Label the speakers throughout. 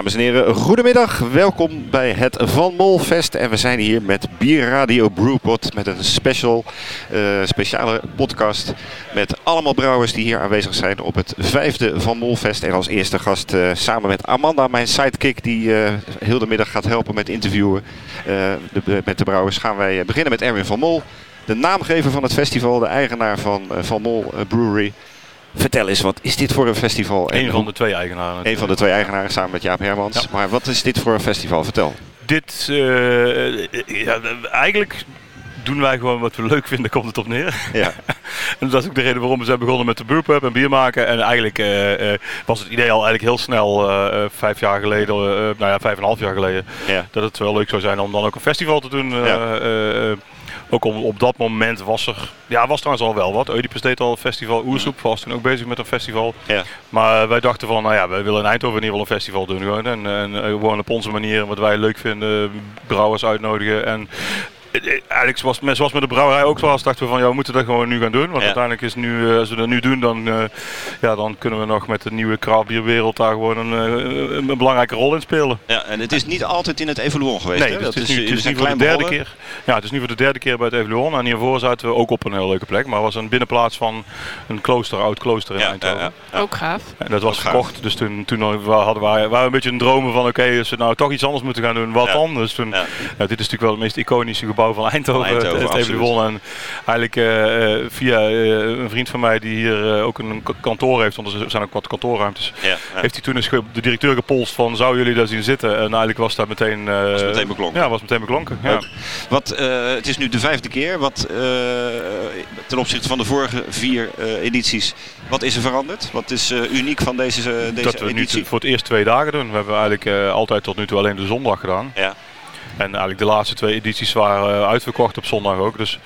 Speaker 1: Dames en heren, goedemiddag. Welkom bij het Van Molfest. En we zijn hier met Bierradio Brewpot met een special, uh, speciale podcast met allemaal brouwers die hier aanwezig zijn op het vijfde Van Molfest. En als eerste gast uh, samen met Amanda, mijn sidekick, die uh, heel de middag gaat helpen met interviewen met de brouwers, gaan wij beginnen met Erwin van Mol. De naamgever van het festival, de eigenaar van Van Mol Brewery. Vertel eens, wat is dit voor een festival?
Speaker 2: Een van de twee eigenaren.
Speaker 1: Een van de twee eigenaren samen met Jaap Hermans. Maar wat is dit voor een festival? Vertel.
Speaker 2: Dit, uh, ja, eigenlijk doen wij gewoon wat we leuk vinden, komt het op neer. Ja. en dat is ook de reden waarom we zijn begonnen met de brewpub en bier maken. En eigenlijk uh, uh, was het idee al eigenlijk heel snel, uh, vijf jaar geleden, nou ja, vijf en een half jaar geleden, ja. dat het wel leuk zou zijn om dan ook een festival te doen. Ja. Ook op, op dat moment was er, ja, was trouwens al wel wat. Oedipus deed al een festival. Oersoep was toen ook bezig met een festival. Ja. Maar wij dachten van, nou ja, wij willen in Eindhoven in ieder geval een festival doen. Gewoon. En, en gewoon op onze manier, wat wij leuk vinden, brouwers uitnodigen. En eh, eh, eigenlijk zoals, zoals met de brouwerij ook zoals dachten we van ja, we moeten dat gewoon nu gaan doen. Want uiteindelijk is nu, eh, als we dat nu doen, dan, uh, ja, dan kunnen we nog met de nieuwe craftbierwereld daar gewoon een, een, belangrijke rol in spelen.
Speaker 1: Ja, en het is niet altijd in het Evoluon geweest.
Speaker 2: Nee, dat het is, nu, het is nu voor de derde keer. Ja, het is nu voor de derde keer bij het Evoluon. En hiervoor zaten we ook op een heel leuke plek. Maar het was een binnenplaats van een klooster, oud klooster in ja, Eindhoven.
Speaker 3: Ja, ook gaaf.
Speaker 2: En dat was gekocht. Dus toen, toen hadden wij, waren we een beetje een dromen van oké, als we nou toch iets anders moeten gaan doen, wat dan? Dus toen, dit is natuurlijk wel het meest iconische gebouw van Eindhoven het, heeft gewonnen. En eigenlijk uh, via uh, een vriend van mij die hier ook een kantoor heeft, want er zijn ook wat kantoorruimtes, ja, ja. heeft hij toen eens de directeur gepolst van zou jullie daar zien zitten? En eigenlijk was dat meteen...
Speaker 1: was meteen beklonken.
Speaker 2: Ja, was meteen beklonken. Ja.
Speaker 1: Wat, het is nu de vijfde keer. Wat ten opzichte van de vorige vier edities, wat is er veranderd? Wat is uniek van deze, deze
Speaker 2: dat we
Speaker 1: editie?
Speaker 2: nu voor het eerst twee dagen doen. We hebben eigenlijk altijd tot nu toe alleen de zondag gedaan. Ja. En eigenlijk de laatste twee edities waren eh, uitverkocht op zondag ook. Dus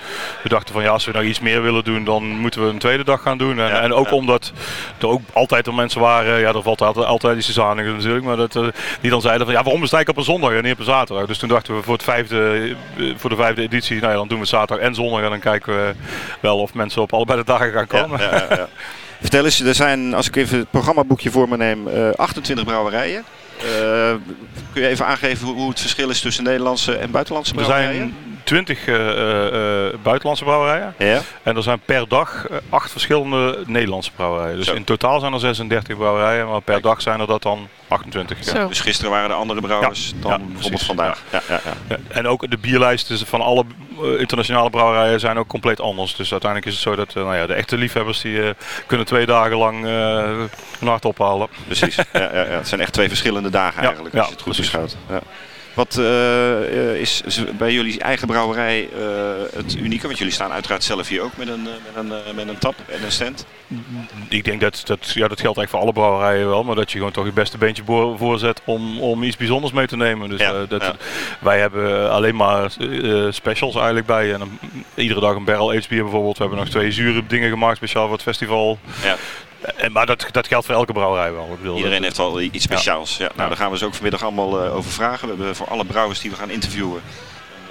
Speaker 2: we dachten van ja, als we nou iets meer willen doen, dan moeten we een tweede dag gaan doen. En, en ook omdat er ook altijd er mensen waren, ja, er valt altijd, altijd iets zanigen natuurlijk, maar dat, uh, die dan zeiden van ja, waarom besta ik op een zondag en niet op een zaterdag? Dus toen dachten we voor, het vijfde, eh, voor de vijfde editie, nou ja, dan doen we zaterdag en zondag en dan kijken we wel of mensen op allebei de dagen gaan komen. Ja, ja,
Speaker 1: Vertel eens, er zijn, als ik even het programmaboekje voor me neem, uh, 28 brouwerijen. Uh, kun je even aangeven hoe het verschil is tussen Nederlandse en buitenlandse brouwerijen?
Speaker 2: Er zijn 20 uh, uh, buitenlandse brouwerijen. Ja. En er zijn per dag uh, acht verschillende Nederlandse brouwerijen. Dus Zo. in totaal zijn er 36 brouwerijen, maar per dag zijn er dat dan 28.
Speaker 1: Ja. Dus gisteren waren er andere brouwers ja. dan ja, bijvoorbeeld vandaag.
Speaker 2: En ook de bierlijsten van alle internationale brouwerijen zijn ook compleet anders. Dus uiteindelijk is het zo dat nou ja, de echte liefhebbers die kunnen twee dagen lang een hart ophalen.
Speaker 1: Precies. ja, ja, Het zijn echt twee verschillende dagen eigenlijk, als je het goed beschouwt. Wat uh, is bij jullie eigen brouwerij uh, het unieke? Want jullie staan uiteraard zelf hier ook met een, met een, met een tap en een stand.
Speaker 2: Ik denk dat dat, ja, dat geldt eigenlijk voor alle brouwerijen wel. Maar dat je gewoon toch je beste beentje voorzet om, om iets bijzonders mee te nemen. Dus, ja, uh, dat, ja. Wij hebben alleen maar specials eigenlijk bij. En een, iedere dag een barrel aged bier bijvoorbeeld. We hebben nog twee zure dingen gemaakt speciaal voor het festival. Ja. En, maar dat, dat geldt voor elke brouwerij wel. Ik
Speaker 1: bedoel, Iedereen heeft wel iets speciaals. Ja. Nou, daar gaan we ze ook vanmiddag allemaal uh, over vragen. We hebben voor alle brouwers die we gaan interviewen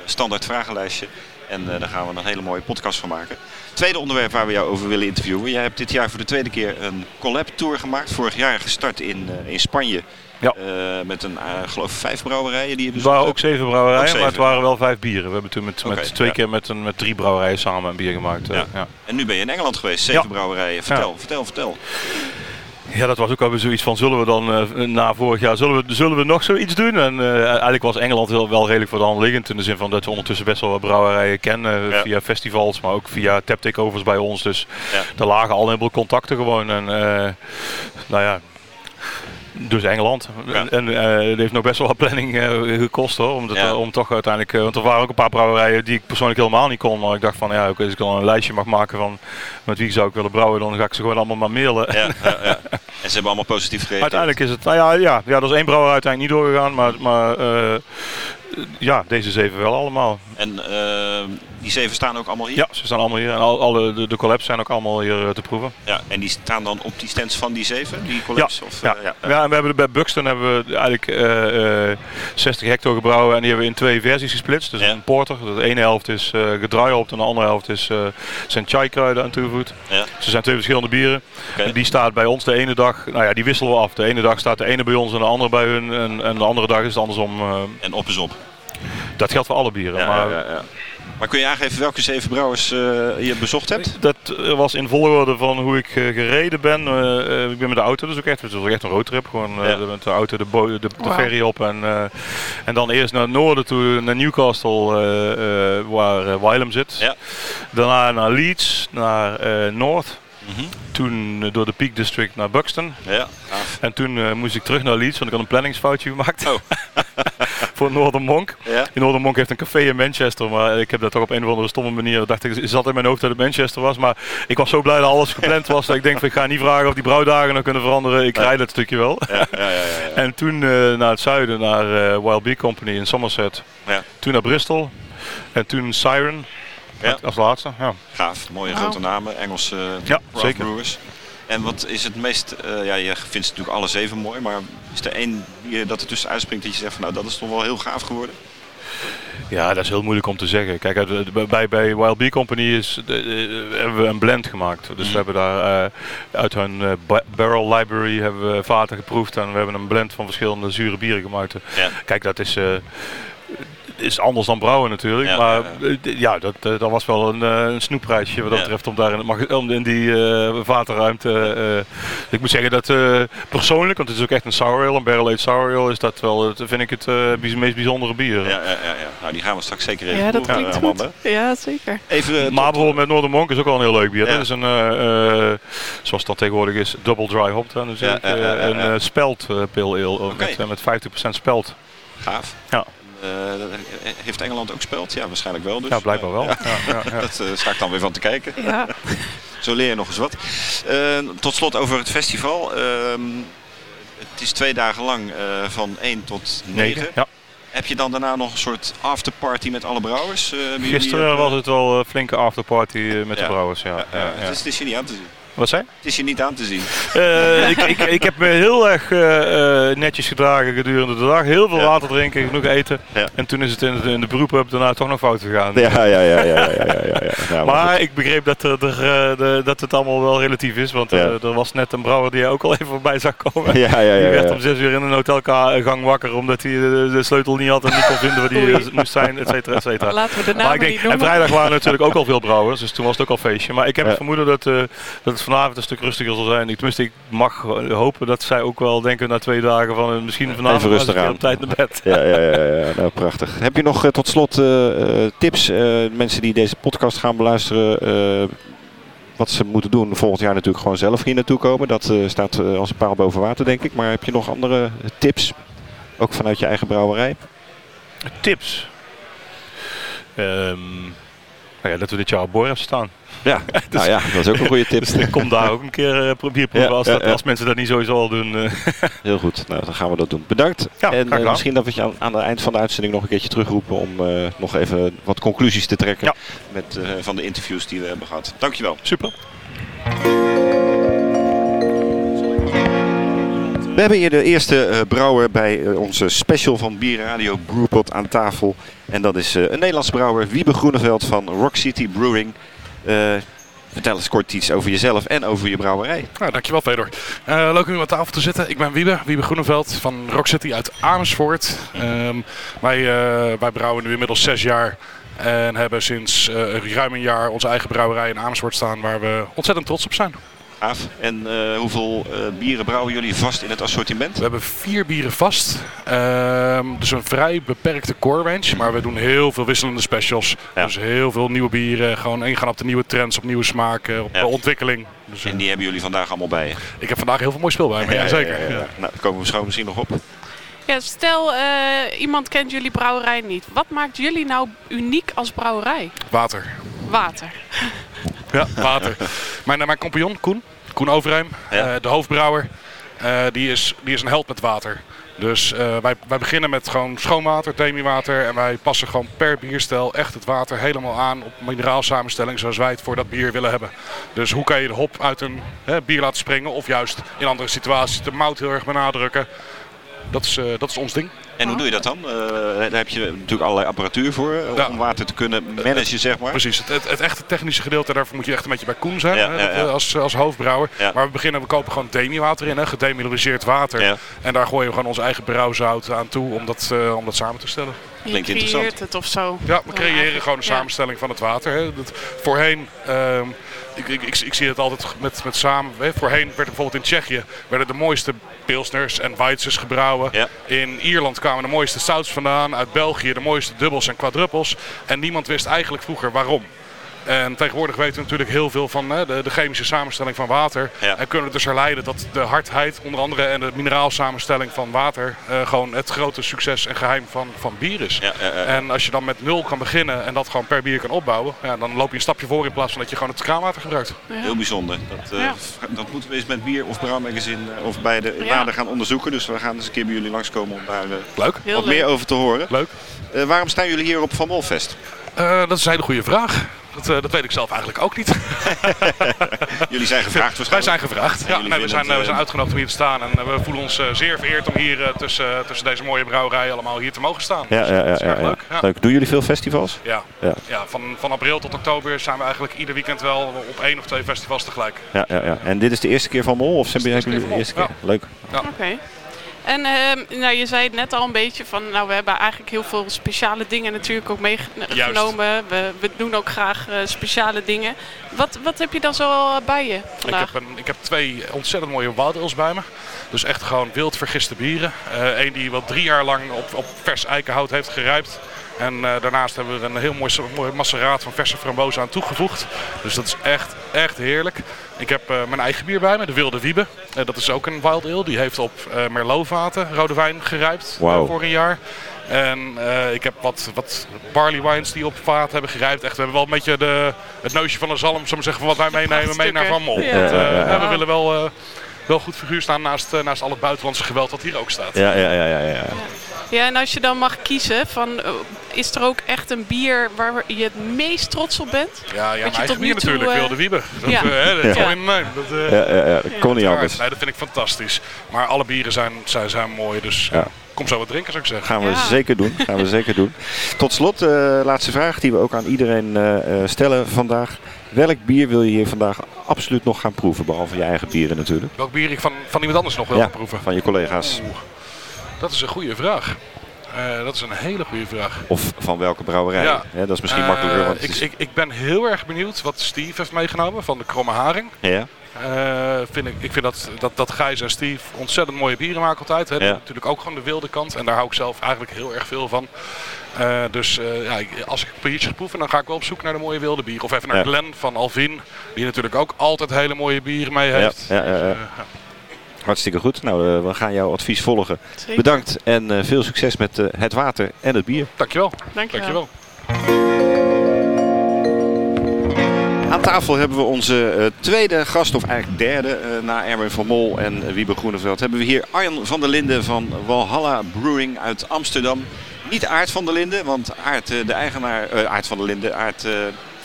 Speaker 1: een standaard vragenlijstje. En uh, daar gaan we een hele mooie podcast van maken. Tweede onderwerp waar we jou over willen interviewen. Jij hebt dit jaar voor de tweede keer een collab tour gemaakt. Vorig jaar gestart in, uh, in Spanje ja. Uh, met een, uh, geloof vijf brouwerijen die je
Speaker 2: bezocht. Het waren ook zeven brouwerijen, zeven, maar het waren wel vijf bieren. We hebben toen met, okay, met twee ja. keer met, een, met drie brouwerijen samen een bier gemaakt. Uh, ja.
Speaker 1: En nu ben je in Engeland geweest, zeven brouwerijen. Vertel, vertel, vertel.
Speaker 2: Ja, dat was ook alweer zoiets van, zullen we dan uh, na vorig jaar, zullen we, zullen we nog zoiets doen? En uh, eigenlijk was Engeland wel, wel redelijk voor de hand liggend. In de zin van dat we ondertussen best wel wat brouwerijen kennen. Ja. Via festivals, maar ook via tap takeovers bij ons. Dus ja. er lagen al een heleboel contacten gewoon. En nou ja, dus Engeland. Ja. En uh, het heeft nog best wel wat planning uh, gekost hoor. Om, dat, ja. om toch uiteindelijk. Uh, want er waren ook een paar brouwerijen die ik persoonlijk helemaal niet kon. Maar ik dacht van ja, ook als ik dan een lijstje mag maken van met wie zou ik willen brouwen, dan ga ik ze gewoon allemaal maar mailen. Ja,
Speaker 1: ja, en ze hebben allemaal positief gereageerd.
Speaker 2: Uiteindelijk is het. Nou ja, ja, ja, er is één brouwer uiteindelijk niet doorgegaan. Maar, maar ja, deze zeven wel allemaal.
Speaker 1: En die zeven staan ook allemaal hier?
Speaker 2: Ja, ze staan allemaal hier. En al, alle, de, de collabs zijn ook allemaal hier uh, te proeven.
Speaker 1: Ja, en die staan dan op die stands van die zeven, die collabs?
Speaker 2: Ja, of, ja. Uh, ja. ja. en we hebben bij Buxton hebben we eigenlijk 60 hectare gebrouwen en die hebben we in twee versies gesplitst. Dus een porter, de ene helft is gedraaihoopt en de andere helft is, zijn chai kruiden aan toegevoegd. Ja. Ze zijn twee verschillende bieren. Okay. Die staat bij ons de ene dag, nou ja, die wisselen we af. De ene dag staat de ene bij ons en de andere bij hun. En, en de andere dag is het andersom.
Speaker 1: En op is op.
Speaker 2: Dat geldt voor alle bieren. Ja, maar, ja,
Speaker 1: maar kun je aangeven welke zeven brouwers uh, je bezocht hebt?
Speaker 2: Dat was in volgorde van hoe ik uh, gereden ben. Uh, ik ben met de auto, dus ook echt, het was echt een roadtrip. Gewoon met de auto de, de, de, wow. ferry op. En, en dan eerst naar het noorden toe, naar Newcastle, waar Wylam zit. Ja. Daarna naar Leeds, naar North. Mm -hmm. Toen door de Peak District naar Buxton. Ja, en toen moest ik terug naar Leeds, want ik had een planningsfoutje gemaakt. Oh. voor Northern Monk. Ja? Northern Monk heeft een café in Manchester, maar ik heb dat toch op een of andere stomme manier, dacht ik, zat in mijn hoofd dat het Manchester was. Maar ik was zo blij dat alles gepland was, dat ik denk, van, ik ga niet vragen of die brouwdagen nog kunnen veranderen. Ik rijd het stukje wel. Ja, ja, en toen uh, naar het zuiden, naar uh, Wild Bee Company in Somerset. Toen naar Bristol. En toen Siren. Als laatste, ja.
Speaker 1: Gaaf, mooie grote namen, Engelse ja, zeker. brewers. En wat is het meest, uh, ja, je vindt natuurlijk alle zeven mooi, maar is er één die dat er tussen uitspringt dat je zegt van nou dat is toch wel heel gaaf geworden?
Speaker 2: Ja, dat is heel moeilijk om te zeggen. Kijk, bij, bij Wild Bee Company is, uh, hebben we een blend gemaakt. Dus we mm. hebben daar uh, uit hun uh, barrel library hebben we vaten geproefd en we hebben een blend van verschillende zure bieren gemaakt. Ja. Kijk, dat is is anders dan brouwen natuurlijk. maar ja, dat, dat was wel een, een snoepprijsje wat dat betreft om daar in, om in die uh, waterruimte. ik moet zeggen dat persoonlijk, want het is ook echt een sour ale, een barrel aged sour ale, is dat wel, vind ik het meest bijzondere bier.
Speaker 1: Ja, ja, ja, ja, Nou, die gaan we straks zeker even
Speaker 3: Ja, dat klinkt goed. Ja, zeker.
Speaker 2: Even, maar bijvoorbeeld met Noordermonk Monk is ook wel een heel leuk bier. Dat is een, zoals het dan tegenwoordig is, double dry hop. Dus een spelt pale ale okay. met, met 50% spelt.
Speaker 1: Gaaf. Ja. Uh, heeft Engeland ook speld? Ja, waarschijnlijk wel dus.
Speaker 2: Ja, blijkbaar wel. Ja.
Speaker 1: Ja, dat uh, sta ik dan weer van te kijken. Ja. Zo leer je nog eens wat. Uh, tot slot over het festival. Ehm, het is twee dagen lang van 1 tot 9. Ja. Heb je dan daarna nog een soort afterparty met alle brouwers?
Speaker 2: Gisteren was het wel een flinke afterparty met de brouwers. Ja. Ja,
Speaker 1: Het, is, het is je niet aan te zien.
Speaker 2: Wat zei?
Speaker 1: Het is je niet aan te zien.
Speaker 2: Uh, ik, ik, ik, heb me heel erg uh, netjes gedragen gedurende de dag. Heel veel ja. water drinken, genoeg eten. Ja. En toen is het in de, in de beroep daarna toch nog fout gegaan.
Speaker 1: Ja, ja, ja. ja, ja, ja, ja,
Speaker 2: ja. maar ik begreep dat, er, er de, dat het allemaal wel relatief is. Want er was net een brouwer die ook al even voorbij zag komen. Ja, ja, ja, die werd om zes uur in een hotelgang wakker omdat hij de, de, sleutel niet had en niet kon vinden waar die moest zijn, et cetera, et cetera.
Speaker 3: Laten we de naam maar ik denk,
Speaker 2: En vrijdag waren natuurlijk ook al veel brouwers, dus toen was het ook al feestje. Maar ik heb het vermoeden dat, uh, dat het vanavond een stuk rustiger zal zijn. Ik, tenminste, ik mag hopen dat zij ook wel denken na twee dagen van eh, misschien vanavond Even rustig aan. op tijd naar bed.
Speaker 1: Ja, ja, ja, ja, nou prachtig. Heb je nog uh, tot slot uh, tips, mensen die deze podcast gaan beluisteren, wat ze moeten doen volgend jaar natuurlijk gewoon zelf hier naartoe komen. Dat staat als een paal boven water denk ik. Maar heb je nog andere tips, ook vanuit je eigen brouwerij?
Speaker 2: Tips? Um, nou ja, dat we dit jaar op Boor hebben staan.
Speaker 1: Ja, dus, nou ja, dat is ook een goede tip.
Speaker 2: dus kom daar ook een keer uh, proeven als, dat, als mensen dat niet sowieso al doen. Uh.
Speaker 1: Heel goed, nou dan gaan we dat doen. Bedankt. en uh, misschien dat we je aan, aan het eind van de uitzending nog een keertje terugroepen om nog even wat conclusies te trekken met, van de interviews die we hebben gehad. Dankjewel.
Speaker 2: Super.
Speaker 1: We hebben hier de eerste uh, brouwer bij uh, onze special van Bierradio Brewpot aan tafel. En dat is uh, een Nederlandse brouwer, Wiebe Groeneveld van Rock City Brewing. vertel eens kort iets over jezelf en over je brouwerij.
Speaker 4: Nou, dankjewel Fedor. leuk om aan tafel te zitten. Ik ben Wiebe, Wiebe Groeneveld van Rock City uit Amersfoort. Um, wij, wij brouwen nu inmiddels zes jaar. En hebben sinds ruim een jaar onze eigen brouwerij in Amersfoort staan waar we ontzettend trots op zijn.
Speaker 1: En uh, hoeveel uh, bieren brouwen jullie vast in het assortiment?
Speaker 4: We hebben vier bieren vast. Uh, dus een vrij beperkte core range. Maar we doen heel veel wisselende specials. Ja. Dus heel veel nieuwe bieren. Gewoon ingaan op de nieuwe trends, op nieuwe smaken, op ja. ontwikkeling. Dus,
Speaker 1: en die hebben jullie vandaag allemaal bij?
Speaker 4: Ik heb vandaag heel veel mooi spul bij me, ja, zeker. Nou,
Speaker 1: daar komen we misschien nog op.
Speaker 3: Ja, stel, iemand kent jullie brouwerij niet. Wat maakt jullie nou uniek als brouwerij?
Speaker 4: Water.
Speaker 3: Water.
Speaker 4: Ja, water. mijn, mijn compagnon, Koen, Koen Overheim, uh, de hoofdbrouwer. Uh, die, is, die is een held met water. Dus wij, wij beginnen met gewoon schoon water, demi-water. En wij passen gewoon per bierstel echt het water helemaal aan op mineraalsamenstelling zoals wij het voor dat bier willen hebben. Dus hoe kan je de hop uit een hè, bier laten springen of juist in andere situaties de mout heel erg benadrukken. Dat is, dat is ons ding.
Speaker 1: En hoe doe je dat dan? Uh, daar heb je natuurlijk allerlei apparatuur voor uh, om water te kunnen managen, zeg maar.
Speaker 4: Precies, het, het, het, echte technische gedeelte, daarvoor moet je echt een beetje bij Koen zijn ja, hè, ja, als, als hoofdbrouwer. Maar we beginnen, we kopen gewoon demi-water in, hè, gedemineraliseerd water. En daar gooien we gewoon ons eigen brouwzout aan toe om dat, uh, om dat samen te stellen.
Speaker 3: Klinkt interessant. het of zo.
Speaker 4: Ja, we creëren gewoon een samenstelling van het water. Hè. Dat, voorheen... Ehm, ik, ik, ik, ik, zie het altijd met, met samen. Hè. Voorheen werd bijvoorbeeld in Tsjechië werden de mooiste pilsners en weizers gebrouwen. In Ierland kwamen de mooiste stouts vandaan. Uit België de mooiste dubbels en quadruppels. En niemand wist eigenlijk vroeger waarom. En tegenwoordig weten we natuurlijk heel veel van hè, de, de, chemische samenstelling van water. En kunnen we dus herleiden dat de hardheid, onder andere, en de mineraalsamenstelling van water uh, gewoon het grote succes en geheim van, van bier is. Ja, en als je dan met nul kan beginnen en dat gewoon per bier kan opbouwen, ja, dan loop je een stapje voor in plaats van dat je gewoon het kraanwater gebruikt.
Speaker 1: Heel bijzonder. Dat, uh, dat moeten we eens met bier of brouwmagazine uh, of bij de water gaan onderzoeken. Dus we gaan eens een keer bij jullie langskomen om daar
Speaker 4: leuk.
Speaker 1: wat meer over te horen.
Speaker 4: Leuk.
Speaker 1: waarom staan jullie hier op Van Molfest?
Speaker 4: Dat is een hele goede vraag. Dat, uh, dat, weet ik zelf eigenlijk ook niet.
Speaker 1: Jullie zijn gevraagd waarschijnlijk?
Speaker 4: Wij zijn gevraagd. Ja, nee, we, zijn, uh, we zijn uitgenodigd om hier te staan. En uh, we voelen ons zeer vereerd om hier tussen, tussen deze mooie brouwerij allemaal hier te mogen staan.
Speaker 1: Ja, dus, ja, ja, ja, leuk. ja, leuk. Doen jullie veel festivals?
Speaker 4: Ja, ja. ja van, van april tot oktober zijn we eigenlijk ieder weekend wel op één of twee festivals tegelijk.
Speaker 1: Ja, ja, ja. En dit is de eerste keer van Mol? Of zijn jullie de eerste keer? Leuk.
Speaker 3: Oké. En uh, nou, je zei het net al een beetje van, nou we hebben eigenlijk heel veel speciale dingen natuurlijk ook meegenomen. We, we, doen ook graag uh, speciale dingen. Wat, wat heb je dan zo bij je vandaag?
Speaker 4: Ik heb, een, ik heb twee ontzettend mooie wild bij me. Dus echt gewoon wild vergiste bieren. Eén uh, die wel drie jaar lang op, op vers eikenhout heeft gerijpt. En uh, daarnaast hebben we er een heel mooi, mooi maceraat van verse frambozen aan toegevoegd. Dus dat is echt, echt heerlijk. Ik heb uh, mijn eigen bier bij me, de Wilde Wiebe. Uh, dat is ook een wild ale. Die heeft op Merlotvaten rode wijn gerijpt
Speaker 1: wow.
Speaker 4: voor een jaar. En ik heb wat, wat barley wines die op vaat hebben gerijpt. Echt, we hebben wel een beetje de, het neusje van de zalm, zullen zeggen, van wat wij meenemen, mee naar Van Mol. Ja. Want, ja, ja, we willen wel, wel goed figuur staan naast, naast al het buitenlandse geweld wat hier ook staat.
Speaker 1: Ja, ja, ja, ja. ja.
Speaker 3: Ja, en als je dan mag kiezen, van, uh, is er ook echt een bier waar je het meest trots op bent?
Speaker 4: Ja, ja mijn eigen bier natuurlijk, uh, Wilde Wieber. Dat, ja. Uh, dat ja. in Dat,
Speaker 1: uh, ja, ja, ja, dat kon niet anders.
Speaker 4: Nee, dat vind ik fantastisch. Maar alle bieren zijn, zijn, zijn mooi, dus ja. kom zo wat drinken zou ik zeggen.
Speaker 1: Gaan we zeker doen, gaan we zeker doen. Tot slot, laatste vraag die we ook aan iedereen stellen vandaag. Welk bier wil je hier vandaag absoluut nog gaan proeven, behalve je eigen bieren natuurlijk?
Speaker 4: Welk bier ik van, van iemand anders nog wil gaan proeven?
Speaker 1: van je collega's.
Speaker 4: Oeh. Dat is een goede vraag. Uh, dat is een hele goede vraag.
Speaker 1: Of van welke brouwerij? Ja. dat is misschien uh, makkelijker. Want
Speaker 4: ik, ik, ik ben heel erg benieuwd wat Steve heeft meegenomen van de Kromme Haring.
Speaker 1: Ja.
Speaker 4: Uh, vind ik, ik vind dat, dat, dat Gijs en Steve ontzettend mooie bieren maken altijd. Hè. Ja. Natuurlijk ook gewoon de wilde kant. En daar hou ik zelf eigenlijk heel erg veel van. Dus ja, als ik biertjes proeven, dan ga ik wel op zoek naar de mooie wilde bier. Of even naar ja. Glen van Alvin. Die natuurlijk ook altijd hele mooie bieren mee heeft.
Speaker 1: Ja, ja, ja, Hartstikke goed. Nou, uh, we gaan jouw advies volgen. Zeker. Bedankt en uh, veel succes met uh, het water en het bier.
Speaker 4: Dankjewel.
Speaker 3: Dankjewel.
Speaker 1: Dankjewel. Aan tafel hebben we onze tweede gast, of eigenlijk derde, na Erwin van Mol en Wiebe Groeneveld. Hebben we hier Arjan van der Linden van Walhalla Brewing uit Amsterdam. Niet Aart van der Linden, want Aart, de eigenaar, Aart van der Linden, Aart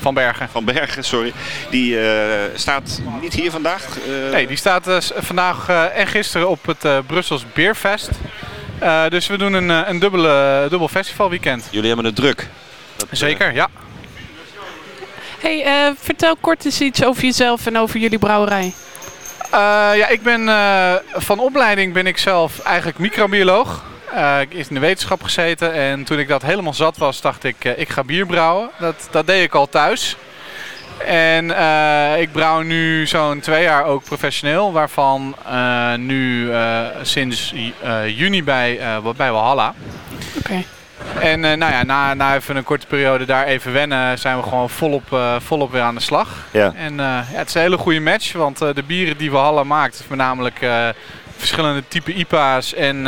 Speaker 5: van Bergen.
Speaker 1: Van Bergen, sorry. Die uh, staat niet hier vandaag?
Speaker 5: Uh... Nee, die staat uh, vandaag en gisteren op het Brussels Beerfest. dus we doen een, een dubbele, dubbel festivalweekend.
Speaker 1: Jullie hebben het druk.
Speaker 5: Dat, Zeker, ja.
Speaker 3: Hey, vertel kort eens iets over jezelf en over jullie brouwerij.
Speaker 5: ja, ik ben van opleiding ben ik zelf eigenlijk microbioloog. Uh, ik is in de wetenschap gezeten en toen ik dat helemaal zat was, dacht ik, uh, ik ga bier brouwen. Dat, dat deed ik al thuis. En uh, ik brouw nu zo'n twee jaar ook professioneel, waarvan nu sinds juni bij, bij Walhalla.
Speaker 3: Oké. Okay.
Speaker 5: En nou ja, na, na even een korte periode daar even wennen, zijn we gewoon volop, volop weer aan de slag.
Speaker 1: Ja.
Speaker 5: En ja, het is een hele goede match, want de bieren die Walhalla maakt, met namelijk verschillende type IPA's en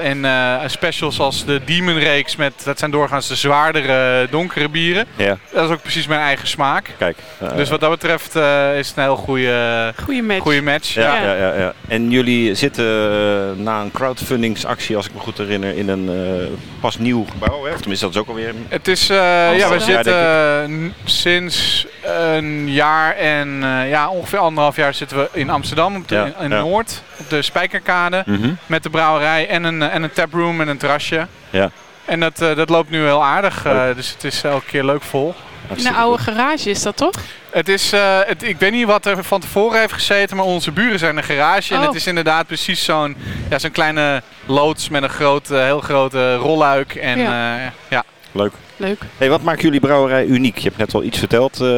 Speaker 5: en specials als de Demon reeks, met, dat zijn doorgaans de zwaardere, donkere bieren.
Speaker 1: Ja.
Speaker 5: Dat is ook precies mijn eigen smaak.
Speaker 1: Kijk.
Speaker 5: dus wat dat betreft is het een heel goede,
Speaker 3: goede match.
Speaker 5: Goede match.
Speaker 1: Ja, ja. Ja, ja, En jullie zitten na een crowdfundingsactie, als ik me goed herinner, in een pas nieuw gebouw. Hè? Of tenminste, dat is ook alweer...
Speaker 5: Het is, ja, we zitten sinds een jaar en ja, ongeveer anderhalf jaar zitten we in Amsterdam, op de, in, Noord, op de Spijkerkade. Mhm. Met de brouwerij en een, en een taproom en een terrasje.
Speaker 1: Ja.
Speaker 5: En dat, dat loopt nu heel aardig, dus het is elke keer leuk vol.
Speaker 3: In een oude garage is dat toch?
Speaker 5: Het is, het, ik weet niet wat er van tevoren heeft gezeten, maar onze buren zijn een garage. En het oh. is inderdaad precies zo'n ja, zo'n kleine loods met een groot, heel grote rolluik. En, ja. ja.
Speaker 1: Leuk.
Speaker 3: Leuk.
Speaker 1: Hey, wat maakt jullie brouwerij uniek? Je hebt net al iets verteld uh,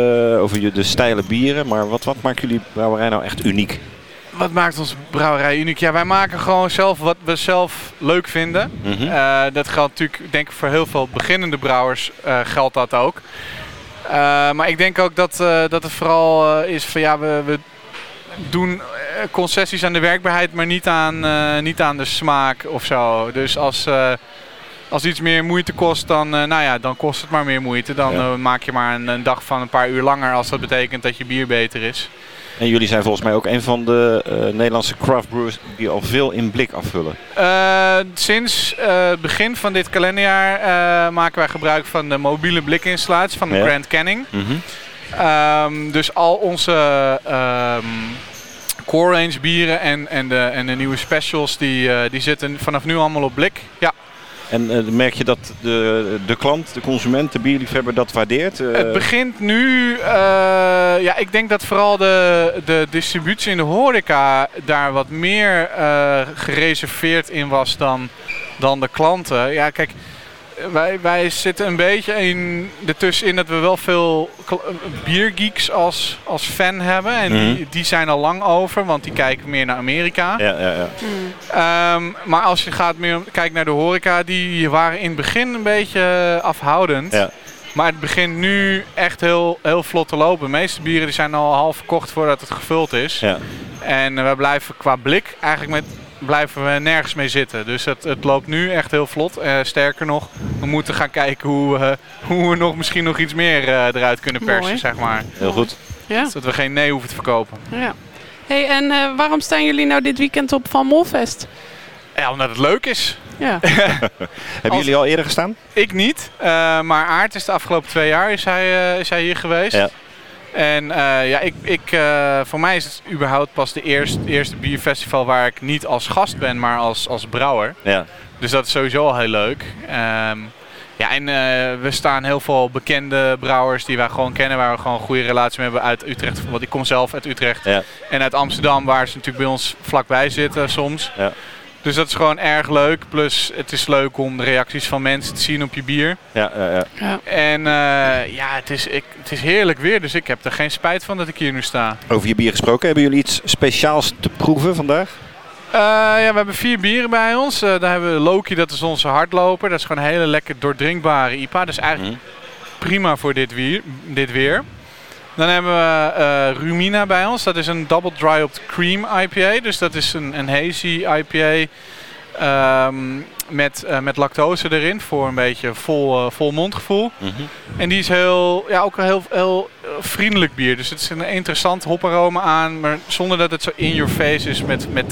Speaker 1: over de stijle bieren, maar wat, wat maakt jullie brouwerij nou echt uniek?
Speaker 5: Wat maakt onze brouwerij uniek? Ja, wij maken gewoon zelf wat we zelf leuk vinden. Mhm. Eh, dat geldt natuurlijk, denk ik, voor heel veel beginnende brouwers uh, geldt dat ook. maar ik denk ook dat, dat het vooral is van ja, we, we doen concessies aan de werkbaarheid, maar niet aan, niet aan de smaak of zo. Dus als als iets meer moeite kost, dan, uh, nou ja, dan kost het maar meer moeite. Dan uh, maak je maar een, een, dag van een paar uur langer als dat betekent dat je bier beter is.
Speaker 1: En jullie zijn volgens mij ook een van de uh, Nederlandse craft brewers die al veel in blik afvullen.
Speaker 5: sinds het begin van dit kalenderjaar maken wij gebruik van de mobiele blikinstallatie van de ja. Grand Canning. Mm -hmm. dus al onze um, core range bieren en, en, de, en de nieuwe specials die, die zitten vanaf nu allemaal op blik. Ja.
Speaker 1: En uh, merk je dat de, de klant, de consument, de bierliefhebber dat waardeert?
Speaker 5: Uh... Het begint nu, uh, ja, ik denk dat vooral de, de distributie in de horeca daar wat meer gereserveerd in was dan, dan de klanten. Ja, kijk, wij, wij zitten een beetje in, ertussenin dat we wel veel biergeeks als, als fan hebben. En die, mhm. die zijn al lang over, want die kijken meer naar Amerika.
Speaker 1: Ja, ja, ja.
Speaker 5: Ehm, maar als je gaat meer kijkt naar de horeca, die waren in het begin een beetje afhoudend. Ja. Maar het begint nu echt heel, heel vlot te lopen. De meeste bieren die zijn al half verkocht voordat het gevuld is. Ja. En we blijven qua blik eigenlijk met blijven we nergens mee zitten. Dus het, het loopt nu echt heel vlot. Uh, sterker nog, we moeten gaan kijken hoe, uh, hoe we nog misschien nog iets meer uh, eruit kunnen persen, Mooi. zeg maar.
Speaker 1: Heel goed.
Speaker 5: Ja. Zodat we geen nee hoeven te verkopen.
Speaker 3: Ja. Hey, en waarom staan jullie nou dit weekend op Van Molfest?
Speaker 5: Ja, omdat het leuk is.
Speaker 3: Ja.
Speaker 1: Hebben jullie al eerder gestaan?
Speaker 5: Ik niet. maar Aard is de afgelopen twee jaar is hij, is hij hier geweest. Ja. En uh, ja, ik, ik, uh, voor mij is het überhaupt pas de eerste, eerste bierfestival waar ik niet als gast ben, maar als, als brouwer. Ja. Dus dat is sowieso al heel leuk. Um, ja, en uh, we staan heel veel bekende brouwers die wij gewoon kennen, waar we gewoon een goede relatie mee hebben uit Utrecht. Want ik kom zelf uit Utrecht. Ja. En uit Amsterdam, waar ze natuurlijk bij ons vlakbij zitten soms. Ja. Dus dat is gewoon erg leuk. Plus het is leuk om de reacties van mensen te zien op je bier.
Speaker 1: Ja, ja, ja.
Speaker 5: ja. En uh, ja, het is, ik, het is heerlijk weer. Dus ik heb er geen spijt van dat ik hier nu sta.
Speaker 1: Over je bier gesproken. Hebben jullie iets speciaals te proeven vandaag?
Speaker 5: Uh, ja, we hebben vier bieren bij ons. Uh, daar hebben we Loki, dat is onze hardloper. Dat is gewoon een hele lekker doordrinkbare IPA. Dus eigenlijk mm. prima voor dit weer. Dit weer. Dan hebben we uh, Rumina bij ons. Dat is een double dry op cream IPA. Dus dat is een, een hazy IPA um, met, uh, met lactose erin voor een beetje vol, uh, vol mondgevoel. Mm -hmm. En die is heel, ja, ook een heel, heel vriendelijk bier. Dus het is een interessant hoparoma aan, maar zonder dat het zo in your face is met, met,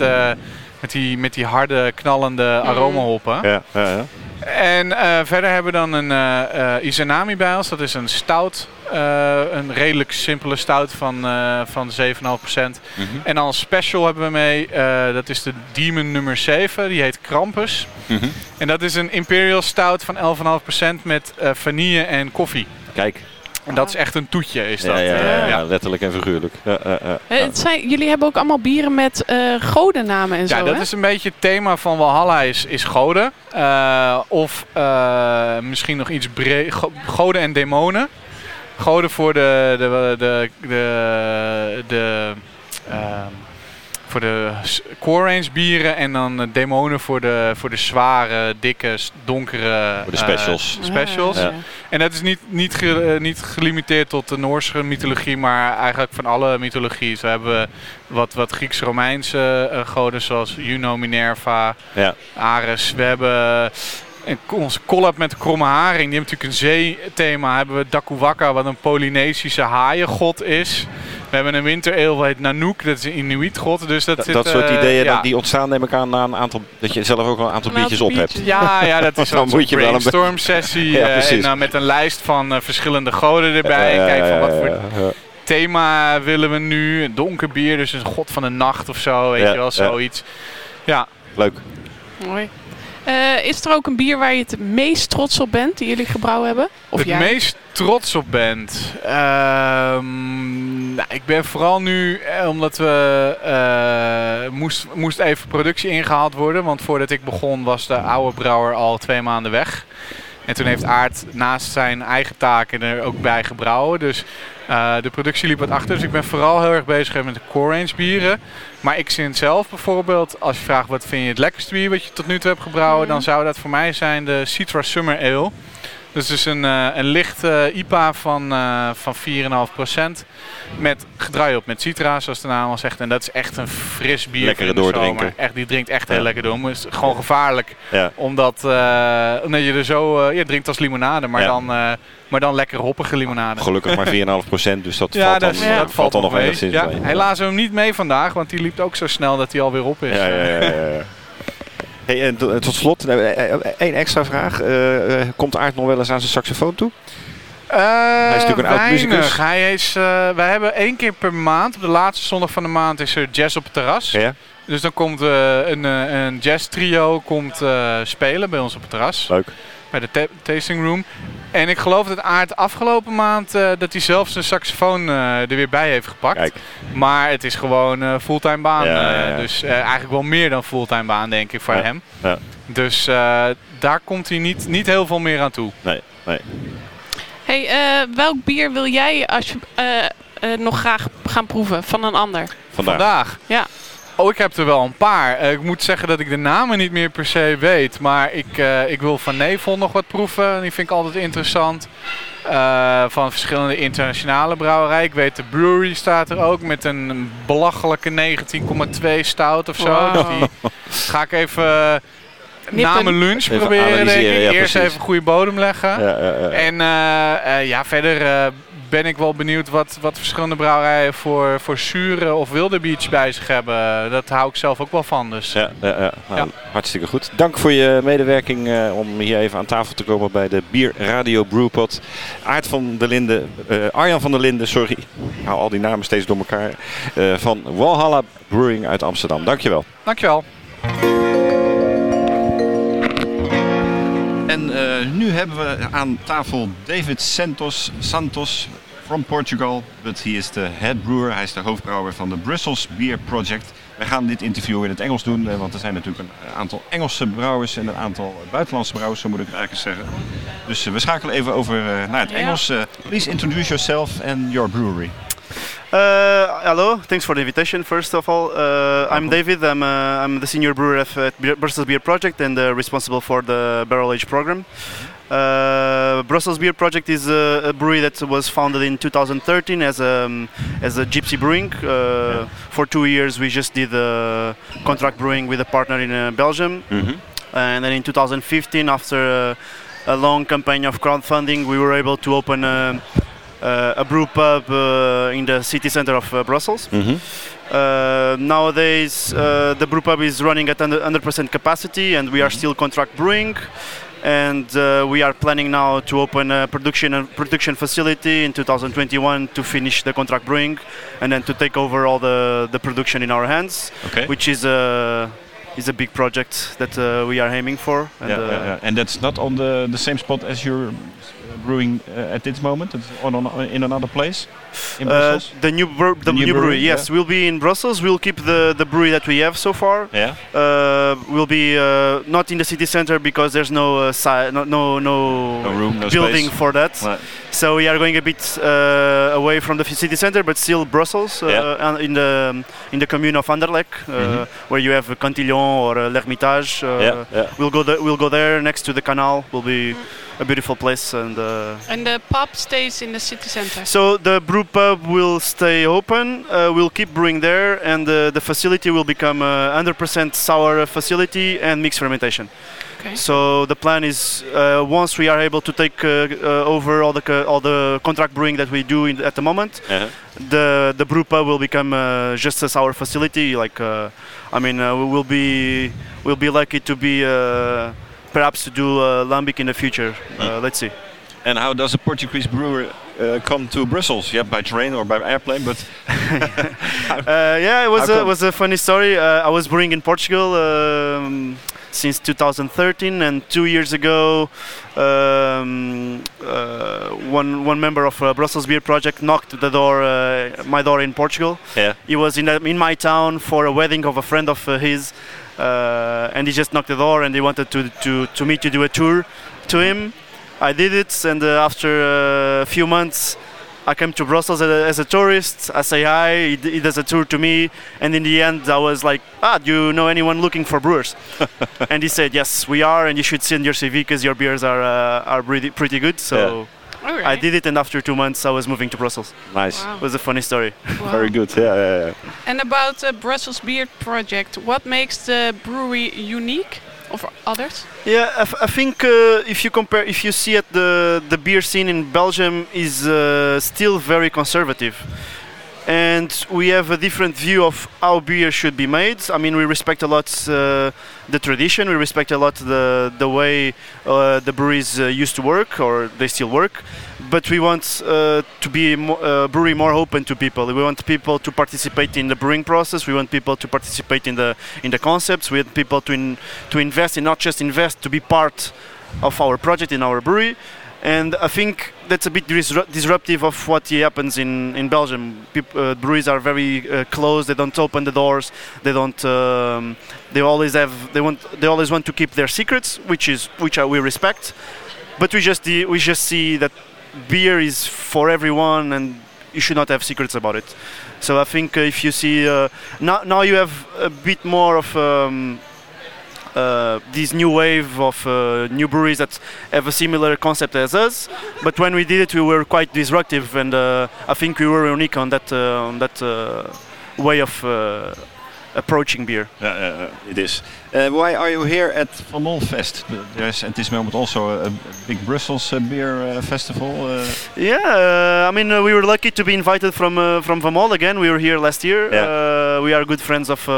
Speaker 5: met, die, met die harde, knallende mhm. aromahoppen.
Speaker 1: Ja, ja, ja.
Speaker 5: En uh, verder hebben we dan een uh, Izanami bij ons. Dat is een stout. Uh, een redelijk simpele stout van, van 7,5%. Mm -hmm. En dan een special hebben we mee. dat is de Demon nummer 7. Die heet Krampus. Mm -hmm. En dat is een Imperial stout van 11,5% met vanille en koffie.
Speaker 1: Kijk.
Speaker 5: En dat is echt een toetje, is dat. Ja,
Speaker 1: ja, ja, letterlijk en figuurlijk.
Speaker 3: Het zijn, jullie hebben ook allemaal bieren met uh, godennamen en
Speaker 5: zo,
Speaker 3: Ja,
Speaker 5: dat is een beetje het thema van Walhalla is, is goden. Uh, of uh, misschien nog iets breed, goden en demonen. Goden voor de, de, de, de, de voor de core range bieren en dan demonen voor de, voor de zware, dikke, donkere
Speaker 1: voor de specials.
Speaker 5: specials. Ja. En dat is niet, niet, ge, niet gelimiteerd tot de Noorse mythologie, maar eigenlijk van alle mythologie. We hebben wat, wat Grieks-Romeinse goden zoals Juno, Minerva, ja. Ares. We hebben en onze collab met de kromme haring, die heeft natuurlijk een zeethema. Hebben we Dakuwaka, wat een Polynesische haaiengod is. We hebben een wintereel, wat heet Nanook, dat is een Inuit-god. Dus dat,
Speaker 1: dat, soort uh, ideeën, dat, die ontstaan neem ik aan na een aantal, dat je zelf ook wel een aantal biertjes op hebt.
Speaker 5: Ja, ja dat is een brainstorm sessie. ja, uh, en, uh, met een lijst van uh, verschillende goden erbij. Kijk van wat voor thema willen we nu. Een donker bier, dus een god van de nacht of zo, weet je wel, zoiets. Ja.
Speaker 1: Leuk.
Speaker 3: Mooi. Uh, is er ook een bier waar je het meest trots op bent, die jullie gebrouwen hebben?
Speaker 5: Of het meest trots op bent? Ehm, nou, ik ben vooral nu, eh, omdat we uh, moest, moest even productie ingehaald worden. Want voordat ik begon was de oude brouwer al twee maanden weg. En toen heeft Aard naast zijn eigen taken er ook bij gebrouwen. Dus uh, de productie liep wat achter. Dus ik ben vooral heel erg bezig met de core range bieren. Maar ik vind zelf bijvoorbeeld, als je vraagt wat vind je het lekkerste bier wat je tot nu toe hebt gebrouwen, dan zou dat voor mij zijn de Citra Summer Ale. Dus het is een, uh, een licht uh, IPA van, uh, van 4,5% met gedraaid op met citra, zoals de naam al zegt. En dat is echt een fris bier.
Speaker 1: Lekkere doordrinken.
Speaker 5: Echt, die drinkt echt heel lekker door. Maar het is gewoon gevaarlijk. Ja. Omdat, omdat je er zo, je drinkt als limonade, maar, ja. dan, maar dan lekker hoppige limonade.
Speaker 1: Gelukkig maar 4,5%, dus dat valt dan, dat, dat valt dan nog enigszins
Speaker 5: ja. Helaas hem niet mee vandaag, want die liep ook zo snel dat hij alweer op is.
Speaker 1: ja, ja. ja, ja. Hey, en tot slot, één extra vraag. Komt Aard nog wel eens aan zijn saxofoon toe?
Speaker 5: Uh, hij is natuurlijk een oud muzikus. Hij is, uh, wij hebben één keer per maand, op de laatste zondag van de maand, is er jazz op het terras. Ja. Dus dan komt uh, een, een jazz trio komt, spelen bij ons op het terras.
Speaker 1: Leuk.
Speaker 5: Bij de tasting room. En ik geloof dat Aard afgelopen maand uh, dat hij zelfs zijn saxofoon uh, er weer bij heeft gepakt. Kijk. Maar het is gewoon uh, fulltime baan. Ja, ja, ja. Dus eigenlijk wel meer dan fulltime baan denk ik voor hem. Dus daar komt hij niet, niet heel veel meer aan toe.
Speaker 1: Nee, nee.
Speaker 3: Hey, welk bier wil jij als je, nog graag gaan proeven van een ander?
Speaker 1: Vandaag.
Speaker 5: Vandaag.
Speaker 3: Ja.
Speaker 5: Oh, ik heb er wel een paar. Uh, ik moet zeggen dat ik de namen niet meer per se weet. Maar ik, uh, ik wil van Nevel nog wat proeven. Die vind ik altijd interessant. Uh, van verschillende internationale brouwerijen. Ik weet de brewery staat er ook met een belachelijke 19,2 stout of zo. Wow. Dus die ga ik even na mijn lunch even proberen. Denk ik. Ja, Eerst even goede bodem leggen. Ja, ja, en ja, verder ben ik wel benieuwd wat, wat verschillende brouwerijen voor, voor zure of wilde beach bij zich hebben. Dat hou ik zelf ook wel van. Dus.
Speaker 1: Ja, ja, ja. Nou, hartstikke goed. Dank voor je medewerking uh, om hier even aan tafel te komen bij de Bier Radio Brewpot. Aart van der Linden, uh, Arjan van der Linden, sorry. Ik hou al die namen steeds door elkaar. Uh, van Walhalla Brewing uit Amsterdam. Dankjewel.
Speaker 5: Dankjewel.
Speaker 1: En uh, nu hebben we aan tafel David Santos, Santos from Portugal. But he is the head brewer. Hij is de hoofdbrouwer van de Brussels Beer Project. We gaan dit interview in het Engels doen, eh, want er zijn natuurlijk een aantal Engelse brouwers en een aantal buitenlandse brouwers, zo moet ik eigenlijk zeggen. Dus uh, we schakelen even over naar het Engels. please introduce yourself and your brewery.
Speaker 6: Uh, hello, thanks for the invitation. First of all, uh, I'm David. I'm, uh, I'm the senior brewer at Brussels Beer Project and uh, responsible for the barrel age program. Uh, Brussels Beer Project is a, a, brewery that was founded in 2013 as a um, as a gypsy brewing. Uh, yeah. For two years, we just did contract brewing with a partner in Belgium, mm-hmm. and then in 2015, after a long campaign of crowdfunding, we were able to open. Uh, a brew pub uh, in the city center of uh, Brussels. Mm-hmm. nowadays, the brew pub is running at 100% capacity, and we are mm-hmm. still contract brewing and uh, we are planning now to open a production and production facility in 2021 to finish the contract brewing and then to take over all the, the production in our hands okay. which is a is a big project that uh, we are aiming for
Speaker 1: and, yeah, uh, yeah, yeah. and that's not on the, the same spot as your brewing uh, at this moment on, on, in another place in uh, Brussels?
Speaker 6: the new the, the, new, new brewery, brewery, yes, yeah. we'll be in Brussels. We'll keep the the brewery that we have so far.
Speaker 1: Yeah.
Speaker 6: Uh, we'll be uh, not in the city center because there's no uh, si- no, no no,
Speaker 1: no room,
Speaker 6: building for that. Right. So we are going a bit uh, away from the city center, but still Brussels, yeah. in the in the commune of Anderlecht, mm-hmm. where you have Cantillon or L'Hermitage. Yeah, yeah. We'll go there. We'll go there next to the canal. We'll be a beautiful place. And uh,
Speaker 3: and the pub stays in the city center.
Speaker 6: So the brew pub will stay open. Uh, we'll keep brewing there, and uh, the facility will become a 100% sour facility and mixed fermentation.
Speaker 3: Okay.
Speaker 6: So the plan is uh, once we are able to take uh, uh, over all the co- all the contract brewing that we do in, at the moment,
Speaker 1: Uh-huh.
Speaker 6: the the brew pub will become uh, just a sour facility. Like uh, I mean, uh, we will be we'll be lucky to be uh, perhaps to do uh, lambic in the future. Uh, let's see.
Speaker 1: And how does a Portuguese brewer uh, come to Brussels? Yeah, by train or by airplane, but
Speaker 6: Uh, yeah, it was a,
Speaker 1: come?
Speaker 6: was a funny story. Uh, I was brewing in Portugal um, since 2013, and two years ago, um, uh, one one member of uh, Brussels Beer Project knocked the door, uh, my door in Portugal.
Speaker 1: yeah.
Speaker 6: He was in a, in my town for a wedding of a friend of uh, his, uh, and he just knocked the door, and he wanted to to to me to do a tour to him. I did it, and uh, after a few months, I came to Brussels as a, as a tourist. I say hi. He, d- he does a tour to me, and in the end, I was like, "Ah, do you know anyone looking for brewers?" and he said, "Yes, we are, and you should send your CV because your beers are uh, are pretty pretty good." So
Speaker 3: All right.
Speaker 6: I did it, and after two months, I was moving to Brussels.
Speaker 1: Nice.
Speaker 3: Wow.
Speaker 6: It was a funny story.
Speaker 3: Wow.
Speaker 1: Very good. Yeah, yeah, yeah.
Speaker 3: And about the Brussels Beer Project, what makes the brewery unique over others?
Speaker 6: Yeah, I think uh, if you compare, if you see at the the beer scene in Belgium is uh, still very conservative, and we have a different view of how beer should be made. I mean, we respect a lot uh, the tradition, we respect a lot the the way uh, the breweries uh, used to work or they still work, but we want uh, to be mo- uh, brewery more open to people. We want people to participate in the brewing process. We want people to participate in the in the concepts. We want people to in, to invest in not just invest to be part of our project in our brewery. And I think that's a bit disru- disruptive of what happens in, in Belgium. Peop- uh, breweries are very uh, closed. They don't open the doors. They don't. Um, they always have. They want. They always want to keep their secrets, which is which I, we respect. But we just de- we just see that beer is for everyone, and you should not have secrets about it. So I think uh, if you see uh, now now you have a bit more of. Um, uh, this new wave of uh, new breweries that have a similar concept as us. But when we did it, we were quite disruptive, and uh, I think we were unique on that on that way of approaching beer.
Speaker 1: Yeah, it is. Uh, why are you here at Van Mol Fest? There's at this moment also a, a big Brussels uh, beer uh, festival. Uh,
Speaker 6: Yeah, uh, I mean uh, we were lucky to be invited from uh, from Vamol again. We were here last year.
Speaker 1: Yeah.
Speaker 6: Uh, we are good friends of.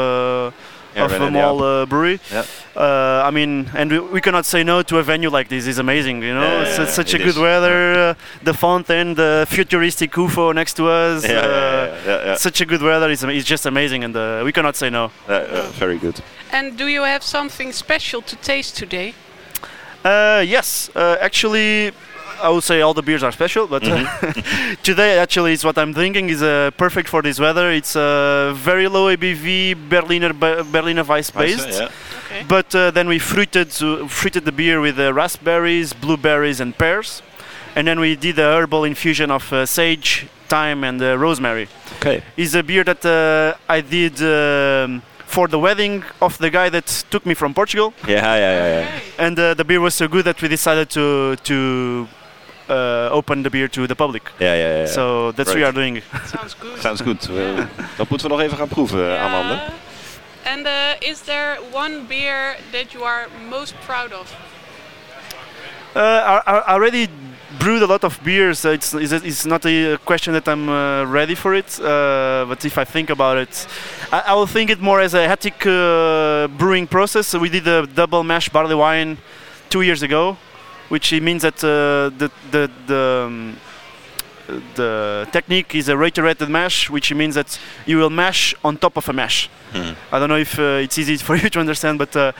Speaker 1: Yeah,
Speaker 6: of
Speaker 1: René
Speaker 6: Vamol
Speaker 1: Diab.
Speaker 6: uh, Brewery.
Speaker 1: Yeah.
Speaker 6: Uh, I mean, and we, we cannot say no to a venue like this. It's amazing, you know.
Speaker 1: Yeah,
Speaker 6: it's,
Speaker 1: yeah,
Speaker 6: it's such
Speaker 1: it
Speaker 6: a good
Speaker 1: is.
Speaker 6: weather. Uh, the fountain, the futuristic UFO next to us.
Speaker 1: yeah, yeah,
Speaker 6: uh,
Speaker 1: yeah, yeah, yeah.
Speaker 6: Such a good weather. It's, it's just amazing, and uh, we cannot say no.
Speaker 1: Uh, uh, very good.
Speaker 3: And do you have something special to taste today?
Speaker 6: Uh, yes, uh, actually, I would say all the beers are special, but uh, today actually is what I'm drinking is uh, perfect for this weather. It's a very low ABV Berliner Be- Berliner Weiss based,
Speaker 1: Yeah.
Speaker 3: Okay.
Speaker 6: but uh, then we fruited uh, fruited the beer with uh, raspberries, blueberries, and pears, and then we did a herbal infusion of uh, sage, thyme, and uh, rosemary.
Speaker 1: Okay.
Speaker 6: Is a beer that uh, I did. Um, for the wedding of the guy that took me from Portugal,
Speaker 1: Yeah, yeah, yeah, yeah.
Speaker 6: And uh, the beer was so good that we decided to to uh, open the beer to the public.
Speaker 1: Yeah, yeah, yeah.
Speaker 6: So that's what we are doing.
Speaker 3: Sounds good.
Speaker 1: Sounds good. Uh, dat moeten we nog even gaan proeven,
Speaker 3: Yeah.
Speaker 1: Amanda.
Speaker 3: And uh, is there one beer that you are most proud of?
Speaker 6: Uh, I, I already brewed a lot of beers. Uh, it's, it's it's not a question that I'm uh, ready for it. Uh, but if I think about it, I, I will think it more as a Hattic uh, brewing process. So we did a double mash barley wine two years ago, which means that uh, the the the um, the technique is a reiterated mash, which means that you will mash on top of a mash.
Speaker 1: Hmm.
Speaker 6: I don't know if uh, it's easy for you to understand, but uh,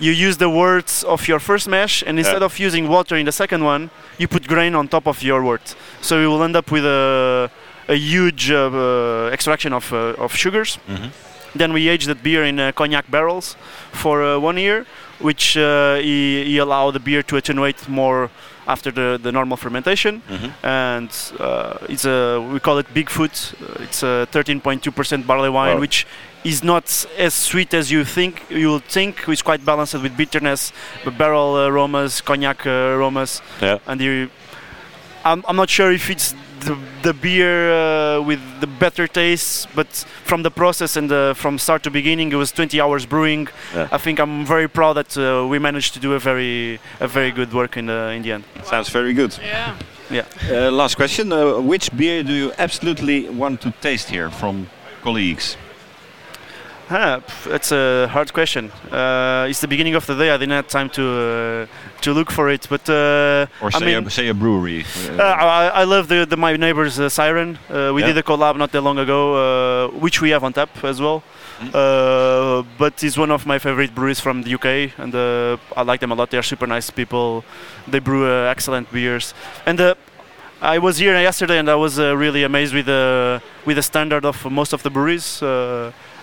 Speaker 6: you use the words of your first mash, and instead
Speaker 1: Yeah.
Speaker 6: of using water in the second one, you put grain on top of your wort. So you will end up with a, a huge uh, uh, extraction of, uh, of sugars.
Speaker 1: Mhm.
Speaker 6: Then we aged that beer in uh, cognac barrels for uh, one year, which uh, he, he allowed the beer to attenuate more after the, the normal fermentation,
Speaker 1: Mhm.
Speaker 6: and uh, it's a we call it Bigfoot. Uh, it's a 13.2% barley wine,
Speaker 1: Wow.
Speaker 6: which is not as sweet as you think you would think. It's quite balanced with bitterness, but barrel aromas, cognac uh, aromas,
Speaker 1: Yeah.
Speaker 6: and you. I'm, I'm not sure if it's the, the beer uh, with the better taste, but from the process and the, from start to beginning, it was 20 hours brewing.
Speaker 1: Yeah.
Speaker 6: I think I'm very proud that uh, we managed to do a very a very good work in the in the end.
Speaker 1: Sounds very good.
Speaker 3: Ja.
Speaker 1: Uh, last question. Uh, which beer do you absolutely want to taste here from colleagues?
Speaker 6: Huh, that's a hard question. Uh, it's the beginning of the day. I didn't have time to uh, to look for it, but uh,
Speaker 1: Or
Speaker 6: I
Speaker 1: say,
Speaker 6: mean,
Speaker 1: a, say a brewery?
Speaker 6: Uh, I, I love the, the my neighbor's uh, siren. Uh, we
Speaker 1: Yeah.
Speaker 6: did a collab not that long ago, uh, which we have on tap as well.
Speaker 1: Mm.
Speaker 6: Uh, but it's one of my favorite breweries from the UK, and uh, I like them a lot. They are super nice people. They brew uh, excellent beers. And uh, I was here yesterday, and I was uh, really amazed with the with the standard of most of the breweries.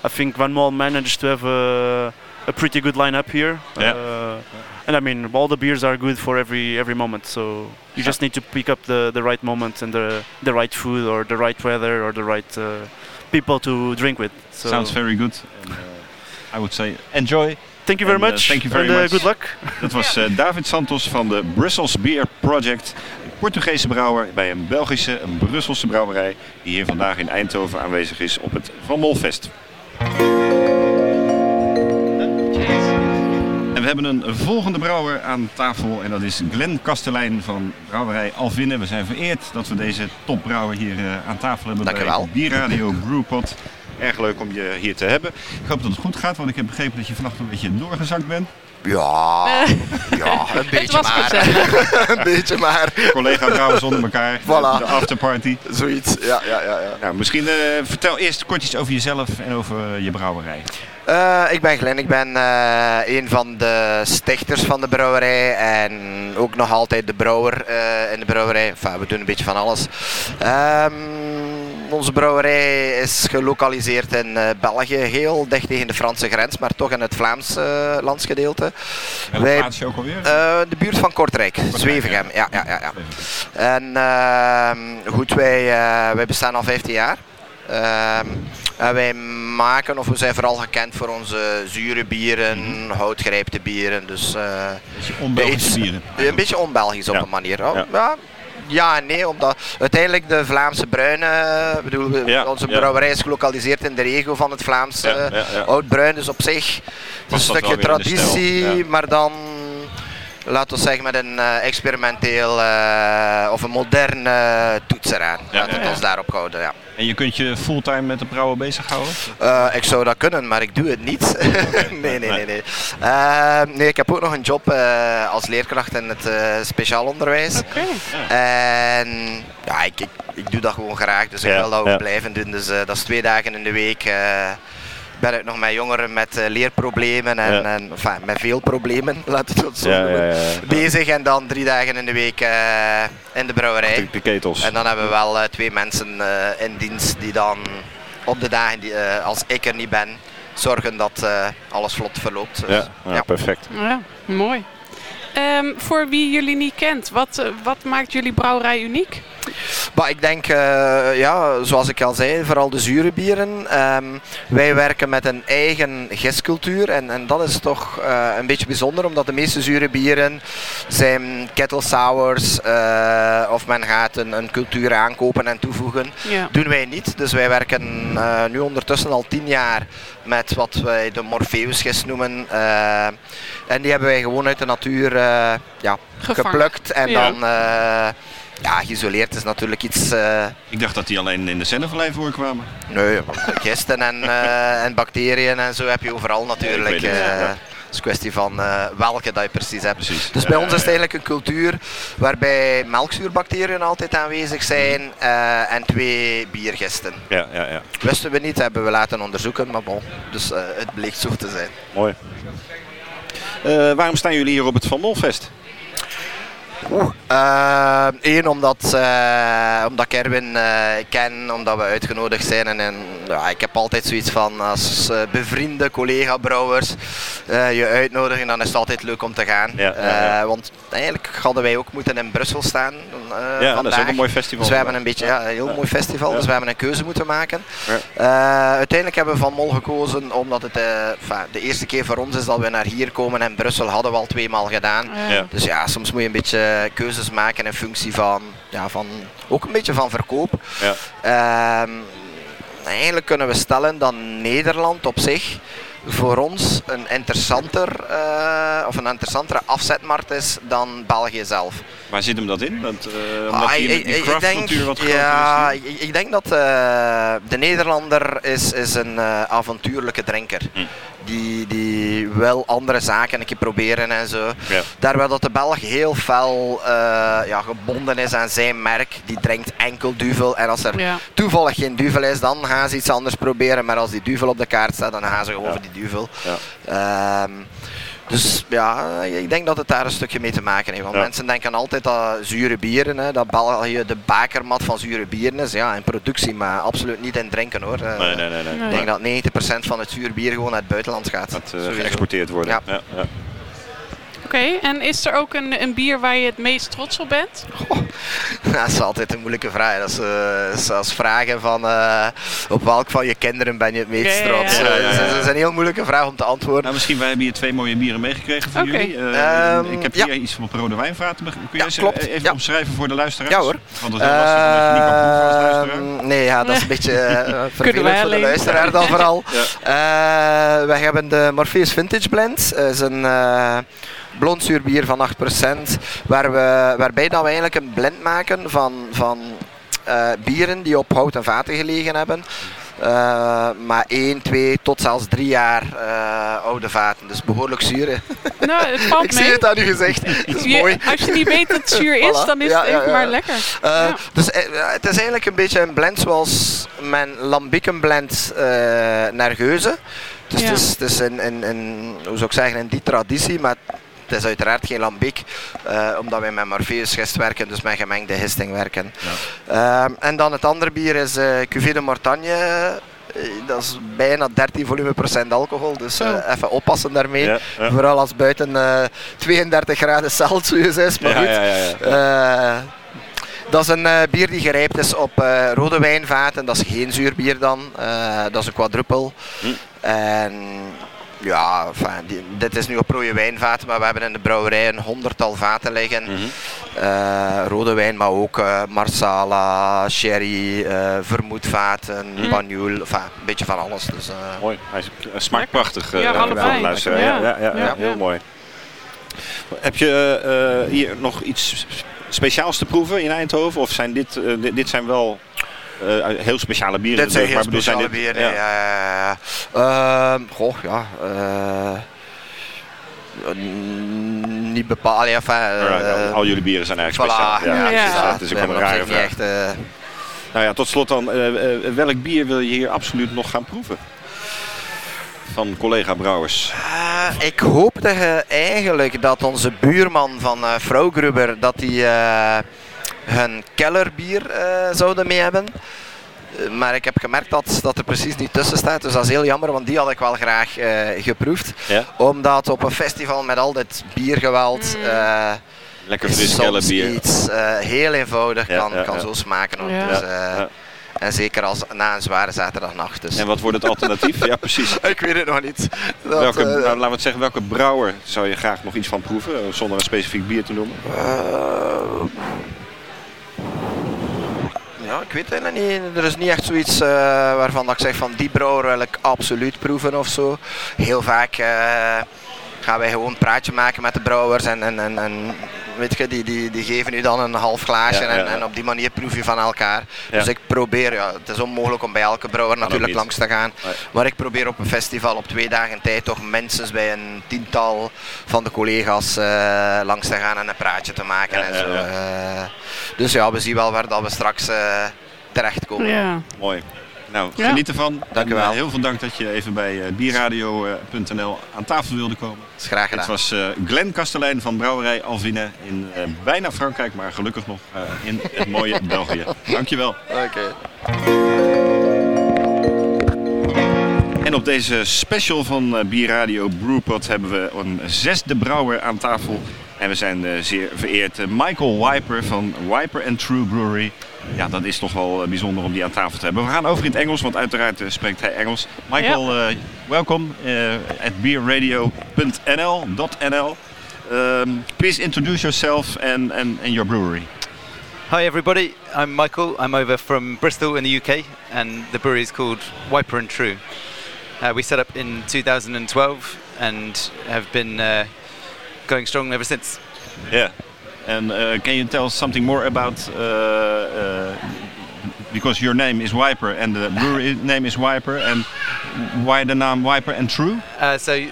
Speaker 6: I think Van Mol managed to have a, a pretty good lineup here.
Speaker 1: Yeah.
Speaker 6: Uh, and I mean, all the beers are good for every every moment. So you just need to pick up the, the right moment and the the right food or the right weather or the right uh, people to drink with. So
Speaker 1: Sounds very good. And, uh, I would say enjoy.
Speaker 6: thank you very
Speaker 1: and, uh,
Speaker 6: much.
Speaker 1: thank you very
Speaker 6: and uh,
Speaker 1: much.
Speaker 6: good luck.
Speaker 1: Dat was uh, David Santos van de Brussels Beer Project. Een Portugese brouwer bij een Belgische, een Brusselse brouwerij. Die hier vandaag in Eindhoven aanwezig is op het Van Molfest. En we hebben een volgende brouwer aan tafel en dat is Glenn Kastelein van brouwerij Alvinne. We zijn vereerd dat we deze topbrouwer hier eh, aan tafel hebben
Speaker 7: Dankjewel.
Speaker 1: bij Bierradio Brewpot. Erg leuk om je hier te hebben. Ik hoop dat het goed gaat, want ik heb begrepen dat je vannacht een beetje doorgezakt bent.
Speaker 7: Ja, ja, een beetje
Speaker 3: was
Speaker 7: maar. een beetje maar.
Speaker 1: Collega brouwers onder elkaar,
Speaker 7: Voilà.
Speaker 1: de afterparty.
Speaker 7: Zoiets, ja, ja, ja. ja.
Speaker 1: Nou, misschien eh, vertel eerst kort iets over jezelf en over je brouwerij.
Speaker 7: Eh, ik ben Glenn, ik ben eh, een van de stichters van de brouwerij en ook nog altijd de brouwer eh, in de brouwerij. Enfin, we doen een beetje van alles. Ehm, onze brouwerij is gelokaliseerd in eh, België, heel dicht tegen de Franse grens, maar toch in het eh, landsgedeelte.
Speaker 1: En
Speaker 7: Wij-
Speaker 1: ook alweer?
Speaker 7: Eh, de buurt van Kortrijk, Zwevegem. Ja, ja, ja, ja. En ehm, goed, wij, wij bestaan al 15 jaar. Ehm, en wij maken, of we zijn vooral gekend voor onze zure bieren, houtgrijpte bieren. Dus eh,
Speaker 1: Beetje onbelgische
Speaker 7: iets-
Speaker 1: bieren.
Speaker 7: een beetje onbelgisch op een manier. Oh,
Speaker 1: Ja.
Speaker 7: ja. Ja en nee, omdat uiteindelijk de Vlaamse bruine, ik bedoel,
Speaker 1: Ja,
Speaker 7: onze
Speaker 1: ja.
Speaker 7: brouwerij is gelokaliseerd in de regio van het Vlaamse
Speaker 1: Ja,
Speaker 7: oud-bruin, dus op zich het is een stukje traditie, maar dan laten we zeggen met een eh, experimenteel eh, of een moderne toets eraan.
Speaker 1: Ja,
Speaker 7: Laten we ons daarop houden. Ja.
Speaker 1: En je kunt je fulltime met de brouwen bezighouden?
Speaker 7: Eh, ik zou dat kunnen, maar ik doe het niet. nee, nee, nee. Nee. Eh, nee, ik heb ook nog een job eh, als leerkracht in het eh, speciaal onderwijs.
Speaker 3: Oké.
Speaker 7: En ja, ik, ik, ik doe dat gewoon graag, dus ik
Speaker 1: Ja,
Speaker 7: wil dat ook
Speaker 1: ja.
Speaker 7: blijven doen. Dus eh, dat is twee dagen in de week. Ben ik nog met jongeren met eh, leerproblemen en,
Speaker 1: Ja.
Speaker 7: en enfin, met veel problemen, laat het zo
Speaker 1: Ja,
Speaker 7: noemen,
Speaker 1: ja, ja.
Speaker 7: bezig. En dan drie dagen in de week eh, in de brouwerij.
Speaker 1: De, de ketels.
Speaker 7: En dan hebben we wel eh, twee mensen eh, in dienst die dan op de dagen die, eh, als ik er niet ben, zorgen dat eh, alles vlot verloopt. Dus,
Speaker 1: ja, ja,
Speaker 7: ja.
Speaker 1: perfect.
Speaker 3: Ja, mooi. Ehm, voor wie jullie niet kent, wat, wat maakt jullie brouwerij uniek?
Speaker 7: Maar ik denk, eh, ja, zoals ik al zei, vooral de zure bieren. Ehm, wij werken met een eigen gistcultuur en, en dat is toch eh, een beetje bijzonder, omdat de meeste zure bieren zijn kettle sours eh, of men gaat een, een cultuur aankopen en toevoegen.
Speaker 3: Ja.
Speaker 7: doen wij niet. Dus wij werken nu ondertussen al tien jaar met wat wij de Morpheusgist noemen. en die hebben wij gewoon uit de natuur ja,
Speaker 3: Gevangen.
Speaker 7: geplukt en
Speaker 3: Ja.
Speaker 7: dan ja, geïsoleerd is natuurlijk iets. eh,
Speaker 1: Ik dacht dat die alleen in de Zennevallei voorkwamen.
Speaker 7: nee, gisten en, eh, en bacteriën en zo heb je overal natuurlijk.
Speaker 1: het,
Speaker 7: eh,
Speaker 1: ja.
Speaker 7: Het is een kwestie van welke dat je precies hebt.
Speaker 1: Precies.
Speaker 7: Dus bij ons is het eigenlijk een cultuur waarbij melkzuurbacteriën altijd aanwezig zijn en twee biergisten.
Speaker 1: Ja, ja, ja.
Speaker 7: Wisten we niet, hebben we laten onderzoeken, maar bon, dus het bleek zo te zijn.
Speaker 1: Mooi. Waarom staan jullie hier op het Van Molfest?
Speaker 7: Eén, omdat, uh, omdat ik Erwin ken, omdat we uitgenodigd zijn. En, en ja, ik heb altijd zoiets van als bevriende collega-brouwers je uitnodigen, dan is het altijd leuk om te gaan. want eigenlijk hadden wij ook moeten in Brussel staan.
Speaker 1: ja, vandaag. dat is ook een mooi festival.
Speaker 7: Dus we hebben een beetje, ja, een heel mooi festival, dus we hebben een keuze moeten maken. uiteindelijk hebben we van Mol gekozen omdat het de eerste keer voor ons is dat we naar hier komen. En Brussel hadden we al twee maal gedaan. Dus ja, soms moet je een beetje keuzes maken in functie van, ja, van ook een beetje van verkoop. Ja. Ehm, eigenlijk kunnen we stellen dat Nederland op zich voor ons een interessanter uh, of een interessantere afzetmarkt is dan België zelf.
Speaker 1: Waar zit hem dat in? Dat, uh, omdat ah, die, die craftcultuur wat groter
Speaker 7: ja, is? Ik, ik, denk dat uh, de Nederlander is, is een avontuurlijke drinker. Hm die, die wel andere zaken een keer proberen en zo. Ja. Terwijl dat de Belg heel fel uh, ja, gebonden is aan zijn merk. Die drinkt enkel duvel. En als er toevallig geen duvel is, dan gaan ze iets anders proberen. Maar als die duvel op de kaart staat, dan gaan ze gewoon voor die duvel. Ehm, dus ja, ik denk dat het daar een stukje mee te maken heeft. Want mensen denken altijd dat zure bieren, hè, dat België de bakermat van zure bieren is. Ja, in productie, maar absoluut niet in drinken hoor.
Speaker 1: Eh, nee, nee, nee, nee.
Speaker 7: Ik denk dat 90% van het zuur bier gewoon naar het buitenland gaat.
Speaker 1: Dat uh, geëxporteerd wordt. Ja. Ja,
Speaker 3: Oké, en is er ook een, een bier waar je het meest trots op bent?
Speaker 7: dat is altijd een moeilijke vraag. Dat is, uh, als vragen van uh, op welk van je kinderen ben je het meest trots. Ja, dat is een heel moeilijke vraag om te antwoorden.
Speaker 1: Nou, misschien wij hebben hier twee mooie bieren meegekregen voor jullie. Uh, ik heb hier iets van rode wijnvaten. Kun je ja, klopt. even omschrijven voor de luisteraars?
Speaker 7: Ja hoor.
Speaker 1: Want dat is heel lastig omdat je niet kan proeven als luisteraar.
Speaker 7: Nee, ja, dat is een beetje vervelend voor de luisteraar dan vooral. wij hebben de Morpheus Vintage Blend. Dat is een blondzuurbier van 8%, waar we, waarbij dat we eigenlijk een blend maken van, van uh, bieren die op houten vaten gelegen hebben. Uh, maar 1, 2 tot zelfs 3 jaar uh, oude vaten. Dus behoorlijk zuur.
Speaker 3: Nou, het valt
Speaker 7: Ik zie het aan u gezegd. Dat is mooi.
Speaker 3: Als je niet weet dat het zuur is, dan is het even maar lekker. Uh,
Speaker 7: dus het is eigenlijk een beetje een blend zoals mijn lambieken blend naar geuze. Dus het is, het is een, een, een, hoe zou ik zeggen, in die traditie, maar het is uiteraard geen lambiek, uh, omdat wij met Morpheus werken, dus met gemengde gisting werken. Ja. Uh, en dan het andere bier is uh, Cuvée de Mortagne. Eh, dat is bijna 13 volume procent alcohol, dus even oppassen daarmee. Ja, ja. Vooral als buiten 32 graden Celsius is. Maar goed. Dat is een uh, bier die gerijpt is op uh, rode wijnvaten. Dat is geen zuurbier dan. Uh, dat is een quadruppel. Hm. En ja, enfin, dit is nu op rode wijnvaten, maar we hebben in de brouwerij een honderdtal vaten liggen. Mm rode wijn, maar ook uh, marsala, sherry, uh, vermoedvaten, mm. enfin, een beetje van alles. Dus,
Speaker 1: mooi, hij smaakt prachtig.
Speaker 3: ja, allebei.
Speaker 1: Ja, ja, ja, ja, heel mooi. Heb je hier nog iets speciaals te proeven in Eindhoven? Of zijn dit, dit, dit zijn wel uh, heel speciale bieren.
Speaker 7: Dit zijn heel speciale dit, bieren, ja. ja, ja uh, goh, ja. Uh, niet bepaald. Ja,
Speaker 1: uh, al jullie bieren zijn eigenlijk voilà, speciaal. Ja, ja, het is ook een rare vraag. Echt, nou ja, tot slot dan. welk bier wil je hier absoluut nog gaan proeven? Van collega Brouwers.
Speaker 7: ik hoopte eigenlijk dat onze buurman van Vrouw Gruber, dat die hun kellerbier uh, zouden mee hebben. Eh, maar ik heb gemerkt dat, dat er precies niet tussen staat. Dus dat is heel jammer, want die had ik wel graag uh, geproefd. Ja? Omdat op een festival met al dit biergeweld... Mm. Uh,
Speaker 1: Lekker fris kellerbier.
Speaker 7: iets heel eenvoudig kan, kan zo smaken. Dus, en zeker als na een zware zaterdagnacht. Dus.
Speaker 1: En wat wordt het alternatief? ja, precies.
Speaker 7: ik weet het nog niet.
Speaker 1: Dat, welke, nou, laten we het zeggen, welke brouwer zou je graag nog iets van proeven? Zonder een specifiek bier te noemen.
Speaker 7: Ja, ik weet het niet. Er is niet echt zoiets uh, waarvan ik zeg van die brouwer wil ik absoluut proeven of zo. Heel vaak uh, gaan wij gewoon een praatje maken met de brouwers en, en, en, en weet je, die, die, die geven u dan een half glaasje en, en, op die manier proef je van elkaar. Dus ik probeer, ja, het is onmogelijk om bij elke brouwer natuurlijk langs te gaan. Maar ik probeer op een festival op twee dagen tijd toch minstens bij een tiental van de collega's uh, langs te gaan en een praatje te maken en zo. Uh, dus ja, we zien wel waar dat we straks uh, terechtkomen.
Speaker 1: Mooi. Nou, geniet ervan.
Speaker 7: Dank u wel.
Speaker 1: heel veel dank dat je even bij bierradio.nl aan tafel wilde komen.
Speaker 7: Dat is graag gedaan.
Speaker 1: Het was Glenn Kastelein van Brouwerij Alvine in bijna Frankrijk, maar gelukkig nog in het mooie België. Dankjewel.
Speaker 7: Oké.
Speaker 1: En op deze special van Bierradio Brewpot hebben we een zesde brouwer aan tafel. En we zijn zeer vereerd Michael Wiper van Wiper True Brewery. Ja, dat is toch wel bijzonder om die aan tafel te hebben. We gaan over in het Engels, want uiteraard spreekt hij Engels. Michael, ja. welkom at beerradio.nl. Um, please introduce yourself and, and, and your brewery.
Speaker 8: Hi everybody, I'm Michael. I'm over from Bristol in the UK and the brewery is called Wiper and True. Uh, we set up in 2012 and have been uh, going strong ever since.
Speaker 1: Yeah. And uh, can you tell us something more about uh, uh, because your name is Wiper and the brewery name is Wiper and why the name Wiper and True?
Speaker 8: Uh, so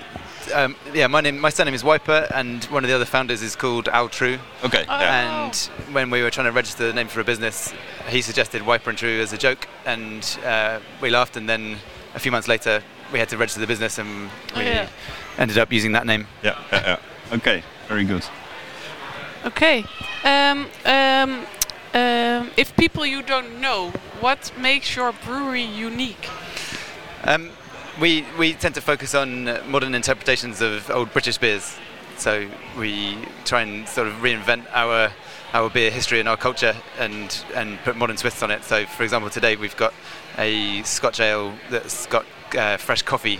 Speaker 8: um, yeah, my name, my surname is Wiper, and one of the other founders is called Al True.
Speaker 1: Okay. Oh.
Speaker 8: And when we were trying to register the name for a business, he suggested Wiper and True as a joke, and uh, we laughed. And then a few months later, we had to register the business and we oh, yeah. ended up using that name.
Speaker 1: Yeah, yeah, yeah. Okay, very good.
Speaker 3: Okay. Um, um, um, if people you don't know, what makes your brewery unique?
Speaker 8: Um, we we tend to focus on modern interpretations of old British beers. So we try and sort of reinvent our our beer history and our culture and and put modern twists on it. So for example, today we've got a Scotch ale that's got uh, fresh coffee.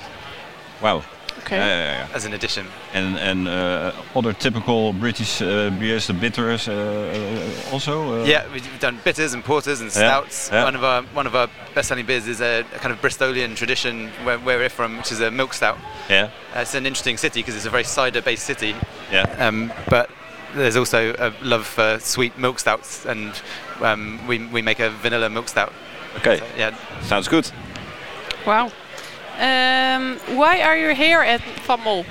Speaker 1: Wow.
Speaker 3: Okay. Yeah,
Speaker 8: yeah, yeah. As an addition.
Speaker 1: And and uh, other typical British uh, beers, the bitters uh, uh, also.
Speaker 8: Uh? yeah, we've done bitters and porters and stouts. One of our one of our best-selling beers is a, a kind of Bristolian tradition where, where, we're from, which is a milk stout.
Speaker 1: Yeah.
Speaker 8: it's an interesting city because it's a very cider-based city.
Speaker 1: Yeah.
Speaker 8: Um, but there's also a love for sweet milk stouts, and um, we we make a vanilla milk stout.
Speaker 1: Okay.
Speaker 8: So, yeah.
Speaker 1: Sounds good.
Speaker 3: Wow. Um, why are you here at Van Mol?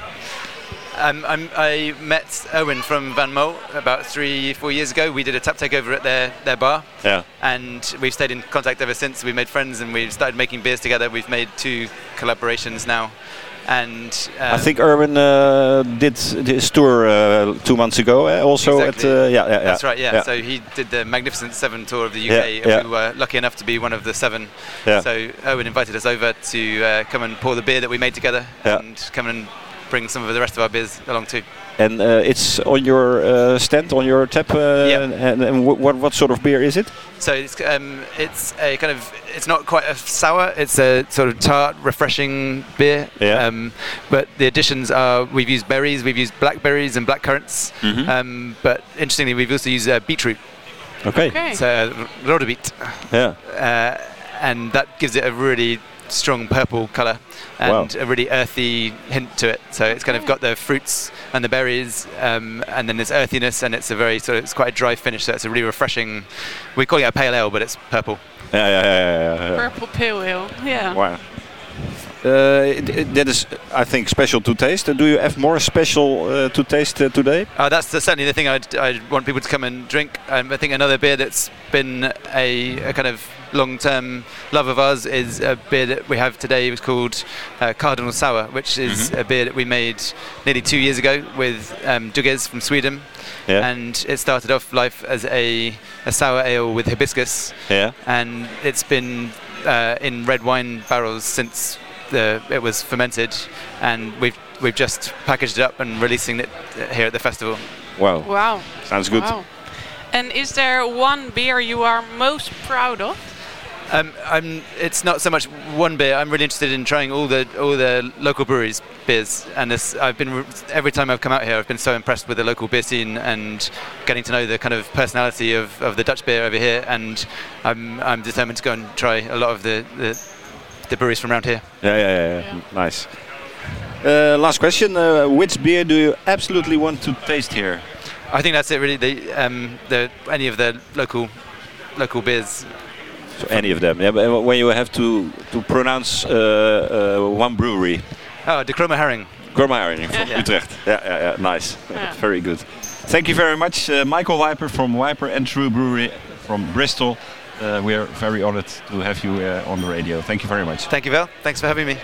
Speaker 8: Um, i met Owen from Van Mol about three, four years ago. We did a tap takeover at their, their bar.
Speaker 1: Yeah.
Speaker 8: And we've stayed in contact ever since. We've made friends and we've started making beers together. We've made two collaborations now and
Speaker 1: um, I think Erwin uh, did his tour uh, two months ago. Uh, also
Speaker 8: exactly.
Speaker 1: at
Speaker 8: yeah, yeah, that's right. Yeah. yeah. so he did the Magnificent Seven tour of the UK. Yeah, yeah. We were lucky enough to be one of the seven.
Speaker 1: Yeah.
Speaker 8: So Erwin invited us over to uh, come and pour the beer that we made together and come and bring some of the rest of our beers along too.
Speaker 1: And uh, it's on your uh, stand, on your tap. Uh,
Speaker 8: yeah.
Speaker 1: And, and what what sort of beer is it?
Speaker 8: So it's um, it's a kind of it's not quite a sour. It's a sort of tart, refreshing beer.
Speaker 1: Yeah.
Speaker 8: Um, but the additions are we've used berries, we've used blackberries and blackcurrants.
Speaker 1: Mm-hmm.
Speaker 8: Um, but interestingly, we've also used uh, beetroot.
Speaker 1: Okay.
Speaker 3: okay.
Speaker 8: So uh, rode beet.
Speaker 1: Yeah.
Speaker 8: Uh, and that gives it a really strong purple colour and wow. a really earthy hint to it. So it's kind of got the fruits and the berries, um, and then there's earthiness, and it's a very sort of it's quite a dry finish. So it's a really refreshing. We call it a pale ale, but it's purple.
Speaker 1: Yeah, yeah, yeah, yeah. yeah.
Speaker 3: Purple pale ale. Yeah.
Speaker 1: Wow. Uh, that is, I think, special to taste. Uh, do you have more special uh, to taste uh, today?
Speaker 8: Uh, that's the, certainly the thing I'd, I'd, want people to come and drink. Um, I think another beer that's been a, a kind of long-term love of ours is a beer that we have today. It was called uh, Cardinal Sour, which is mm-hmm. a beer that we made nearly two years ago with um, Duges from Sweden.
Speaker 1: Yeah.
Speaker 8: And it started off life as a, a sour ale with hibiscus.
Speaker 1: Yeah.
Speaker 8: And it's been uh, in red wine barrels since the, it was fermented, and we've we've just packaged it up and releasing it here at the festival.
Speaker 1: Wow!
Speaker 3: Wow!
Speaker 1: Sounds good.
Speaker 3: Wow. And is there one beer you are most proud of?
Speaker 8: Um, I'm, it's not so much one beer. I'm really interested in trying all the all the local breweries beers, and this, I've been every time I've come out here, I've been so impressed with the local beer scene and getting to know the kind of personality of, of the Dutch beer over here. And I'm I'm determined to go and try a lot of the, the, the breweries from around here.
Speaker 1: Yeah, yeah, yeah, yeah. nice. Uh, last question: uh, Which beer do you absolutely want to taste here?
Speaker 8: I think that's it. Really, the, um, the any of the local local beers
Speaker 1: so any of them. Yeah, when you have to to pronounce uh, uh, one brewery.
Speaker 8: Oh, the Kromme Haring.
Speaker 1: Kromme Haring from yeah. Utrecht. Yeah, yeah, yeah. Nice. Yeah. very good. Thank you very much, uh, Michael Wiper from Wiper and True Brewery from Bristol. uh, we are very honored to have you uh, on the radio. Thank you very much.
Speaker 8: Thank you, Val. Thanks for having me.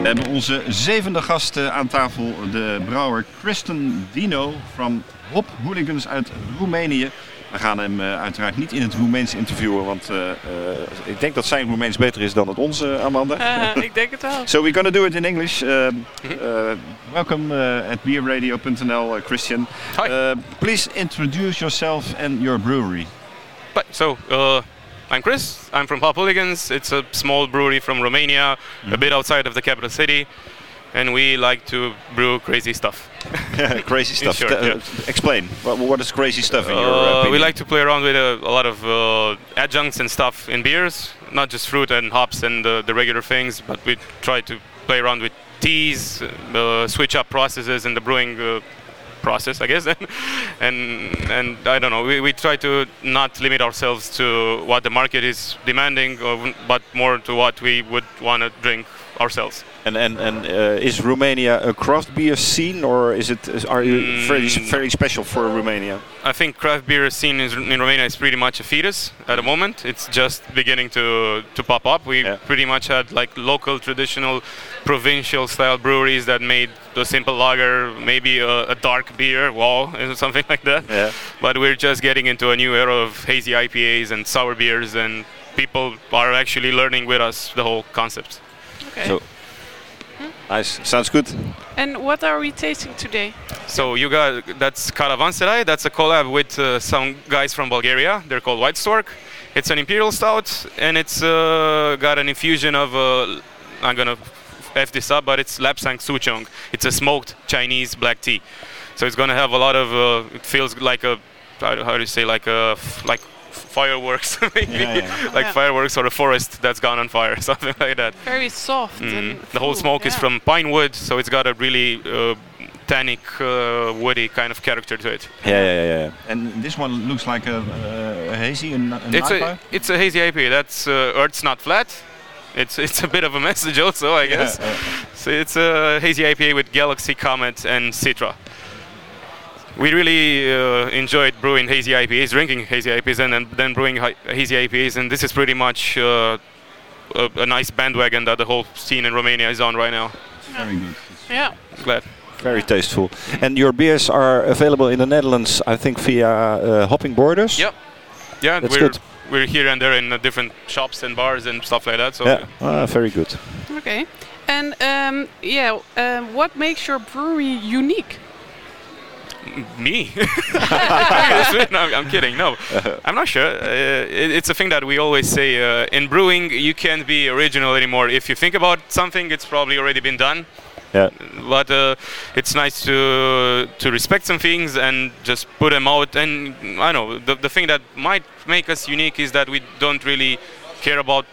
Speaker 1: We hebben onze zevende gast aan tafel, de brouwer Kristen Dino van Hop Hooligans uit Roemenië. We gaan hem uh, uiteraard niet in het Roemeens interviewen, want uh, uh, ik denk dat zijn Roemeens beter is dan het onze, Amanda.
Speaker 3: ik denk het wel.
Speaker 1: so we're gonna do it in English. welcome at beerradio.nl, Christian.
Speaker 9: Hi.
Speaker 1: please introduce yourself and your brewery.
Speaker 9: So, I'm Chris. I'm from Hop Hooligans. It's a small brewery from Romania, mm-hmm. a bit outside of the capital city, and we like to brew crazy stuff.
Speaker 1: crazy stuff.
Speaker 9: Short, yeah.
Speaker 1: Explain. What, what is crazy stuff in
Speaker 9: uh,
Speaker 1: your opinion?
Speaker 9: We like to play around with a, a lot of uh, adjuncts and stuff in beers, not just fruit and hops and the, the regular things, but we try to play around with teas, uh, switch up processes in the brewing uh, process, I guess. and and I don't know. We, we try to not limit ourselves to what the market is demanding, but more to what we would want to drink ourselves.
Speaker 1: And and and uh, is Romania a craft beer scene, or is it? Is, are you mm. very very special for Romania?
Speaker 9: I think craft beer scene is, in Romania is pretty much a fetus at the moment. It's just beginning to to pop up. We yeah. pretty much had like local traditional, provincial style breweries that made the simple lager, maybe a, a dark beer, wall, something like that.
Speaker 1: Yeah.
Speaker 9: But we're just getting into a new era of hazy IPAs and sour beers, and people are actually learning with us the whole concept.
Speaker 3: Okay. So,
Speaker 1: nice. Sounds good.
Speaker 3: And what are we tasting today?
Speaker 9: So you got that's Caravanserai. That's a collab with uh, some guys from Bulgaria. They're called White Stork. It's an imperial stout, and it's uh, got an infusion of. Uh, I'm gonna f this up, but it's Lapsang Souchong. It's a smoked Chinese black tea. So it's gonna have a lot of. Uh, it feels like a. How do you say like a like fireworks, maybe yeah, yeah. like yeah. fireworks or a forest that's gone on fire, something like that.
Speaker 3: Very soft.
Speaker 9: Mm. the whole smoke is from pine wood, so it's got a really uh, tannic, uh, woody kind of character to it.
Speaker 1: Yeah, yeah, yeah. And this one looks like a, a hazy, an, an
Speaker 9: it's IPA? a it's a hazy IPA. That's uh, Earth's not flat. It's it's a bit of a message also, I guess. So it's a hazy IPA with Galaxy Comet and Citra we really uh, enjoyed brewing hazy IPAs, drinking hazy IPAs, and, and then brewing hazy IPAs. And this is pretty much uh, a, a, nice bandwagon that the whole scene in Romania is on right now.
Speaker 1: Very good.
Speaker 3: Yeah.
Speaker 9: Glad.
Speaker 1: Very tasteful. And your beers are available in the Netherlands, I think, via uh, Hopping Borders.
Speaker 9: Yep. Yeah,
Speaker 1: that's
Speaker 9: we're,
Speaker 1: good.
Speaker 9: We're here and there in uh, different shops and bars and stuff like that. So
Speaker 1: yeah, ah, very good.
Speaker 3: Okay. And um, yeah, uh, what makes your brewery unique?
Speaker 9: Me. no, I'm kidding. No, I'm not sure. Uh, it, it's a thing that we always say uh, in brewing. You can't be original anymore. If you think about something, it's probably already been done.
Speaker 1: Yeah.
Speaker 9: But uh, it's nice to to respect some things and just put them out. And I know the the thing that might make us unique is that we don't really care about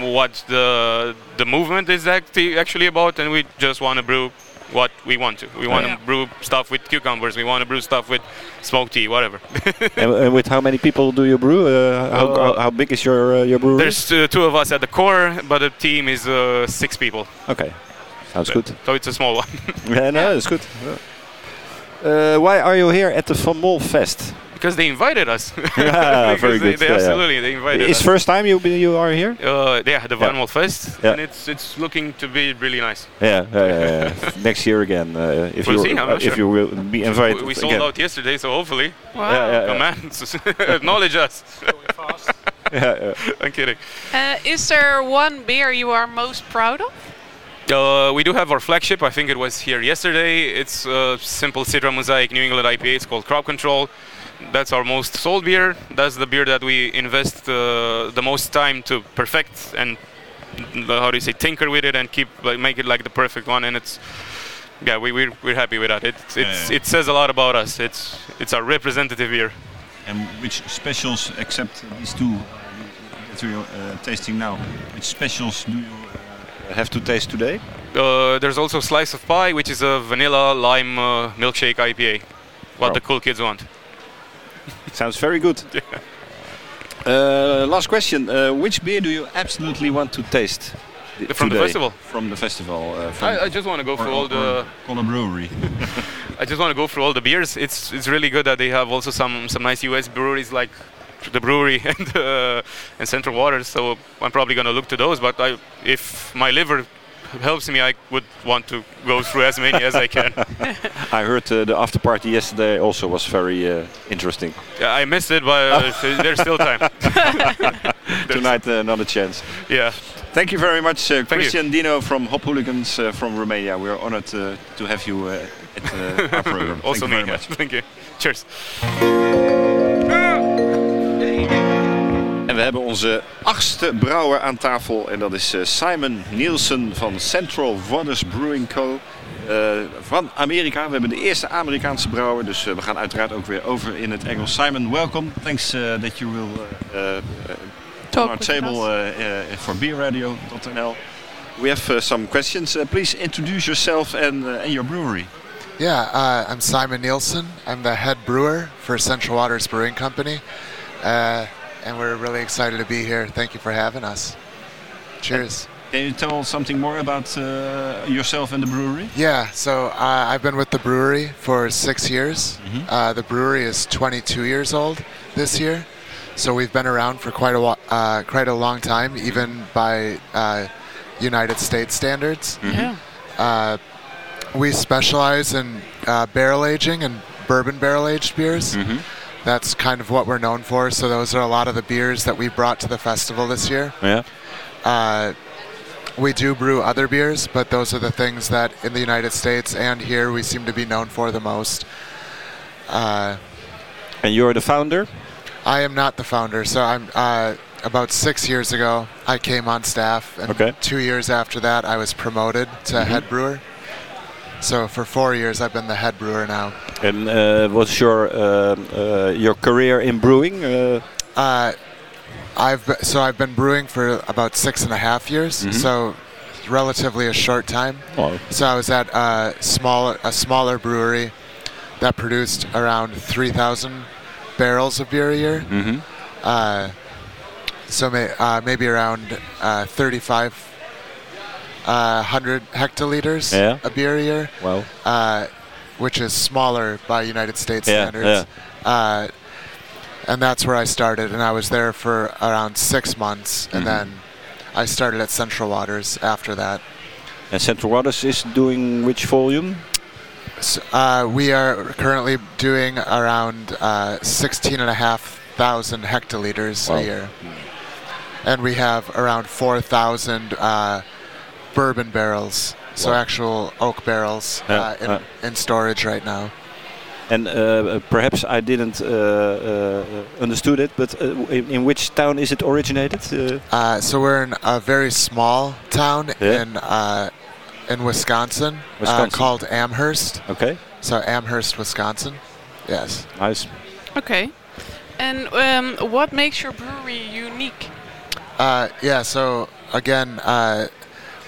Speaker 9: what the the movement is actually about, and we just want to brew what we want to. We want to brew stuff with cucumbers. We want to brew stuff with smoked tea, whatever.
Speaker 1: and, and, with how many people do you brew? Uh, how, uh, how, big is your uh, your brewery?
Speaker 9: There's two of us at the core, but the team is uh, six people.
Speaker 1: Okay, sounds so, good.
Speaker 9: So it's a small one.
Speaker 1: yeah, no, it's good. Uh, why are you here at the Van Mol Fest?
Speaker 9: Because they invited us.
Speaker 1: yeah, very good.
Speaker 9: They
Speaker 1: yeah,
Speaker 9: absolutely,
Speaker 1: yeah.
Speaker 9: they invited
Speaker 1: it's
Speaker 9: us.
Speaker 1: first time you you are here?
Speaker 9: Uh, yeah, the Van Mol Fest, and it's it's looking to be really nice.
Speaker 1: Yeah, yeah next year again. Uh, if
Speaker 9: we'll
Speaker 1: you
Speaker 9: see, uh,
Speaker 1: if you will be invited.
Speaker 9: We, we
Speaker 1: sold
Speaker 9: again. out yesterday, so hopefully.
Speaker 3: Wow.
Speaker 1: Yeah, yeah,
Speaker 9: Come on, acknowledge us.
Speaker 1: yeah,
Speaker 9: I'm kidding.
Speaker 3: Uh, is there one beer you are most proud of?
Speaker 9: Uh, we do have our flagship. I think it was here yesterday. It's a simple Citra Mosaic New England IPA. It's called Crop Control that's our most sold beer. That's the beer that we invest uh, the most time to perfect and uh, how do you say tinker with it and keep like make it like the perfect one. And it's yeah, we we're, we're happy with that. It it's, yeah, yeah. it says a lot about us. It's it's our representative beer.
Speaker 1: And which specials, except these two that we're uh, tasting now, which specials do you uh, have to taste today?
Speaker 9: Uh, there's also Slice of Pie, which is a vanilla lime uh, milkshake IPA. What oh. the cool kids want.
Speaker 1: Sounds very good. Uh, last question: uh, Which beer do you absolutely want to taste?
Speaker 9: From the festival.
Speaker 1: From the festival. Uh,
Speaker 9: from I, I, just want to go for all the.
Speaker 1: Call a brewery.
Speaker 9: I just want to go through all the beers. It's it's really good that they have also some some nice US breweries like the brewery and uh, and Central Waters. So I'm probably gonna look to those. But I, if my liver helps me, I would want to go through as many as I can.
Speaker 1: I heard uh, the after party yesterday also was very uh, interesting.
Speaker 9: Yeah, I missed it, but uh, there's still time.
Speaker 1: Tonight, uh, another chance.
Speaker 9: Yeah.
Speaker 1: Thank you very much, uh, Christian
Speaker 9: you.
Speaker 1: Dino from Hop Hooligans uh, from Romania. We are honored to have you at our program.
Speaker 9: also
Speaker 1: Thank you
Speaker 9: me.
Speaker 1: very much.
Speaker 9: Thank you. Cheers.
Speaker 1: We hebben onze achtste brouwer aan tafel. En dat is uh, Simon Nielsen van Central Waters Brewing Co. Uh, van Amerika. We hebben de eerste Amerikaanse brouwer. Dus uh, we gaan uiteraard ook weer over in het Engels. Simon, welcome. Thanks that you will
Speaker 3: Talk
Speaker 1: on our table for beerradio.nl. We have some questions. please introduce yourself and, and your brewery.
Speaker 10: Yeah, uh, I'm Simon Nielsen. I'm the head brewer for Central Waters Brewing Company. And we're really excited to be here. Thank you for having us. Cheers.
Speaker 1: Can you tell us something more about uh, yourself and the brewery?
Speaker 10: Yeah, so uh, I've been with the brewery for six years. Mm-hmm. Uh, the brewery is 22 years old this year, so we've been around for quite a uh, quite a long time, even by uh, United States standards.
Speaker 3: Mm-hmm. Yeah.
Speaker 10: Uh, we specialize in barrel aging and bourbon barrel aged beers.
Speaker 1: Mm-hmm
Speaker 10: that's kind of what we're known for. So those are a lot of the beers that we brought to the festival this year.
Speaker 1: Yeah.
Speaker 10: Uh, we do brew other beers, but those are the things that in the United States and here we seem to be known for the most. Uh,
Speaker 1: and you're the founder?
Speaker 10: I am not the founder. So I'm uh, about six years ago. I came on staff, and
Speaker 1: okay.
Speaker 10: two years after that, I was promoted to mm-hmm. head brewer. So for four years, I've been the head brewer now.
Speaker 1: And uh, what's your uh, uh, your career in brewing?
Speaker 10: Uh, uh, I've been, so I've been brewing for about six and a half years. Mm -hmm. So relatively a short time.
Speaker 1: Wow.
Speaker 10: So I was at a smaller a smaller brewery that produced around three thousand barrels of beer a year.
Speaker 1: Mm -hmm.
Speaker 10: so may, maybe around thirty five uh, 100 hectoliters
Speaker 1: yeah.
Speaker 10: a beer a year.
Speaker 1: Wow.
Speaker 10: Uh, which is smaller by United States
Speaker 1: yeah,
Speaker 10: standards.
Speaker 1: Yeah.
Speaker 10: Uh, and that's where I started, and I was there for around six months, and mm-hmm. then I started at Central Waters after that.
Speaker 1: And Central Waters is doing which volume?
Speaker 10: So, uh, we are currently doing around uh, 16,500 hectoliters
Speaker 1: wow.
Speaker 10: a year. And we have around 4,000 uh, bourbon barrels, so
Speaker 1: wow.
Speaker 10: actual oak barrels
Speaker 1: yeah,
Speaker 10: uh, in,
Speaker 1: yeah.
Speaker 10: in, storage right now.
Speaker 1: And uh, perhaps I didn't uh, uh understood it, but uh, in, in, which town is it originated?
Speaker 10: Uh, so we're in a very small town
Speaker 1: yeah.
Speaker 10: in in Wisconsin,
Speaker 1: Wisconsin.
Speaker 10: called Amherst.
Speaker 1: Okay.
Speaker 10: So Amherst, Wisconsin. Yes.
Speaker 1: Nice.
Speaker 3: Okay. And um, what makes your brewery unique?
Speaker 10: yeah. So again,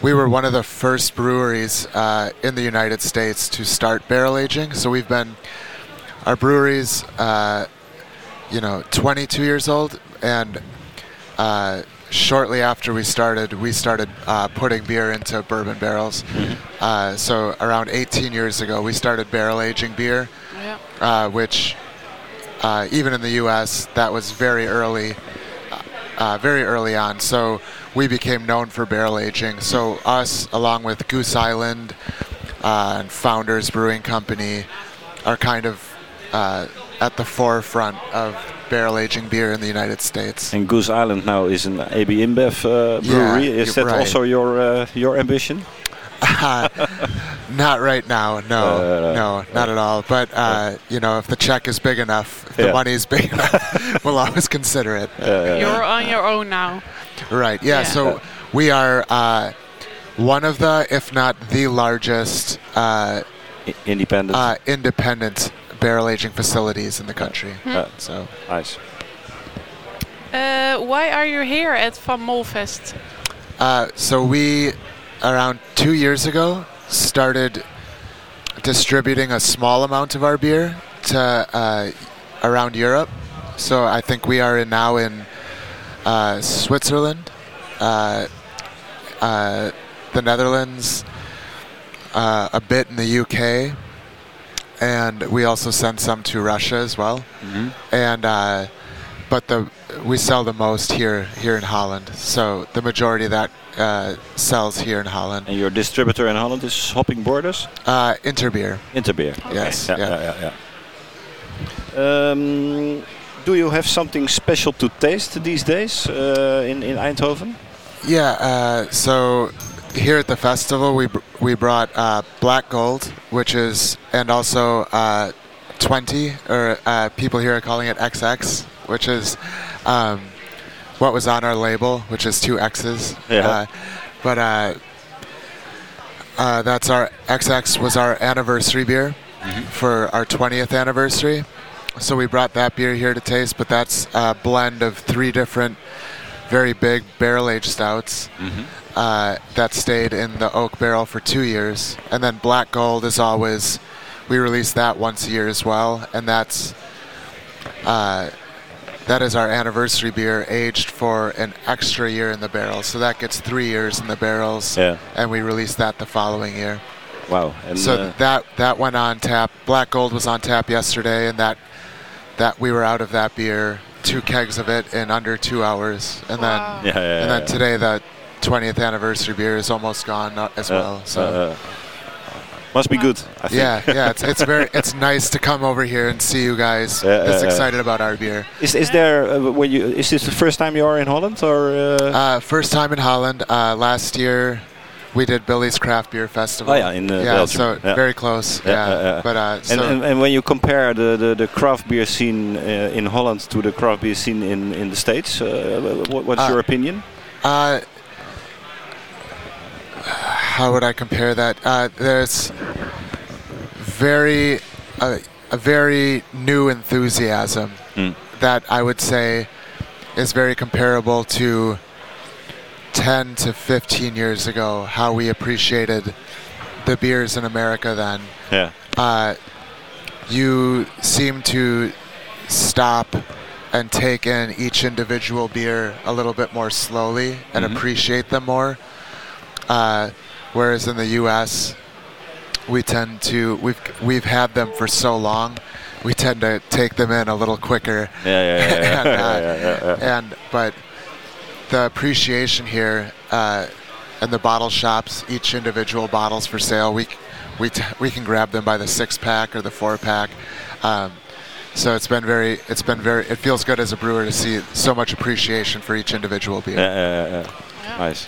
Speaker 10: we were one of the first breweries uh, in the United States to start barrel aging. So we've been, our brewery's, uh, you know, 22 years old, and uh, shortly after we started, we started uh, putting beer into bourbon barrels.
Speaker 1: Mm-hmm.
Speaker 10: Uh, so around 18 years ago, we started barrel aging beer,
Speaker 3: yeah.
Speaker 10: Uh, which even in the U.S. that was very early, very early on. So we became known for barrel aging. So us, along with Goose Island uh, and Founders Brewing Company, are kind of uh, at the forefront of barrel aging beer in the United States.
Speaker 1: And Goose Island now is an AB InBev uh, brewery.
Speaker 10: Yeah,
Speaker 1: is that
Speaker 10: right.
Speaker 1: also your uh, your ambition?
Speaker 10: not right now, no, no, not at all. But uh, you know, if the check is big enough, if the money is big enough, we'll always consider it.
Speaker 3: You're on your own now.
Speaker 10: Right. Yeah.
Speaker 3: Yeah.
Speaker 10: So we are uh, one of the, if not the largest, uh,
Speaker 1: independent.
Speaker 10: uh, independent barrel aging facilities in the country.
Speaker 1: Uh,
Speaker 10: So
Speaker 1: nice.
Speaker 3: Uh, why are you here at Van Molfest?
Speaker 10: Uh, so we, around two years ago, started distributing a small amount of our beer to uh, around Europe. So I think we are in now in uh, Switzerland, uh, uh, the Netherlands, uh, a bit in the UK, and we also send some to Russia as well. And uh, but the we sell the most here here in Holland. So the majority of that uh, sells here in Holland.
Speaker 1: And your distributor in Holland is Hopping Borders?
Speaker 10: Uh, Interbeer.
Speaker 1: Interbeer.
Speaker 10: Yes.
Speaker 1: Yeah,
Speaker 10: yeah.
Speaker 1: yeah, yeah. yeah. Um, do you have something special to taste these days uh, in in Eindhoven?
Speaker 10: Yeah, uh, so here at the festival, we br- we brought uh, Black Gold, which is, and also uh, 20, or uh, people here are calling it XX, which is um, what was on our label, which is two X's.
Speaker 1: Yeah.
Speaker 10: Uh, but uh, uh, that's our XX was our anniversary beer for our 20th anniversary. So we brought that beer here to taste, but that's a blend of three different very big barrel aged stouts uh, that stayed in the oak barrel for two years. And then Black Gold is always, we release that once a year as well. And that's, uh, that is our anniversary beer aged for an extra year in the barrel. So that gets three years in the barrels.
Speaker 1: Yeah.
Speaker 10: And we release that the following year.
Speaker 1: Wow. And
Speaker 10: so
Speaker 1: uh,
Speaker 10: that that went on tap. Black Gold was on tap yesterday, and that that we were out of that beer, two kegs of it in under two hours, and then
Speaker 1: Yeah, yeah,
Speaker 10: and then today the 20th anniversary beer is almost gone uh, as
Speaker 1: uh,
Speaker 10: well. So.
Speaker 1: uh, must be good. I think.
Speaker 10: yeah, yeah, it's, it's very it's nice to come over here and see you guys
Speaker 1: Yeah,
Speaker 10: this
Speaker 1: yeah, yeah.
Speaker 10: excited about our beer.
Speaker 1: Is is there uh, when you is this the first time you are in Holland or? Uh,
Speaker 10: Uh, first time in Holland. Uh, last year, we did Billy's Craft Beer Festival.
Speaker 1: Oh, yeah, in, uh,
Speaker 10: yeah,
Speaker 1: Belgium.
Speaker 10: so
Speaker 1: Yeah.
Speaker 10: very close.
Speaker 1: Yeah,
Speaker 10: Yeah, but uh, so
Speaker 1: and, and, and when you compare the, the, the craft beer scene uh, in Holland to the craft beer scene in, in the States, uh, what, what's
Speaker 10: Uh,
Speaker 1: your opinion?
Speaker 10: Uh, how would I compare that? Uh, there's very uh, a very new enthusiasm
Speaker 1: Mm.
Speaker 10: that I would say is very comparable to 10 to 15 years ago. How we appreciated the beers in America then.
Speaker 1: Yeah.
Speaker 10: Uh, you seem to stop and take in each individual beer a little bit more slowly and
Speaker 1: Mhm.
Speaker 10: appreciate them more. Uh, whereas in the U.S., we tend to we've we've had them for so long, we tend to take them in a little quicker.
Speaker 1: Yeah, yeah, yeah, yeah.
Speaker 10: and, uh,
Speaker 1: Yeah, yeah, yeah.
Speaker 10: and but the appreciation here uh, in the bottle shops, each individual bottles for sale, we we t- we can grab them by the six pack or the four pack. Um, so it's been very it's been very it feels good as a brewer to see so much appreciation for each individual beer.
Speaker 1: Yeah, yeah, yeah, yeah. Nice.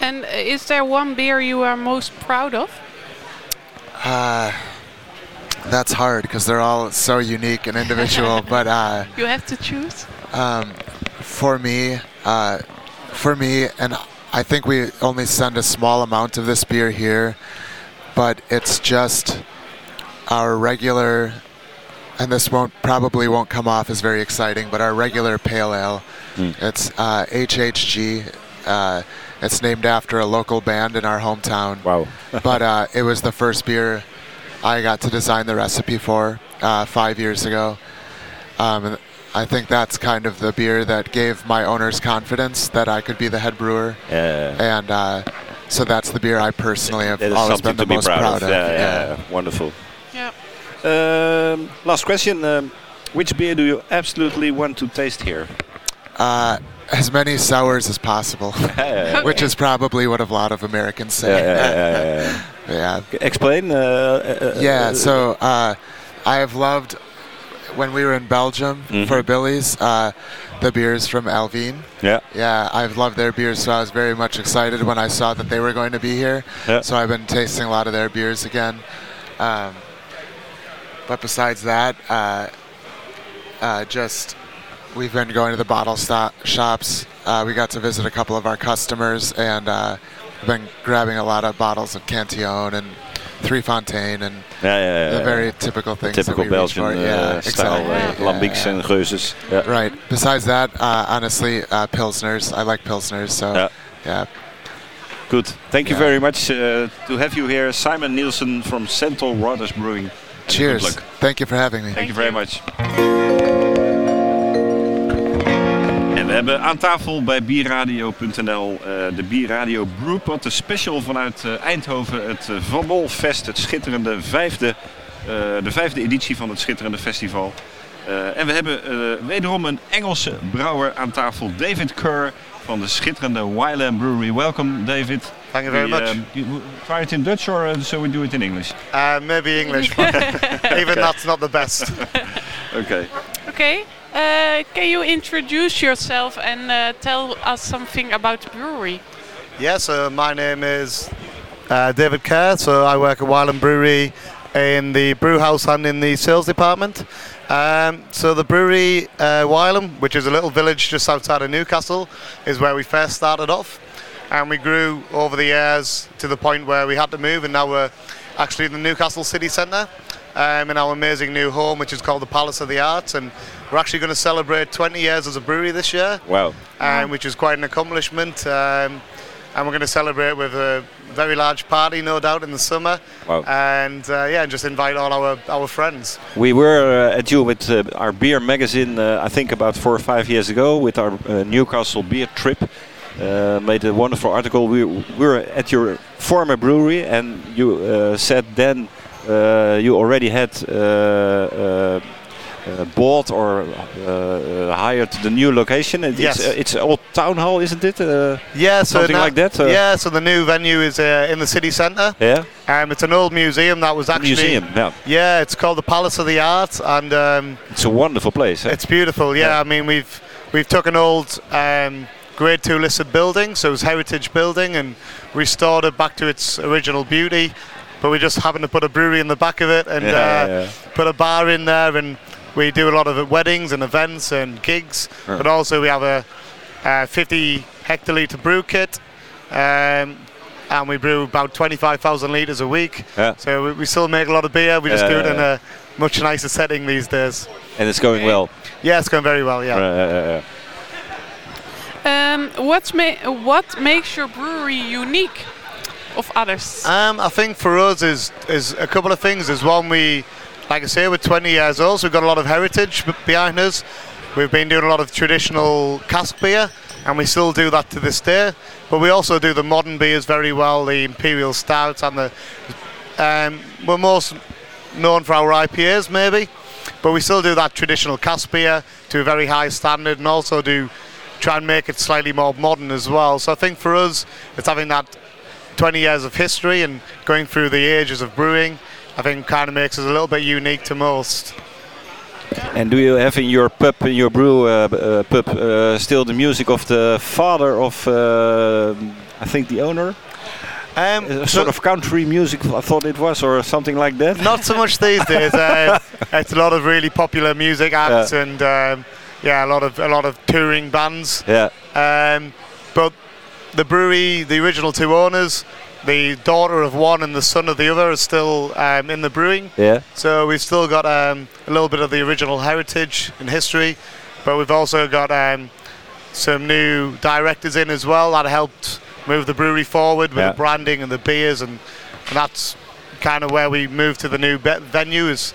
Speaker 3: And is there one beer you are most proud of?
Speaker 10: Uh, that's hard because they're all so unique and individual. but uh,
Speaker 3: You have to choose.
Speaker 10: um, for me, uh, for me, and I think we only send a small amount of this beer here, but it's just our regular, and this won't probably won't come off as very exciting, but our regular pale ale. It's uh, HHG. Uh, it's named after a local band in our hometown.
Speaker 1: Wow.
Speaker 10: but uh, it was the first beer I got to design the recipe for uh, five years ago. Um, I think that's kind of the beer that gave my owners confidence that I could be the head brewer.
Speaker 1: Yeah.
Speaker 10: And uh, so that's the beer I personally have
Speaker 1: That is
Speaker 10: always
Speaker 1: something
Speaker 10: been the
Speaker 1: to be
Speaker 10: most
Speaker 1: proud, of. Yeah,
Speaker 10: Yeah.
Speaker 1: yeah, yeah. Wonderful.
Speaker 3: Yeah.
Speaker 1: Um, last question. Um, which beer do you absolutely want to taste here?
Speaker 10: Uh, as many sours as possible,
Speaker 1: yeah.
Speaker 10: which is probably what a lot of Americans say.
Speaker 1: Yeah, yeah, yeah, yeah,
Speaker 10: Yeah.
Speaker 1: Explain. Uh, uh,
Speaker 10: yeah,
Speaker 1: uh,
Speaker 10: so uh, I have loved when we were in Belgium
Speaker 1: Mhm.
Speaker 10: for Billy's uh, the beers from Alvin.
Speaker 1: Yeah.
Speaker 10: Yeah, I've loved their beers, so I was very much excited when I saw that they were going to be here.
Speaker 1: Yeah.
Speaker 10: So I've been tasting a lot of their beers again. Um, but besides that, uh, uh, just we've been going to the bottle stop shops. Uh, we got to visit a couple of our customers, and uh, been grabbing a lot of bottles of Cantillon and Three Fontaine and
Speaker 1: Yeah, yeah, yeah,
Speaker 10: the very typical things. that
Speaker 1: Typical
Speaker 10: we reach
Speaker 1: Belgian
Speaker 10: for.
Speaker 1: uh,
Speaker 10: yeah,
Speaker 1: style,
Speaker 10: exactly.
Speaker 1: uh, lambics and geuzes. Yeah.
Speaker 10: Right. Besides that, uh, honestly, uh, pilsners. I like pilsners. So
Speaker 1: Yeah.
Speaker 10: yeah.
Speaker 1: Good. Thank you
Speaker 10: Yeah.
Speaker 1: very much uh, to have you here, Simon Nielsen from Central Waters Brewing.
Speaker 10: Cheers.
Speaker 1: Good luck.
Speaker 10: Thank you for having me.
Speaker 1: Thank you very much. We hebben aan tafel bij bierradio.nl eh, de Bierradio Brewpot, de special vanuit eh, Eindhoven, het eh, Van Mol Fest, het schitterende vijfde de vijfde editie van het schitterende festival. en we hebben wederom een Engelse brouwer aan tafel, David Kerr van de schitterende Wylam Brewery. Welcome, David.
Speaker 11: Thank you very
Speaker 1: we,
Speaker 11: much.
Speaker 1: You try it in Dutch or uh, so we do it in English?
Speaker 11: Uh, maybe English, but even that's not the best.
Speaker 1: okay.
Speaker 3: Okay. Uh, can you introduce yourself and uh, tell us something about the brewery?
Speaker 11: Yes, uh, my name is uh, David Kerr. So I work at Wylam Brewery in the brew house and in the sales department. Um, so the brewery uh, Wylam, which is a little village just outside of Newcastle, is where we first started off, and we grew over the years to the point where we had to move, and now we're actually in the Newcastle city centre um, in our amazing new home, which is called the Palace of the Arts, and we're actually going to celebrate 20 years as a brewery this year.
Speaker 1: Wow!
Speaker 11: Um, which is quite an accomplishment, um, and we're going to celebrate with a very large party, no doubt, in the summer.
Speaker 1: Wow!
Speaker 11: And uh, yeah, just invite all our our friends.
Speaker 1: We were uh, at you with uh, our beer magazine, uh, I think about four or five years ago, with our uh, Newcastle beer trip. Uh, made a wonderful article. We, we were at your former brewery, and you said then you already had uh, bought or uh, hired the new location. It's,
Speaker 11: yes.
Speaker 1: Uh, it's old town hall, isn't it?
Speaker 11: yeah, so
Speaker 1: something like that.
Speaker 11: yeah, so the new venue is in the city centre.
Speaker 1: Yeah.
Speaker 11: Um, it's an old museum that was actually
Speaker 1: museum. Yeah.
Speaker 11: Yeah, it's called the Palace of the Arts, and um,
Speaker 1: it's a wonderful place. Eh?
Speaker 11: It's beautiful. Yeah, yeah, I mean we've we've took an old. Um, Grade 2 listed building, so it was heritage building, and restored it back to its original beauty. But we just happened to put a brewery in the back of it and
Speaker 1: yeah,
Speaker 11: uh,
Speaker 1: yeah.
Speaker 11: put a bar in there and we do a lot of weddings and events and gigs,
Speaker 1: uh-huh.
Speaker 11: but also we have a, a 50 hectolitre brew kit. Um, and we brew about 25,000 litres a week.
Speaker 1: Yeah.
Speaker 11: So we, we, still make a lot of beer. We just do it in a much nicer setting these days.
Speaker 1: And it's going well.
Speaker 11: Yeah, it's going very well. Yeah.
Speaker 3: Um, what's ma what makes your brewery unique of others?
Speaker 11: Um, I think for us is is a couple of things. There's one we like I say, we're 20 years old, so we've got a lot of heritage behind us. We've been doing a lot of traditional cask beer, and we still do that to this day. But we also do the modern beers very well, the imperial stouts, and the. Um, we're most known for our IPAs, maybe, but we still do that traditional cask beer to a very high standard, and also do try and make it slightly more modern as well. So I think for us, it's having that 20 years of history and going through the ages of brewing I think kind of makes us a little bit unique to most.
Speaker 1: And do you have in your pub, in your brew uh, uh, pub, uh, still the music of the father of, uh, I think, the owner?
Speaker 11: Um,
Speaker 1: sort of country music, I thought it was, or something like that.
Speaker 11: Not so much these days. Uh, it's a lot of really popular music acts yeah. and um, yeah, a lot of a lot of touring bands.
Speaker 1: Yeah.
Speaker 11: Um, but the brewery, the original two owners, the daughter of one and the son of the other is still um, in the brewing.
Speaker 1: Yeah.
Speaker 11: So we've still got um, a little bit of the original heritage and history, but we've also got um, some new directors in as well that helped move the brewery forward with
Speaker 1: yeah.
Speaker 11: the branding and the beers, and, and that's kind of where we moved to the new be- venue. Is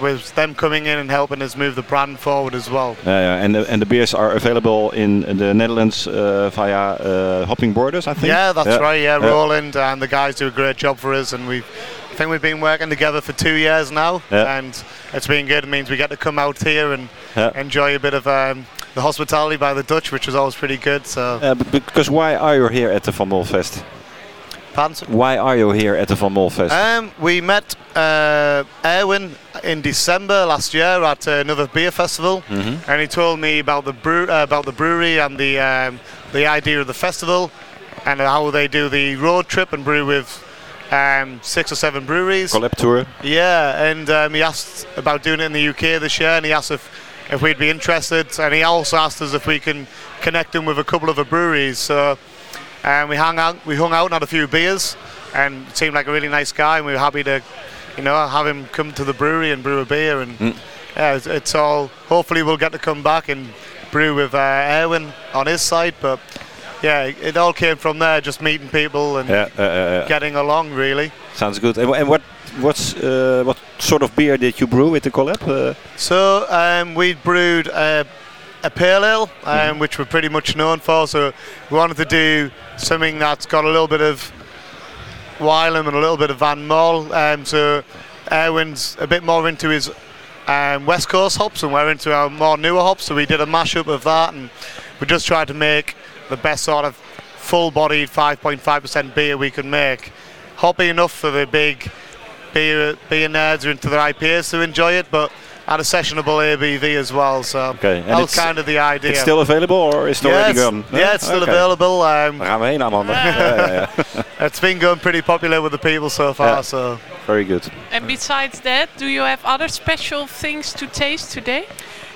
Speaker 11: with them coming in and helping us move the brand forward as well.
Speaker 1: Uh, yeah, and the, and the beers are available in the Netherlands uh, via uh, Hopping Borders, I think.
Speaker 11: Yeah, that's
Speaker 1: yeah.
Speaker 11: right. Yeah, Roland and the guys do a great job for us, and we. I think we've been working together for two years now,
Speaker 1: yeah.
Speaker 11: and it's been good. It means we get to come out here and enjoy a bit of um, the hospitality by the Dutch, which is always pretty good. So.
Speaker 1: because why are you here at the Van Mol Fest?
Speaker 11: Pardon?
Speaker 1: Why are you here at the Van Mol Fest?
Speaker 11: Um, we met uh, Erwin in December last year at another beer festival,
Speaker 1: mm-hmm.
Speaker 11: and he told me about the brew uh, about the brewery and the um, the idea of the festival, and how they do the road trip and brew with um, six or seven breweries.
Speaker 1: Collab tour.
Speaker 11: Yeah, and um, he asked about doing it in the UK this year, and he asked if if we'd be interested, and he also asked us if we can connect him with a couple of the breweries. So and we hung out, we hung out and had a few beers, and seemed like a really nice guy, and we were happy to, you know, have him come to the brewery and brew a beer, and
Speaker 1: mm.
Speaker 11: yeah, it's, it's, all. Hopefully, we'll get to come back and brew with uh, Erwin on his side, but yeah, it all came from there, just meeting people and
Speaker 1: yeah, uh, uh,
Speaker 11: getting along, really.
Speaker 1: Sounds good. And, and what what's uh, what sort of beer did you brew with the collab? Uh,
Speaker 11: so um, we brewed a pale ale, um, which we're pretty much known for. So we wanted to do something that's got a little bit of Wylam and a little bit of Van Mol. Um, so Erwin's a bit more into his um, West Coast hops, and we're into our more newer hops. So we did a mashup of that, and we just tried to make the best sort of full-bodied 5.5% beer we could make. Hoppy enough for the big beer beer nerds or into their IPAs to enjoy it, but at a sessionable ABV as well. So
Speaker 1: okay.
Speaker 11: that was kind of the idea.
Speaker 1: It's still available or is it
Speaker 11: yeah,
Speaker 1: already
Speaker 11: it's,
Speaker 1: gone?
Speaker 11: Yeah, it's still okay. available. Um,
Speaker 1: Daar gaan we heen, Amanda. yeah,
Speaker 11: yeah. it's been going pretty popular with the people so far. Yeah. So
Speaker 1: very good.
Speaker 3: And besides that, do you have other special things to taste today?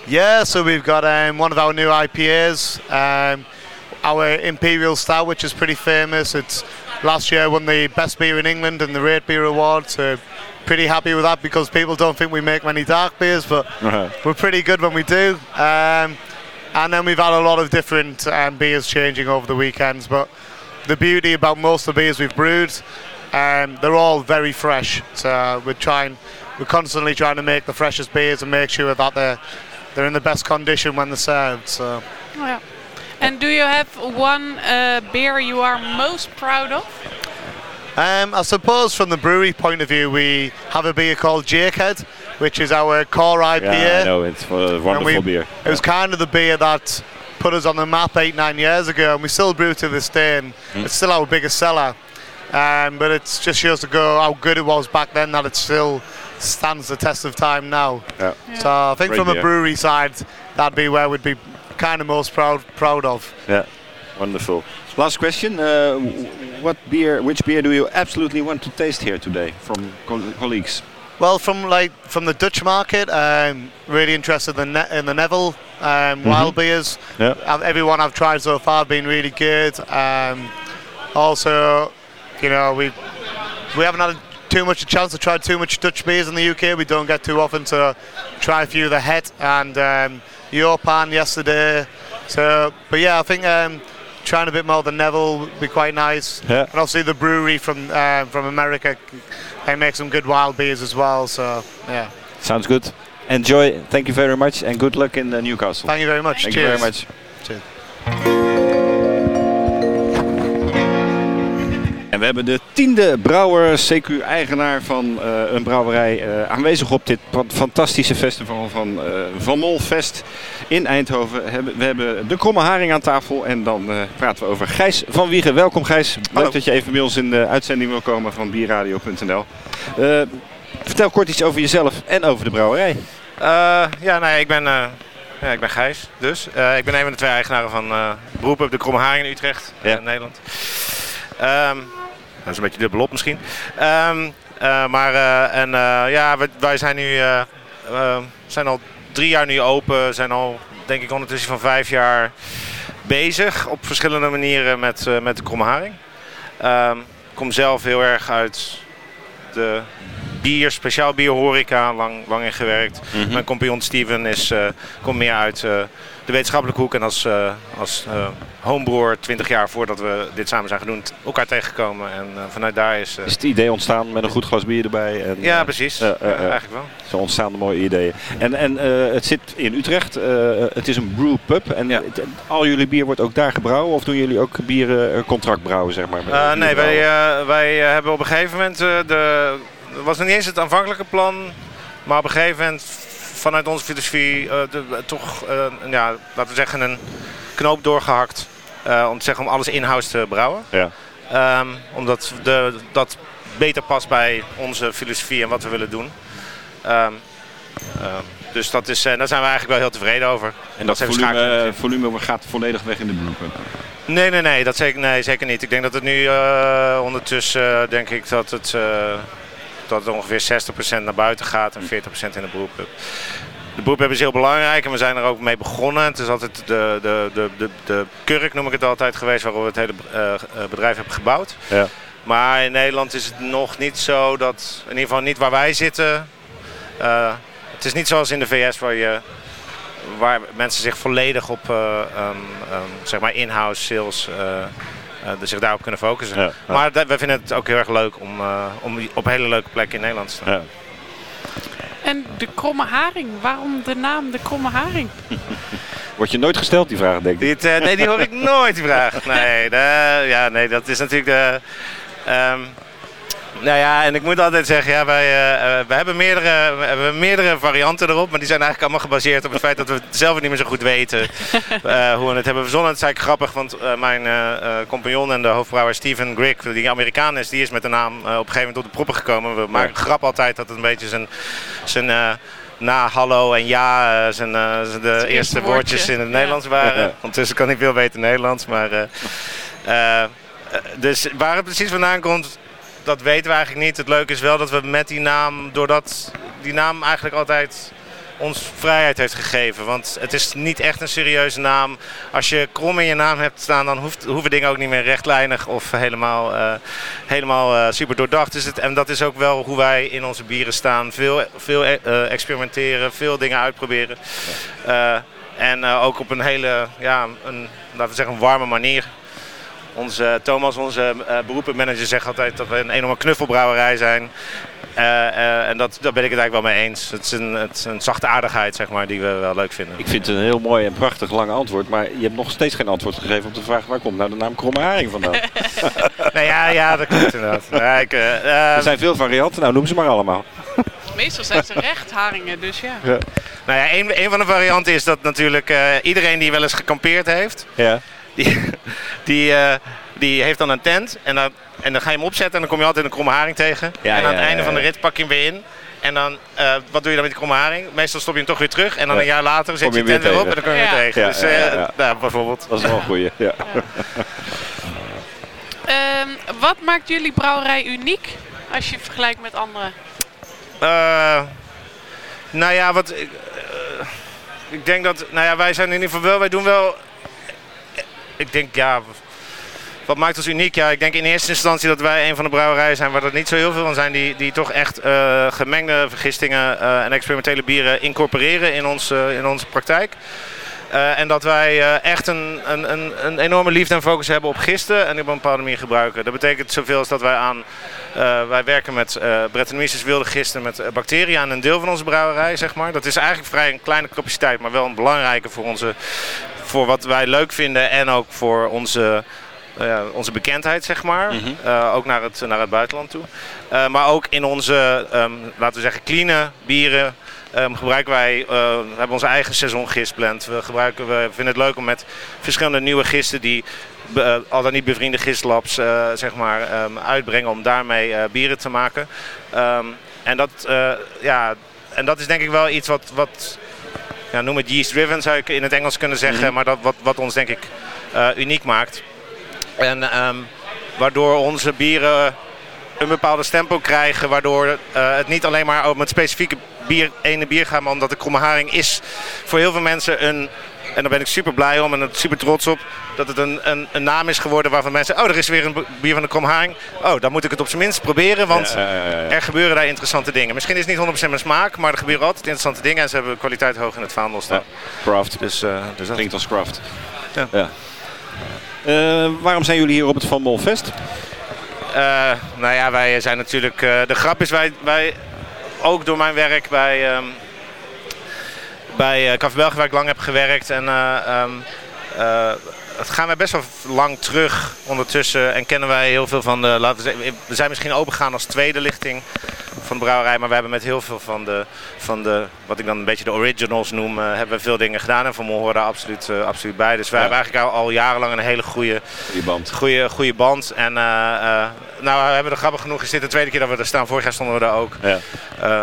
Speaker 11: Yeah, so we've got um, one of our new IPAs, um, our Imperial Stout, which is pretty famous. It's last year won the best beer in England and the Rate Beer Award. So pretty happy with that because people don't think we make many dark beers, but uh-huh. we're pretty good when we do. Um, and then we've had a lot of different um, beers changing over the weekends. But the beauty about most of the beers we've brewed, um, they're all very fresh. So we're trying, we're constantly trying to make the freshest beers and make sure that they're they're in the best condition when they're served. So.
Speaker 3: Yeah. And do you have one uh, beer you are most proud of?
Speaker 11: Um, I suppose from the brewery point of view, we have a beer called Jakehead, which is our core IPA.
Speaker 1: Yeah, I know, it's a wonderful we, beer.
Speaker 11: It was kind of the beer that put us on the map eight, nine years ago, and we still brew to this day, and mm. it's still our biggest seller. Um, but it just shows to go how good it was back then that it still stands the test of time now.
Speaker 1: Yeah.
Speaker 11: Yeah. So I think Great from beer. a brewery side, that'd be where we'd be kind of most proud proud of.
Speaker 1: Yeah, wonderful. Last question: uh, What beer? Which beer do you absolutely want to taste here today from co- colleagues?
Speaker 11: Well, from like from the Dutch market, I'm really interested in, ne- in the Neville um, mm-hmm. wild beers.
Speaker 1: Yeah.
Speaker 11: Everyone I've tried so far have been really good. Um, also, you know, we we haven't had too much a chance to try too much Dutch beers in the UK. We don't get too often to try a few of the Het and um, Jopan yesterday. So, but yeah, I think. Um, trying a bit more than Neville would be quite nice.
Speaker 1: Yeah.
Speaker 11: And obviously the brewery from uh, from America, they make some good wild beers as well. So yeah.
Speaker 1: Sounds good. Enjoy. Thank you very much and good luck in uh, Newcastle.
Speaker 11: Thank you very much.
Speaker 1: Thank
Speaker 11: Cheers.
Speaker 1: you very much.
Speaker 11: Cheers.
Speaker 1: En we hebben de tiende brouwer, CQ-eigenaar van uh, een brouwerij, uh, aanwezig op dit fantastische festival van uh, Van Molfest in Eindhoven. We hebben de Kromme Haring aan tafel en dan praten we over Gijs van Wiegen. Welkom Gijs, leuk dat je even bij ons in de uitzending wil komen van bierradio.nl. vertel kort iets over jezelf en over de brouwerij.
Speaker 12: ja, nee, ik ben... Ja, ik ben Gijs, dus. ik ben een van de twee eigenaren van uh, Beroep op de Kromme Haring in Utrecht, in Nederland. Um, dat is een beetje dubbelop misschien. Um, uh, maar en, ja, wij, wij, zijn nu zijn al drie jaar nu open. Zijn al denk ik ondertussen van vijf jaar bezig op verschillende manieren met, met de kromme haring. Um, ik kom zelf heel erg uit de bier, speciaal bierhoreca, lang, lang in gewerkt. Mm -hmm. Mijn compagnon Steven is, komt meer uit de wetenschappelijke hoek en als, uh, als uh, homebroer 20 jaar voordat we dit samen zijn gedaan, elkaar tegengekomen. En uh, vanuit daar is...
Speaker 1: is het idee ontstaan met een goed glas bier erbij? En,
Speaker 12: ja, precies. eigenlijk wel.
Speaker 1: Zo ontstaan de mooie ideeën. En, en het zit in Utrecht. het is een brewpub. En ja. al jullie bier wordt ook daar gebrouwen? Of doen jullie ook bieren contractbrouwen, zeg maar?
Speaker 12: nee, wij, wij hebben op een gegeven moment... de, was niet eens het aanvankelijke plan. Maar op een gegeven moment vanuit onze filosofie uh, de, toch, uh, ja, laten we zeggen, een knoop doorgehakt. Uh, om te zeggen om alles in-house te brouwen.
Speaker 1: Ja.
Speaker 12: Um, omdat de, dat beter past bij onze filosofie en wat we willen doen. Um, dus dat is, daar zijn we eigenlijk wel heel tevreden over.
Speaker 1: En dat, dat volume, volume gaat volledig weg in de brewpub?
Speaker 12: Nee, nee, nee, dat zeker, nee, zeker niet. Ik denk dat het nu ondertussen, denk ik dat het dat het ongeveer 60% naar buiten gaat en 40% in de beroep. De beroep is heel belangrijk en we zijn er ook mee begonnen. Het is altijd de, de, de, de, de kurk, noem ik het altijd, geweest waarop we het hele uh, bedrijf hebben gebouwd.
Speaker 1: Ja.
Speaker 12: Maar in Nederland is het nog niet zo dat, in ieder geval niet waar wij zitten. Uh, het is niet zoals in de VS waar, je, waar mensen zich volledig op uh, um, um, zeg maar in-house sales zich daarop kunnen focussen.
Speaker 1: Ja,
Speaker 12: Maar we vinden het ook heel erg leuk om, uh, om op hele leuke plekken in Nederland te staan.
Speaker 1: Ja.
Speaker 3: En de kromme haring, waarom de naam de kromme haring?
Speaker 1: Word je nooit gesteld die vraag, denk ik?
Speaker 12: Dit, uh, nee, die hoor ik nooit, die vraag. Nee, de, ja, nee, dat is natuurlijk de... Um, Nou ja, en ik moet altijd zeggen, ja, wij, uh, we, hebben meerdere, we hebben meerdere varianten erop, maar die zijn eigenlijk allemaal gebaseerd op het feit dat we het zelf niet meer zo goed weten uh, hoe we het hebben verzonnen. Het is eigenlijk grappig, want uh, mijn compagnon en de hoofdbrouwer Steven Grigg, die Amerikaan is, die is met de naam op een gegeven moment op de proppen gekomen. We maken grap altijd dat het een beetje zijn, zijn na hallo en ja zijn, zijn de eerste woordjes in het Nederlands waren. Ja. Ondertussen kan ik veel beter Nederlands, maar... dus waar het precies vandaan komt, dat weten we eigenlijk niet. Het leuke is wel dat we met die naam, doordat die naam eigenlijk altijd ons vrijheid heeft gegeven. Want het is niet echt een serieuze naam. Als je krom in je naam hebt staan, dan hoeft, hoeven dingen ook niet meer rechtlijnig of helemaal, uh, helemaal uh, super doordacht. Is het, en dat is ook wel hoe wij in onze bieren staan. Veel, veel uh, experimenteren, veel dingen uitproberen. en ook op een hele, ja, een, laten we zeggen, een warme manier. Onze, Thomas, onze uh, beroepenmanager, zegt altijd dat we een enorme knuffelbrouwerij zijn. Uh, uh, en dat, daar ben ik het eigenlijk wel mee eens. Het is, een, het is een zachte aardigheid zeg maar, die we wel leuk vinden.
Speaker 1: Ik vind het een heel mooi en prachtig lang antwoord. Maar je hebt nog steeds geen antwoord gegeven op de vraag waar komt nou de naam Kromme Haring vandaan?
Speaker 12: nee, ja, ja, dat klopt inderdaad. Ja, ik,
Speaker 1: er zijn veel varianten, nou noem ze maar allemaal.
Speaker 3: Meestal zijn ze recht haringen, dus ja. ja.
Speaker 12: Nou ja, een, een van de varianten is dat natuurlijk iedereen die wel eens gekampeerd heeft... Ja die, die, uh, die heeft dan een tent en dan, en dan ga je hem opzetten en dan kom je altijd een kromme haring tegen. Ja, en aan het einde van de rit pak je hem weer in. En dan, uh, wat doe je dan met die kromme haring? Meestal stop je hem toch weer terug. En dan een jaar later zet je, je tent weer op en dan kom je weer tegen. dus uh, nou, bijvoorbeeld.
Speaker 1: Dat is wel een goeie. Ja.
Speaker 3: um, wat maakt jullie brouwerij uniek als je vergelijkt met andere?
Speaker 12: nou ja, wat... ik denk dat... Nou ja, wij zijn in ieder geval wel... Wij doen wel ik denk, ja, wat maakt ons uniek? Ja, ik denk in eerste instantie dat wij een van de brouwerijen zijn waar er niet zo heel veel van zijn. Die, die toch echt uh, gemengde vergistingen uh, en experimentele bieren incorporeren in, ons, uh, in onze praktijk. en dat wij echt een, een, een, een, enorme liefde en focus hebben op gisten en op een bepaalde manier gebruiken. Dat betekent zoveel als dat wij aan. wij werken met Brettanomyces wilde gisten met bacteriën aan een deel van onze brouwerij, zeg maar. Dat is eigenlijk vrij een kleine capaciteit, maar wel een belangrijke voor onze voor wat wij leuk vinden en ook voor onze, uh, onze bekendheid, zeg maar. Mhm. uh, ook naar het, naar het buitenland toe. Uh, maar ook in onze, um, laten we zeggen, clean bieren. Um, gebruiken wij, we hebben onze eigen seizoengistblend. We, gebruiken, we vinden het leuk om met verschillende nieuwe gisten die al dan niet bevriende gistlabs zeg maar, um, uitbrengen om daarmee bieren te maken. en, dat, ja, en dat is denk ik wel iets wat, wat ja, noem het yeast driven zou ik in het Engels kunnen zeggen, mhm. maar dat wat, wat ons denk ik uh, uniek maakt. En um, waardoor onze bieren een bepaalde stempel krijgen, waardoor uh, het niet alleen maar om het specifieke bier, ene bier gaat, maar omdat de kromme haring is voor heel veel mensen een en daar ben ik super blij om en super trots op. Dat het een, een, een naam is geworden waarvan mensen... Oh, er is weer een bier van de Kromharing. Oh, dan moet ik het op zijn minst proberen. Want er gebeuren daar interessante dingen. Misschien is het niet 100% mijn smaak. Maar er gebeuren altijd interessante dingen. En ze hebben kwaliteit hoog in het vaandel staan.
Speaker 1: craft. Dus, uh, dus Klinkt als craft. Ja. Uh, waarom zijn jullie hier op het Van Mol Fest?
Speaker 12: Uh, nou ja, wij zijn natuurlijk... de grap is, wij, wij ook door mijn werk bij... Um, bij uh, Café België waar ik lang heb gewerkt. En um, uh, het gaan wij best wel lang terug ondertussen. En kennen wij heel veel van de. Laten we, zeggen, we zijn misschien opengegaan als tweede lichting van de brouwerij. Maar we hebben met heel veel van de, van de wat ik dan een beetje de originals noem, uh, hebben we veel dingen gedaan. En Van Mol hoort daar absoluut, uh, absoluut bij. Dus wij hebben eigenlijk al, al, jarenlang een hele goede,
Speaker 1: band.
Speaker 12: Goede, goede band. En uh, nou, we hebben er grappig genoeg. Is dit de tweede keer dat we er staan. Vorig jaar stonden we daar ook. Ja.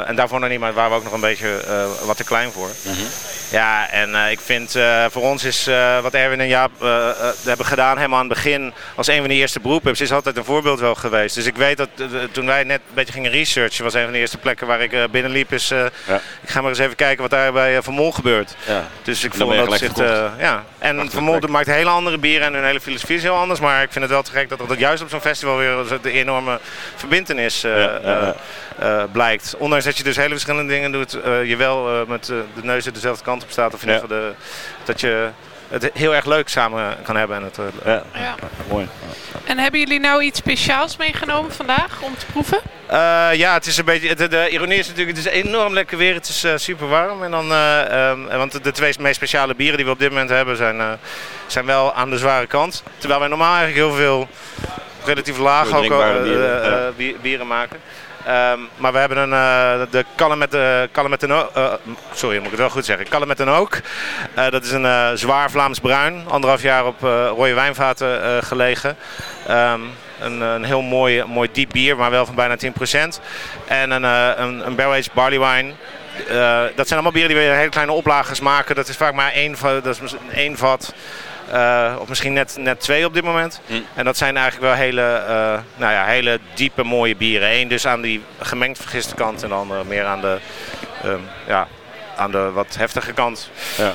Speaker 12: en daarvoor nog niet, maar waren we ook nog een beetje wat te klein voor. Mm -hmm. Ja, en uh, ik vind uh, voor ons is uh, wat Erwin en Jaap hebben gedaan helemaal aan het begin als een van de eerste beroepen is altijd een voorbeeld wel geweest. Dus ik weet dat toen wij net een beetje gingen researchen, was een van de eerste plekken waar ik binnenliep. Is, ja. Ik ga maar eens even kijken wat daar bij Van Mol gebeurt. Ja. Dus ik vond dat zit, ja. En Van Mol maakt hele andere bieren en hun hele filosofie is heel anders. Maar ik vind het wel te gek dat dat juist op zo'n festival weer de enorme verbindenis ja, blijkt. Ondanks dat je dus hele verschillende dingen doet, je wel met de neus dezelfde kant op staat. Of in ieder geval de, dat je het heel erg leuk samen kan hebben. En het,
Speaker 1: ja. ja. mooi.
Speaker 3: En hebben jullie nou iets speciaals meegenomen vandaag om te proeven?
Speaker 12: Uh, ja, het is een beetje. De, de, ironie is natuurlijk, het is enorm lekker weer. Het is uh, super warm. En dan, uh, um, want de twee meest speciale bieren die we op dit moment hebben, zijn, zijn wel aan de zware kant. Terwijl wij normaal eigenlijk heel veel relatief laag ook bieren, bieren maken. Um, maar we hebben een, uh, de Kallen met de, Kallen met de uh, sorry, moet ik het wel goed zeggen. Kallen met een Ook. Uh, dat is een zwaar Vlaams bruin. Anderhalf jaar op rode wijnvaten gelegen. Um, een, een, heel mooi, mooi diep bier, maar wel van bijna 10%. En een, een, een barley wine. dat zijn allemaal bieren die we in hele kleine oplages maken. Dat is vaak maar één, dat is één vat. Uh, of misschien net, net twee op dit moment. Hm. En dat zijn eigenlijk wel hele, uh, nou ja, hele diepe mooie bieren. Eén dus aan die gemengd vergiste kant en de andere meer aan de, um, ja, aan de wat heftige kant. Ja.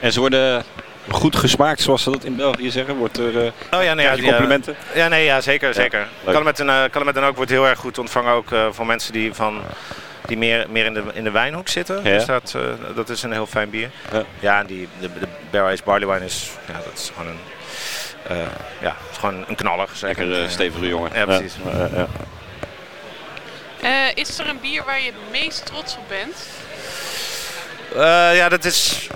Speaker 1: En ze worden goed gesmaakt, zoals ze dat in België zeggen? Wordt er uh,
Speaker 12: oh, ja, nee, ja,
Speaker 1: complimenten?
Speaker 12: Ja, nee, ja zeker. zeker. Kan met, een, kan met een ook wordt heel erg goed ontvangen ook voor mensen die van die meer, meer in, de, in de wijnhoek zitten. Ja. Dus dat, uh, dat is een heel fijn bier. Ja, ja en die, de, de Barrel Barley Wine is, ja, dat is gewoon een, uh, ja, is gewoon een knaller.
Speaker 1: Lekker uh, stevige jongen.
Speaker 12: Ja, precies.
Speaker 3: is er een bier waar je het meest trots op bent?
Speaker 12: ja, dat is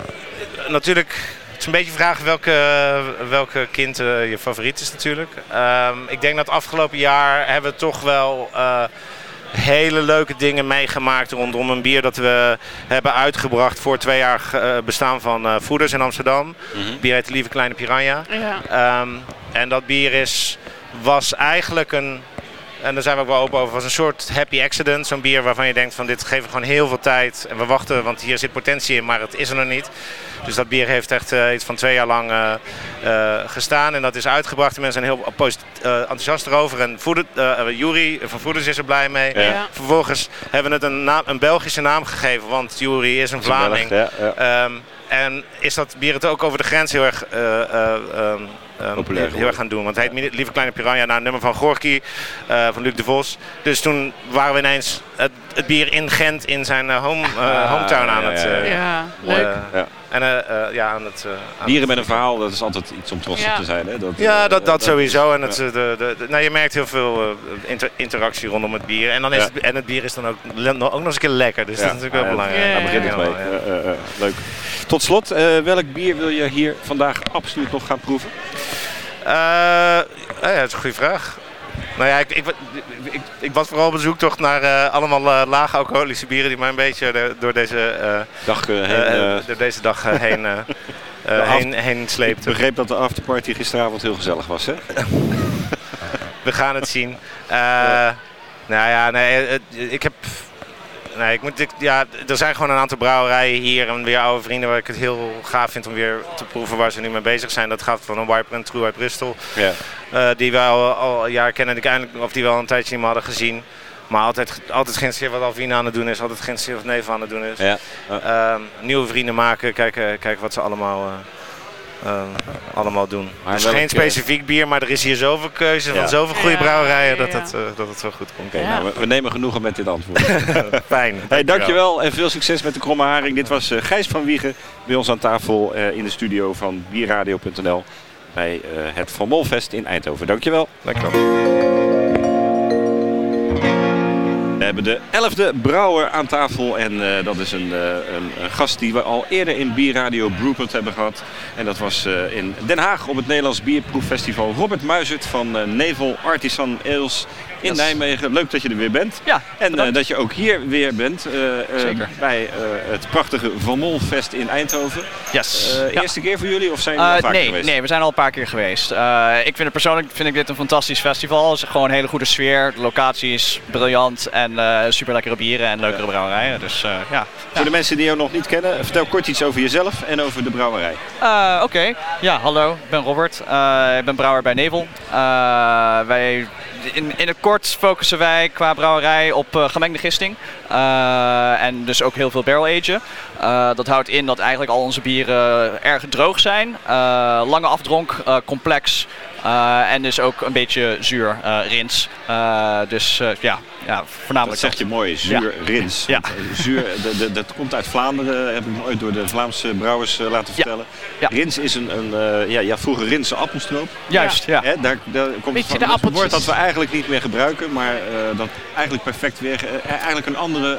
Speaker 12: natuurlijk... Het is een beetje vragen welke, welke kind je favoriet is natuurlijk. Um, ik denk dat afgelopen jaar hebben we toch wel hele leuke dingen meegemaakt rondom een bier dat we hebben uitgebracht voor twee jaar uh, bestaan van uh, Voeders in Amsterdam. Mm -hmm. Bier heet de Lieve Kleine Piranha. Ja. Um, en dat bier is, was eigenlijk een en daar zijn we ook wel open over. was een soort happy accident. Zo'n bier waarvan je denkt van dit geeft gewoon heel veel tijd. En we wachten, want hier zit potentie in, maar het is er nog niet. Dus dat bier heeft echt uh, iets van twee jaar lang uh, uh, gestaan. En dat is uitgebracht. De mensen zijn heel enthousiast erover. En Jury van Voeders is er blij mee. Ja. Vervolgens hebben we het een, naam, een Belgische naam gegeven. Want Jury is een Vlaming. Ja, ja. Um, en is dat bier het ook over de grens heel erg um, Populair heel erg gaan doen. Want het heet Lieve Kleine Piranha naar een nummer van Gorky, uh, van Luc de Vos. Dus toen waren we ineens het, het bier in Gent in zijn uh, home, uh, hometown aan het...
Speaker 3: ja, leuk.
Speaker 12: Ja. En ja, aan het...
Speaker 1: Aan Dieren met een verhaal, dat is altijd iets om trots op te zijn. Hè? Dat,
Speaker 12: ja, dat, dat sowieso. En het, de, de, de, nou, je merkt heel veel inter interactie rondom het bier. En, dan is het, en het bier is dan ook, ook nog eens een keer lekker. Dus dat is natuurlijk wel belangrijk.
Speaker 1: Daar begint het mee. leuk. Tot slot, welk bier wil je hier vandaag absoluut nog gaan proeven?
Speaker 12: Uh, ja, dat is een goede vraag. Nou ja, ik, ik, ik, ik was vooral op zoektocht naar uh, allemaal uh, lage alcoholische bieren die mij een beetje de, door deze
Speaker 1: dag heen,
Speaker 12: door deze dag heen, heen, heen sleept.
Speaker 1: Ik begreep dat de afterparty gisteravond heel gezellig was, hè?
Speaker 12: We gaan het zien. nou ja, nee, ik heb nee, ik moet, ja, er zijn gewoon een aantal brouwerijen hier en weer oude vrienden waar ik het heel gaaf vind om weer te proeven waar ze nu mee bezig zijn. Dat gaat van een Wiper en True uit Bristol. Ja. Uh, die we al, al een jaar kennen, of die we al een tijdje niet meer hadden gezien. Maar altijd, altijd geen wat Alvina aan het doen is, altijd geen of Neva aan het doen is. Ja. Uh, nieuwe vrienden maken, kijken, kijken wat ze allemaal... Uh, allemaal doen. Maar dus geen specifiek bier, maar er is hier zoveel keuze van zoveel goede brouwerijen dat, het, uh, dat het zo goed komt.
Speaker 1: Okay, nou, we, we, nemen genoegen met dit antwoord.
Speaker 12: Fijn.
Speaker 1: Hey, dankjewel en veel succes met de kromme haring. Dit was uh, Gijs van Wiegen bij ons aan tafel in de studio van bierradio.nl bij het Van Molfest in Eindhoven. Dankjewel.
Speaker 12: Dankjewel.
Speaker 1: We hebben de elfde brouwer aan tafel en uh, dat is een, uh, een, een, gast die we al eerder in Bierradio Brewpot hebben gehad. En dat was uh, in Den Haag op het Nederlands Bierproeffestival. Robert Muizert van Nevel Artisan Ales in Nijmegen. Leuk dat je er weer bent.
Speaker 13: Ja,
Speaker 1: en uh, dat je ook hier weer bent uh, Zeker. bij het prachtige Van Molfest in Eindhoven.
Speaker 13: Yes.
Speaker 1: Ja. Eerste keer voor jullie of zijn jullie al vaker
Speaker 13: nee,
Speaker 1: geweest?
Speaker 13: Nee, we zijn al een paar keer geweest. ik vind het persoonlijk vind ik dit een fantastisch festival. Het is gewoon een hele goede sfeer. De locatie is briljant en super lekkere bieren en leukere brouwerijen. Dus, ja.
Speaker 1: Voor de mensen die jou nog niet kennen, vertel kort iets over jezelf en over de brouwerij.
Speaker 13: Oké, okay. ja, hallo. Ik ben Robert. ik ben brouwer bij Nevel. wij in, in het kort focussen wij qua brouwerij op uh, gemengde gisting. Uh, en dus ook heel veel barrel agen. Uh, dat houdt in dat eigenlijk al onze bieren erg droog zijn. lange afdronk, complex. En dus ook een beetje zuur, rins. dus ja, ja, voornamelijk.
Speaker 1: Dat zeg je mooi, zuur, rins. Ja. zuur, dat komt uit Vlaanderen, heb ik me ooit door de Vlaamse brouwers laten vertellen. Ja. Rins is een, een ja, ja, vroeger Rinse appelstroop.
Speaker 13: Juist, ja.
Speaker 1: Hè, daar, daar komt
Speaker 3: Beetje
Speaker 1: van, een woord dat we eigenlijk niet meer gebruiken, maar uh, dat eigenlijk perfect weer, uh, eigenlijk een andere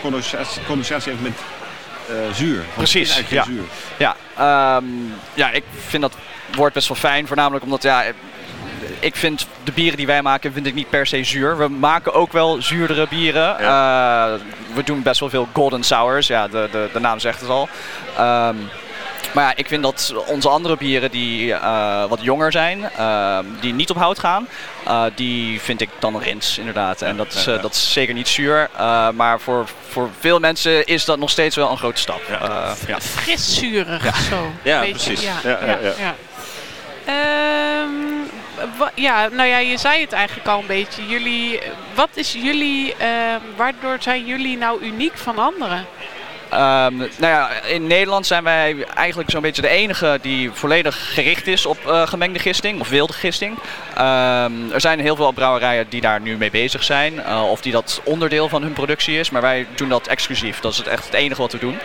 Speaker 1: condensatie, condensatie heeft met zuur.
Speaker 13: Precies,
Speaker 1: ja.
Speaker 13: Zuur. Ja, um, ja, ik vind dat woord best wel fijn, voornamelijk omdat ja, ik vind de bieren die wij maken vind ik niet per se zuur. We maken ook wel zuurdere bieren. Eh, we doen best wel veel golden sours. Ja, de, de, de naam zegt het al. Ehm, maar ja, ik vind dat onze andere bieren die uh, wat jonger zijn, uh, die niet op hout gaan, uh, die vind ik dan rins inderdaad. En dat is, dat is zeker niet zuur. maar voor, voor veel mensen is dat nog steeds wel een grote stap. Ja.
Speaker 3: ja. Fris zuurig
Speaker 1: ja.
Speaker 3: zo.
Speaker 1: Ja, precies. Ja, ja, ja, ja.
Speaker 3: Um, ja, nou ja, je zei het eigenlijk al een beetje. Jullie, wat is jullie, waardoor zijn jullie nou uniek van anderen?
Speaker 13: Um, nou ja, in Nederland zijn wij eigenlijk zo'n beetje de enige die volledig gericht is op uh, gemengde gisting of wilde gisting. Er zijn heel veel brouwerijen die daar nu mee bezig zijn uh, of die dat onderdeel van hun productie is, maar wij doen dat exclusief. Dat is het echt het enige wat we doen.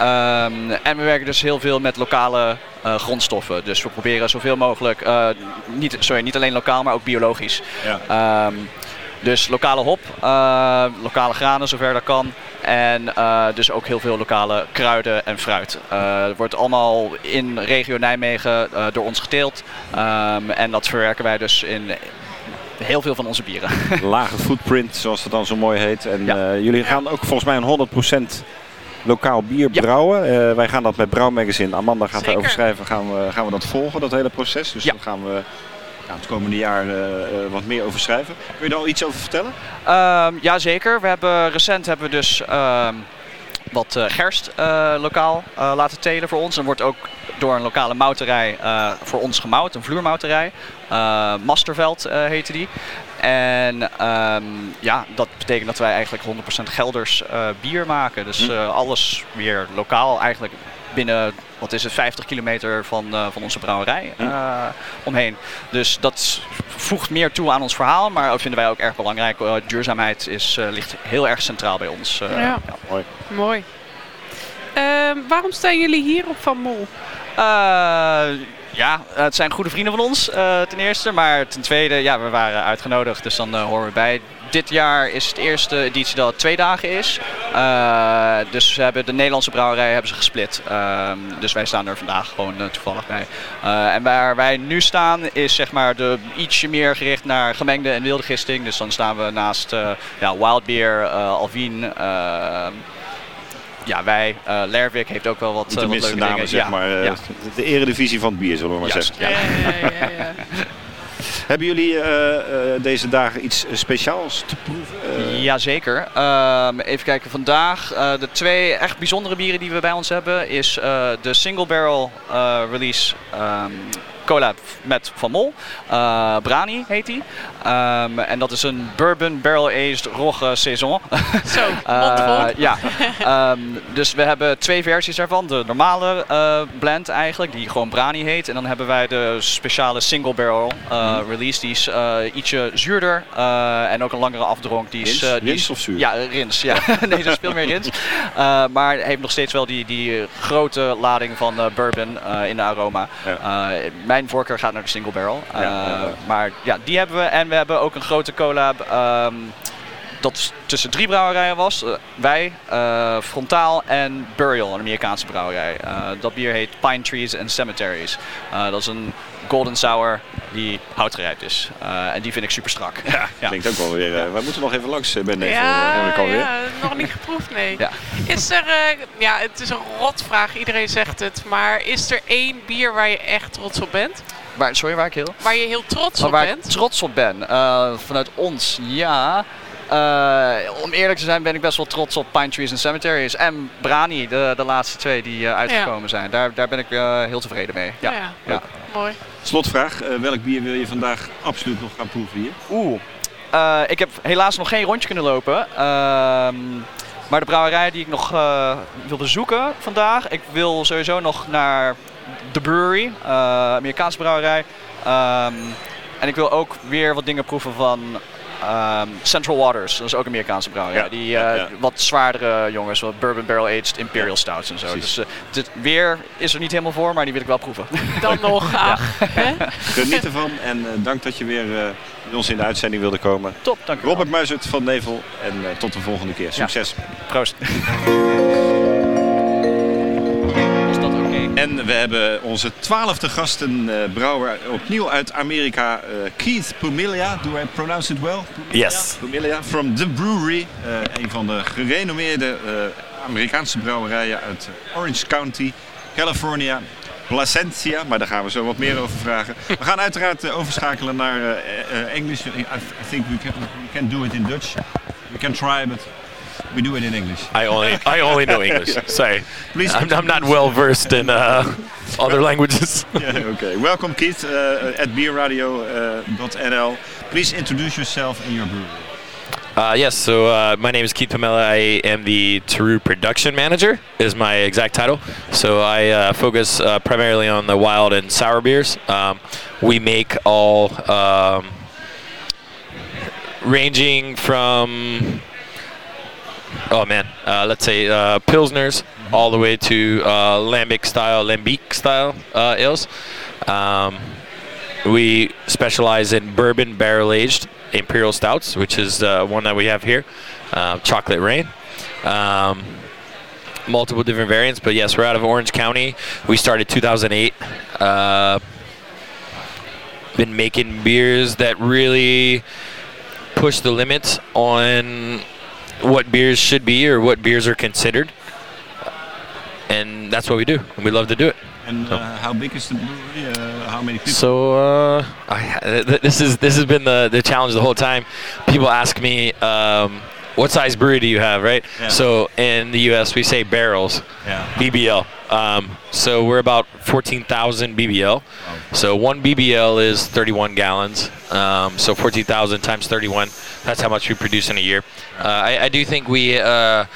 Speaker 13: Um, en we werken dus heel veel met lokale uh, grondstoffen. Dus we proberen zoveel mogelijk, niet, sorry, niet alleen lokaal, maar ook biologisch. Ja. dus lokale hop, lokale granen zover dat kan. En uh, dus ook heel veel lokale kruiden en fruit. Het wordt allemaal in regio Nijmegen door ons geteeld. Um, en dat verwerken wij dus in heel veel van onze bieren.
Speaker 1: Lage footprint, zoals het dan zo mooi heet. En ja. jullie gaan ook volgens mij een 100% lokaal bier ja. brouwen. wij gaan dat met Brouwmagazine. Amanda gaat
Speaker 3: Zeker.
Speaker 1: daarover schrijven. Gaan we, gaan we dat volgen, dat hele proces. Dus dan gaan we nou, het komende jaar uh, wat meer over schrijven. Kun je daar al iets over vertellen?
Speaker 13: Jazeker. We hebben, recent hebben we dus um, wat gerst lokaal laten telen voor ons. En wordt ook door een lokale mouterij voor ons gemout, een vloermouterij. Masterveld heette die. En um, ja, dat betekent dat wij eigenlijk 100% Gelders bier maken. Dus hm. alles weer lokaal eigenlijk binnen wat is het, 50 kilometer van, uh, van onze brouwerij uh, omheen. Dus dat voegt meer toe aan ons verhaal, maar dat vinden wij ook erg belangrijk. Uh, duurzaamheid is, ligt heel erg centraal bij ons.
Speaker 3: Ja. ja. mooi. mooi. Ehm, waarom staan jullie hier op Van Mol?
Speaker 13: Ja, het zijn goede vrienden van ons ten eerste, maar ten tweede, ja, we waren uitgenodigd, dus dan horen we bij dit jaar is het eerste editie dat twee dagen is. Dus we hebben de Nederlandse brouwerij hebben ze gesplit. Uh, dus wij staan er vandaag gewoon toevallig bij. en waar wij nu staan is zeg maar de ietsje meer gericht naar gemengde en wilde gisting. Dus dan staan we naast ja, Wild Beer, Alvin ja, wij, uh, Lerwick heeft ook wel wat,
Speaker 1: uh,
Speaker 13: wat leuke
Speaker 1: namen,
Speaker 13: dingen.
Speaker 1: zeg
Speaker 13: ja.
Speaker 1: maar. Uh,
Speaker 13: ja.
Speaker 1: De eredivisie van het bier, zullen we maar zeggen.
Speaker 3: Ja, ja, ja,
Speaker 1: Hebben jullie uh, uh, deze dagen iets speciaals te proeven?
Speaker 13: Uh... Jazeker. Um, even kijken, vandaag de twee echt bijzondere bieren die we bij ons hebben is de single barrel release um, collab met Van Mol. Uh, Brani heet die. Um, en dat is een bourbon barrel-aged rogge saison.
Speaker 3: Zo, uh,
Speaker 13: Ja. um, dus we hebben twee versies daarvan. De normale uh, blend eigenlijk, die gewoon Brani heet. En dan hebben wij de speciale single barrel mm. release. Die is ietsje zuurder en ook een langere afdronk. Die is,
Speaker 1: rins?
Speaker 13: die
Speaker 1: rins of zuur?
Speaker 13: Ja, rins. Ja. nee, dat is veel meer rins. maar heeft nog steeds wel die, die grote lading van bourbon in de aroma. Ja. mijn voorkeur gaat naar de single barrel. Uh, ja, ja. Maar ja, die hebben we. En we hebben ook een grote collab. Um, dat tussen drie brouwerijen was. Uh, wij, uh, Frontaal en Burial, een Amerikaanse brouwerij. dat bier heet Pine Trees and Cemeteries. dat is een golden sour die houtgerijpt is. Uh, en die vind ik super strak.
Speaker 1: Ja, ja. klinkt ook wel weer. Uh, wij moeten nog even langs Ben
Speaker 3: ja, ja, nog niet geproefd, nee. ja. Is er, ja, het is een rotvraag, iedereen zegt het, maar is er één bier waar je echt trots op bent?
Speaker 13: Waar, sorry, waar ik heel?
Speaker 3: Waar je heel trots
Speaker 13: oh,
Speaker 3: op
Speaker 13: waar
Speaker 3: bent?
Speaker 13: ik trots op ben. vanuit ons, ja. Uh, om eerlijk te zijn ben ik best wel trots op Pine Trees and Cemeteries en Brani, de, de laatste twee die uh, uitgekomen ja. zijn. Daar, daar ben ik uh, heel tevreden mee. Ja,
Speaker 3: ja, ja. mooi.
Speaker 1: Slotvraag, welk bier wil je vandaag absoluut nog gaan proeven hier?
Speaker 13: Oeh, ik heb helaas nog geen rondje kunnen lopen. Ehm, maar de brouwerij die ik nog wil bezoeken vandaag, ik wil sowieso nog naar The Brewery, Amerikaanse brouwerij. Um, en ik wil ook weer wat dingen proeven van Um, Central Waters, dat is ook een Amerikaanse brouwerij. Ja, die uh, ja, ja. wat zwaardere jongens, wat bourbon barrel aged imperial stouts en zo. Precies. Dus uh, dit weer is er niet helemaal voor, maar die wil ik wel proeven.
Speaker 3: Dan nog, ach.
Speaker 1: Geniet ervan en uh, dank dat je weer bij ons in de uitzending wilde komen.
Speaker 13: Top, dank u
Speaker 1: Robert Muizert van Nevel en tot de volgende keer. Succes.
Speaker 13: Proost.
Speaker 1: En we hebben onze twaalfde gasten, uh, brouwer opnieuw uit Amerika, uh, Keith Pumilia. Do I pronounce it well?
Speaker 14: Pumilia? Yes.
Speaker 1: Pumilia from The Brewery. Uh, een van de gerenommeerde Amerikaanse brouwerijen uit Orange County, California. Placentia, maar daar gaan we zo wat meer over vragen. We gaan uiteraard overschakelen naar Engels. I think we can, we can do it in Dutch. We can try, but we do it in English.
Speaker 14: I only I only know English. Sorry, Please I'm, I'm not well versed in uh, other languages.
Speaker 1: yeah, okay. Welcome, Keith, uh, at beerradio.nl. Uh, Please introduce yourself and your brewery.
Speaker 14: Uh, yes, so uh, my name is Keith Pamela. I am the Taru production manager, is my exact title. So I uh, focus uh, primarily on the wild and sour beers. Um, we make all um, ranging from oh man, uh, let's say uh, pilsners all the way to uh, lambic style, lambic style uh, ales. Um, we specialize in bourbon barrel aged imperial stouts, which is uh, one that we have here, uh, chocolate rain. Um, multiple different variants, but yes, we're out of Orange County. We started 2008. Uh, been making beers that really push the limits on what beers should be or what beers are considered. And that's what we do, and we love to do it.
Speaker 1: And uh, how big is the brewery? Uh, how many people?
Speaker 14: So uh, I, this is this has been the the challenge the whole time. People ask me. Um, what size brewery do you have, right? Yeah. So in the U.S. we say barrels, yeah. BBL. Um, so we're about 14,000 BBL. Oh. So one BBL is 31 gallons. Um, so 14,000 times 31. That's how much we produce in a year. Uh, I, I, do think we uh,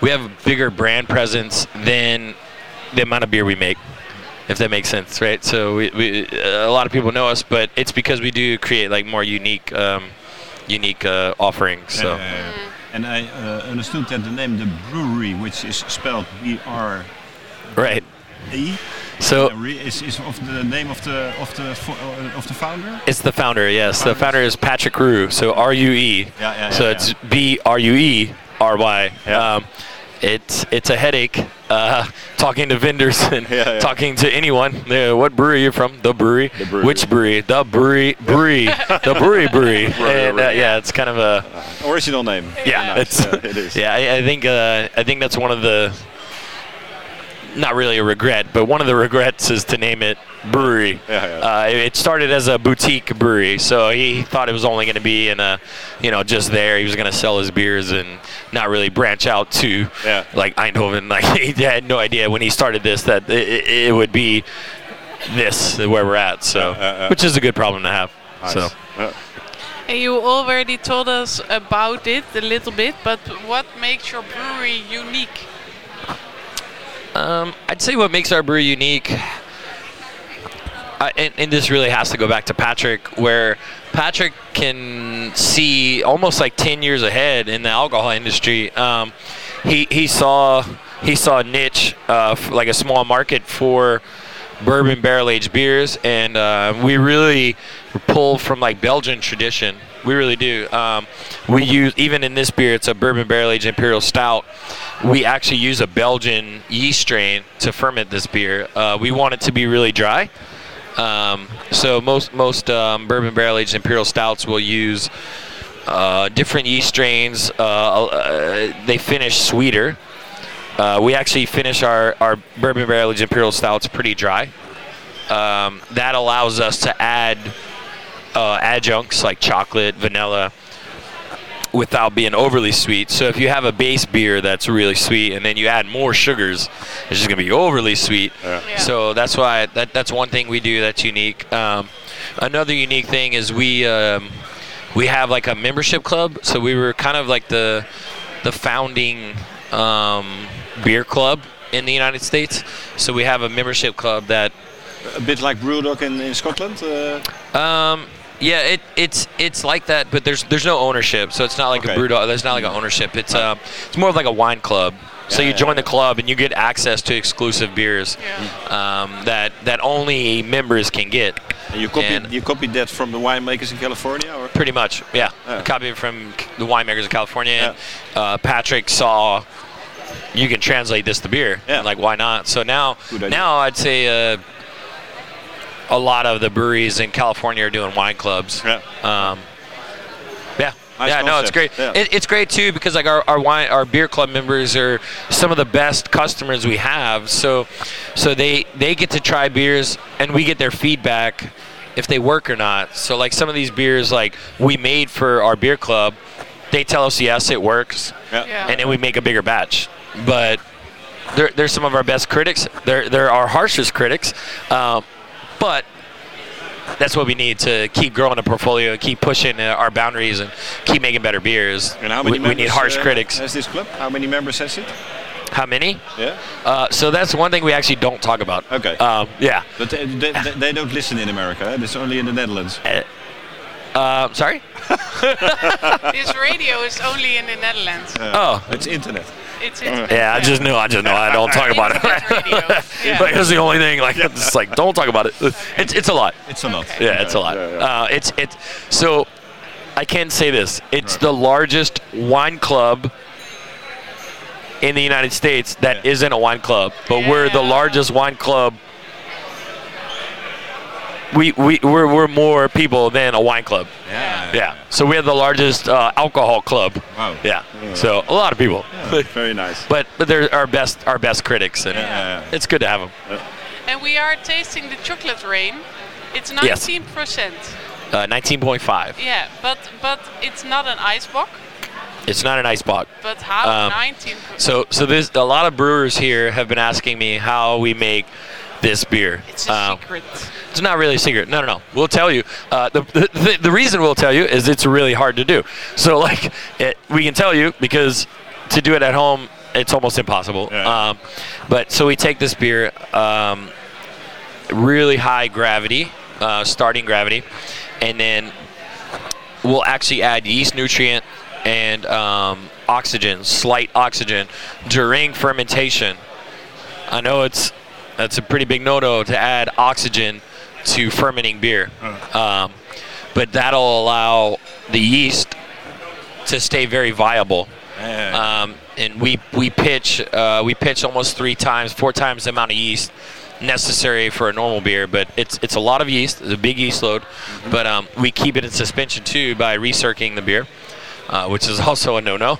Speaker 14: we have a bigger brand presence than the amount of beer we make if that makes sense, right? So we, we, a lot of people know us, but it's because we do create like more unique, um, unique uh, offerings. So.
Speaker 1: And I uh, understood that the name the brewery, which is spelled B R.
Speaker 14: Right.
Speaker 1: E.
Speaker 14: So
Speaker 1: is, is of the name of the of the uh, of the founder?
Speaker 14: It's the founder. Yes, the founder is Patrick Rue. So R U E.
Speaker 1: Yeah, yeah,
Speaker 14: So
Speaker 1: yeah,
Speaker 14: it's B R U E R Y. Yeah. Um, it's it's a headache uh, talking to vendors and yeah, yeah. talking to anyone. Uh, what brewery are you from? The brewery.
Speaker 1: The brewery.
Speaker 14: Which brewery? The brewery. Brewery. the brewery brewery. and uh, yeah, it's kind of a
Speaker 1: original name.
Speaker 14: Yeah,
Speaker 1: nice.
Speaker 14: it's yeah, it is. yeah I, I think uh, I think that's one of the not really a regret, but one of the regrets is to name it brewery.
Speaker 1: Yeah, yeah.
Speaker 14: Uh, it started as a boutique brewery, so he thought it was only going to be in a, you know, just there. He was going to sell his beers and not really branch out to
Speaker 1: yeah.
Speaker 14: like Eindhoven. Like he had no idea when he started this that it, it would be this where we're at. So, which is a good problem to have.
Speaker 1: Nice.
Speaker 14: So.
Speaker 3: You already told us about it a little bit, but what makes your brewery unique?
Speaker 14: Um, I'd say what makes our brew unique, uh, and, and, this really has to go back to Patrick, where Patrick can see almost like 10 years ahead in the alcohol industry. Um, he, he saw he saw a niche, uh, like a small market for bourbon barrel aged beers, and uh, we really pull from like Belgian tradition. We really do. Um, we use even in this beer, it's a bourbon barrel aged imperial stout we actually use a Belgian yeast strain to ferment this beer. Uh, we want it to be really dry. Um, so most most um, bourbon barrel aged imperial stouts will use uh, different yeast strains. Uh, uh they finish sweeter. Uh, we actually finish our, our bourbon barrel aged imperial stouts pretty dry. Um, that allows us to add uh, adjuncts like chocolate, vanilla, without being overly sweet. So if you have a base beer that's really sweet and then you add more sugars, it's just gonna be overly sweet.
Speaker 1: Yeah.
Speaker 3: Yeah.
Speaker 14: So that's why that that's one thing we do that's unique. Um, another unique thing is we um, we have like a membership club. So we were kind of like the the founding um, beer club in the United States. So we have a membership club that
Speaker 1: a bit like Brewdog in, in Scotland.
Speaker 14: Uh... Um, yeah, it, it's it's like that, but there's there's no ownership, so it's not like okay. a brew. There's not like an ownership. It's uh, it's more of like a wine club. So you join the club and you get access to exclusive beers um, that that only members can get.
Speaker 1: And you copied and you copied that from the winemakers in California, or
Speaker 14: pretty much, yeah. I copied it from the winemakers in California. And, uh, Patrick saw you can translate this to beer.
Speaker 1: Yeah.
Speaker 14: Like why not? So now now I'd say uh, a lot of the breweries in California are doing wine clubs.
Speaker 1: Yeah.
Speaker 14: Um, yeah.
Speaker 1: Nice
Speaker 14: yeah, no, it's great.
Speaker 1: Yeah.
Speaker 14: It, it's great too because like our, our wine, our beer club members are some of the best customers we have. So, so they they get to try beers and we get their feedback if they work or not. So like some of these beers like we made for our beer club, they tell us yes it works,
Speaker 1: Yeah.
Speaker 3: Yeah.
Speaker 14: and then we make a bigger batch. But they're, they're some of our best critics. They're they're our harshest critics, um, but that's what we need to keep growing the portfolio, keep pushing uh, our boundaries, and keep making better beers.
Speaker 1: And how many
Speaker 14: we, we need
Speaker 1: members,
Speaker 14: harsh
Speaker 1: uh,
Speaker 14: critics.
Speaker 1: Has this club? How many members has it?
Speaker 14: How many?
Speaker 1: Yeah.
Speaker 14: Uh, so that's one thing we actually don't talk about.
Speaker 1: Okay.
Speaker 14: Um, yeah.
Speaker 1: But they, they, they- they don't listen in America. eh? It's only in the Netherlands.
Speaker 14: Uh, sorry.
Speaker 3: this radio is only in the Netherlands.
Speaker 14: Oh.
Speaker 1: It's internet.
Speaker 3: It's internet.
Speaker 14: Yeah, I just knew. I just know. I don't talk about it.
Speaker 3: Yeah.
Speaker 14: Like that's the only thing. Like it's like don't talk about it. It's it's a lot.
Speaker 1: It's a lot.
Speaker 14: Yeah, it's a lot. Uh, it's it's so I can't say this. It's the largest wine club in the United States that not a wine club, but we're the largest wine club. We, we, we're, we're more people than a wine club.
Speaker 1: Yeah.
Speaker 14: Yeah. So we have the largest uh, alcohol club.
Speaker 1: Wow.
Speaker 14: Yeah. So a lot of people.
Speaker 1: Very nice.
Speaker 14: But but they're our best our best critics, and
Speaker 1: Yeah.
Speaker 14: it's good to have them.
Speaker 3: And we are tasting the chocolate rain. It's 19%.
Speaker 14: Uh, 19.5.
Speaker 3: Yeah, but but it's not an ice bock.
Speaker 14: It's not an ice box.
Speaker 3: But how
Speaker 14: Um,
Speaker 3: 19%?
Speaker 14: So so this a lot of brewers here have been asking me how we make this beer.
Speaker 3: It's a
Speaker 14: Um,
Speaker 3: secret.
Speaker 14: It's not really a secret. No, no, no. We'll tell you. Uh, the, the the reason we'll tell you is it's really hard to do. So like it, we can tell you because to do it at home it's almost impossible. Um, but so we take this beer, um, really high gravity, uh, starting gravity, and then we'll actually add yeast nutrient and um, oxygen, slight oxygen, during fermentation. I know it's that's a pretty big no-no to add oxygen to fermenting beer, um, but that'll allow the yeast to stay very viable. Um, and we we pitch uh, we pitch almost three times, four times the amount of yeast necessary for a normal beer, but it's it's a lot of yeast. It's a big yeast load, but um, we keep it in suspension too by recirculating the beer, uh, which is also a no-no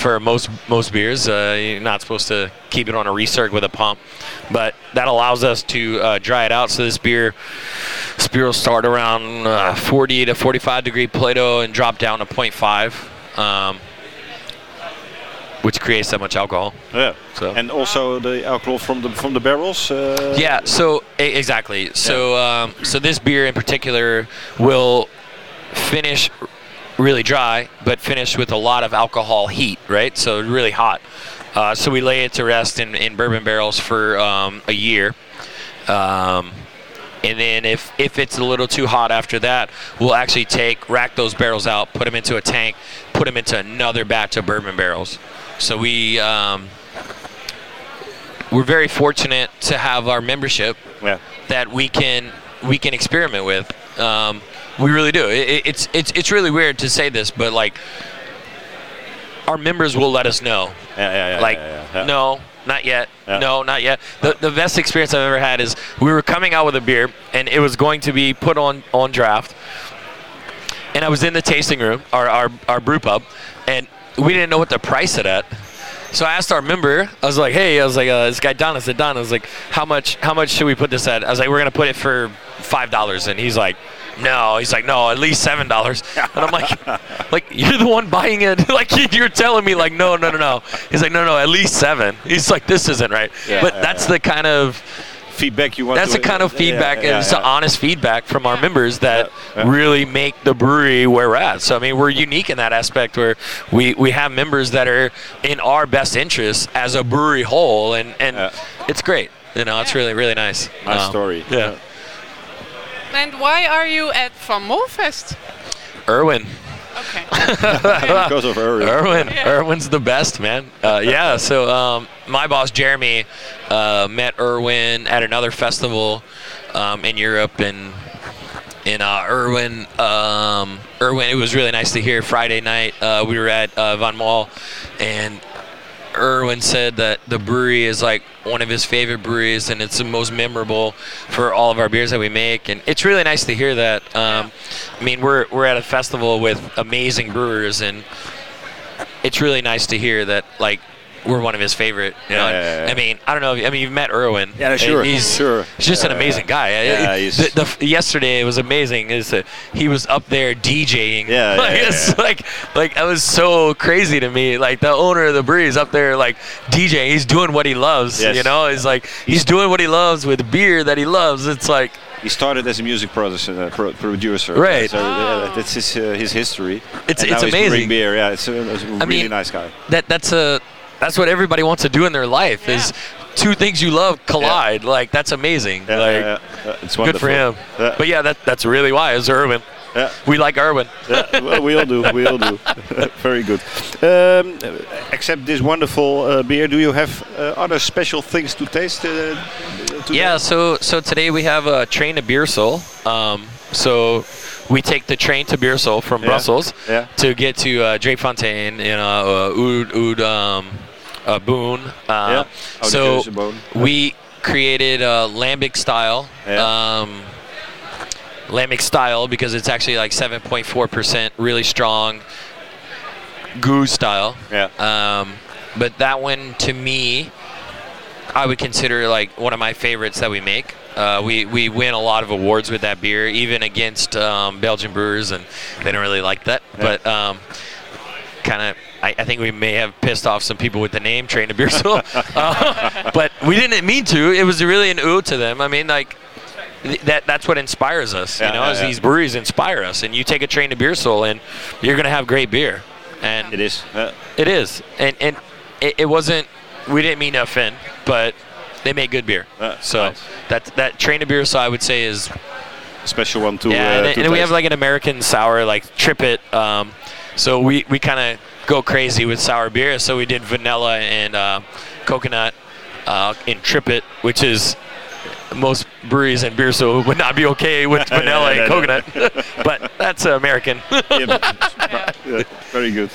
Speaker 14: for most most beers. Uh, you're not supposed to keep it on a recirc with a pump, but that allows us to uh, dry it out. So this beer, this beer will start around uh, 40 to 45 degree Plato and drop down to 0.5. Um, which creates that much alcohol.
Speaker 1: Yeah.
Speaker 14: So.
Speaker 1: And also the alcohol from the from the barrels. Uh,
Speaker 14: Yeah. So exactly. So um, so this beer in particular will finish really dry, but finished with a lot of alcohol heat. Right. So really hot. Uh, so we lay it to rest in, in bourbon barrels for um, a year. Um, and then if, if it's a little too hot after that, we'll actually take rack those barrels out, put them into a tank, put them into another batch of bourbon barrels. So we um, we're very fortunate to have our membership that we can we can experiment with. Um, we really do. It, it- it's it's it's really weird to say this, but like our members will let us know.
Speaker 1: Yeah, yeah, yeah.
Speaker 14: like
Speaker 1: yeah, yeah, yeah.
Speaker 14: no, not yet. No, not yet. The the best experience I've ever had is we were coming out with a beer and it was going to be put on on draft. And I was in the tasting room, our our, our brew pub, and we didn't know what to price it at. So I asked our member. I was like, "Hey, I was like, uh, this guy Don." I said, "Don." I was like, "How much? How much should we put this at?" I was like, "We're gonna put it for five dollars," and he's like, "No." He's like, "No, at least seven dollars." And I'm like, "Like you're the one buying it. like you're telling me like, no, no, no, no." He's like, "No, no, at least seven. He's like, "This isn't right."
Speaker 1: Yeah.
Speaker 14: but
Speaker 1: Yeah,
Speaker 14: that's
Speaker 1: yeah.
Speaker 14: the kind of
Speaker 1: feedback you want.
Speaker 14: that's
Speaker 1: to,
Speaker 14: the kind of
Speaker 1: yeah,
Speaker 14: feedback
Speaker 1: yeah,
Speaker 14: and it's
Speaker 1: yeah.
Speaker 14: honest feedback from our members that
Speaker 1: yeah.
Speaker 14: really make the brewery where we're at. So I mean, we're unique in that aspect where we we have members that are in our best interest as a brewery whole, and and it's great. You know, it's really really nice.
Speaker 1: Nice
Speaker 14: Um,
Speaker 1: story.
Speaker 14: Yeah.
Speaker 3: And why are you at Van Molfest?
Speaker 14: Erwin.
Speaker 3: Okay.
Speaker 1: because of Erwin.
Speaker 14: Erwin. Erwin's the best, man. Uh, yeah. So um, my boss Jeremy uh, met Erwin at another festival um, in Europe, and in uh, Erwin, um, Erwin. It was really nice to hear. Friday night, uh, we were at uh, Von Mall, and Erwin said that the brewery is like one of his favorite breweries and it's the most memorable for all of our beers that we make. And it's really nice to hear that. Um, I mean, we're, we're at a festival with amazing brewers and it's really nice to hear that like we're one of his favorite. You know?
Speaker 1: Yeah, yeah, yeah.
Speaker 14: I mean, I don't know. If, I mean, you've met Erwin.
Speaker 1: Yeah, sure,
Speaker 14: He's
Speaker 1: sure.
Speaker 14: He's just an amazing guy.
Speaker 1: Yeah, he's-
Speaker 14: the, the, yesterday it was amazing. Is he was up there DJing.
Speaker 1: Yeah,
Speaker 14: like,
Speaker 1: yeah,
Speaker 14: it's like like that was so crazy to me. Like the owner of the brewery up there like DJ. He's doing what he loves.
Speaker 1: Yes.
Speaker 14: You know, he's like he's doing what he loves with beer that he loves. It's like
Speaker 1: He started as a music producer, uh, pro- producer.
Speaker 14: Right.
Speaker 1: So uh, that's his uh, his history.
Speaker 14: It's-
Speaker 1: And
Speaker 14: it's
Speaker 1: now he's brewing
Speaker 14: amazing.
Speaker 1: beer. Yeah, it's a, it's a really
Speaker 14: mean,
Speaker 1: nice guy.
Speaker 14: that that's a that's what everybody wants to do in their life is two things you love collide. Like that's amazing.
Speaker 1: Yeah,
Speaker 14: like
Speaker 1: yeah, yeah. It's
Speaker 14: good for him.
Speaker 1: Yeah.
Speaker 14: But yeah, that that's really why is Irwin.
Speaker 1: Yeah.
Speaker 14: We like Irwin.
Speaker 1: Yeah, well, we all do. We all do. Very good. Um, except this wonderful uh, beer, do you have uh, other special things to taste? Uh, today?
Speaker 14: Yeah, so so today we have a train to Beersel. Um, so we take the train to Beersel from
Speaker 1: Yeah,
Speaker 14: Brussels
Speaker 1: yeah.
Speaker 14: to get to uh, Drakefontein in uh, uh, Oud, Oud um, uh, Boone. Uh,
Speaker 1: Yeah.
Speaker 14: So
Speaker 1: Keuze Boon.
Speaker 14: we created a lambic style. Um, lambic style because it's actually like 7.4% really strong goose style.
Speaker 1: Yeah.
Speaker 14: Um, but that one to me, I would consider like one of my favorites that we make. Uh, we, we win a lot of awards with that beer, even against um, Belgian brewers, and they don't really like that.
Speaker 1: Yeah.
Speaker 14: But um, kind of, I, I think we may have pissed off some people with the name Train to Beersel. uh, but we didn't mean to. It was really an ode to them. I mean, like, th- that that's what inspires us,
Speaker 1: Yeah,
Speaker 14: you know,
Speaker 1: yeah,
Speaker 14: as
Speaker 1: yeah.
Speaker 14: these breweries inspire us. And you take a Train to Beersel, and you're going to have great beer. And
Speaker 1: It is.
Speaker 14: It is, and and it, it wasn't. We didn't mean to offend, but they make good beer.
Speaker 1: Uh,
Speaker 14: so
Speaker 1: nice.
Speaker 14: that that train of beer, so I would say is
Speaker 1: special one too.
Speaker 14: yeah.
Speaker 1: uh,
Speaker 14: and and we have like an American sour, like Tripit. Um, so we we kind of go crazy with sour beer. So we did vanilla and uh, coconut uh, in Tripit, which is most breweries and beer so would not be okay with
Speaker 1: Yeah,
Speaker 14: vanilla
Speaker 1: yeah,
Speaker 14: and
Speaker 1: yeah,
Speaker 14: coconut, but that's uh, American.
Speaker 1: Yeah, but- yeah, very good.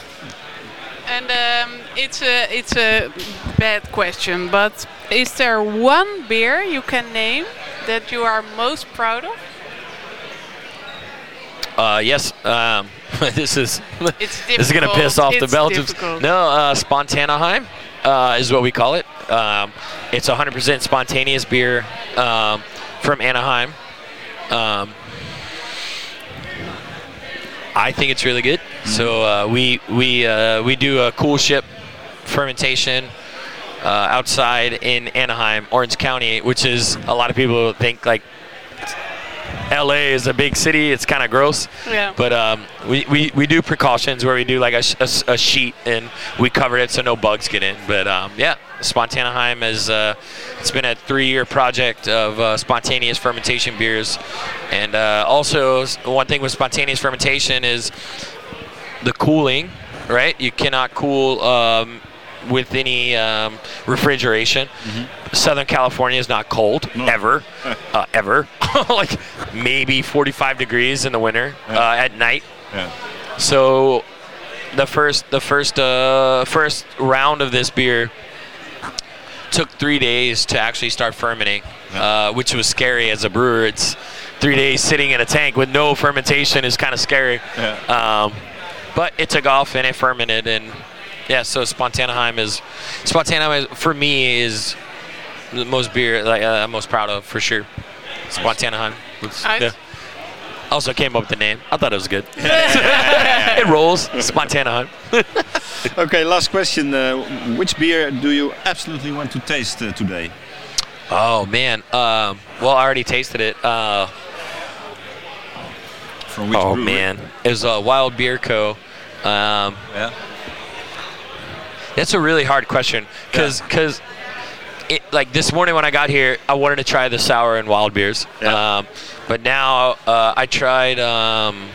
Speaker 3: And um, it's a it's a bad question, but is there one beer you can name that you are most proud of?
Speaker 14: Uh, yes. Um, this is
Speaker 3: It's
Speaker 14: this is gonna piss off the Belgians.
Speaker 3: difficult.
Speaker 14: No, uh, Spontanaheim uh, is what we call it. Um, it's 100% spontaneous beer um, from Anaheim. Um, I think it's really good. So uh, we we uh, we do a cool ship fermentation uh, outside in Anaheim, Orange County, which is a lot of people think like LA is a big city. It's kind of gross.
Speaker 3: Yeah.
Speaker 14: But um, we, we, we do precautions where we do like a, a a sheet and we cover it so no bugs get in. But um, yeah, Spontanaheim is uh, it's been a three-year project of uh, spontaneous fermentation beers, and uh, also one thing with spontaneous fermentation is the cooling. Right, you cannot cool um, with any um, refrigeration. Southern California is not cold ever, uh, ever. like maybe 45 degrees in the winter uh, at night.
Speaker 1: Yeah.
Speaker 14: So the first the first uh, first round of this beer took three days to actually start fermenting, uh, which was scary as a brewer. It's three days sitting in a tank with no fermentation is kind of scary. Um, but it took off and it fermented and yeah. So Spontanaheim is Spontanaheim is, for me is the most beer like uh, I'm most proud of for sure. Spontanaheim. It's-
Speaker 3: Nice.
Speaker 14: yeah. Also came up with the name. I thought it was good. it rolls. Spontanaheim.
Speaker 1: Okay, last question. Uh, which beer do you absolutely want to taste uh, today?
Speaker 14: Oh man. Um, well, I already tasted it. Uh,
Speaker 1: From which
Speaker 14: oh
Speaker 1: brewery?
Speaker 14: man, it was uh, Wild Beer Co. Um,
Speaker 1: Yeah.
Speaker 14: That's a really hard question because because it like this morning when I got here, I wanted to try the sour and wild beers. Um, but now uh, I tried um,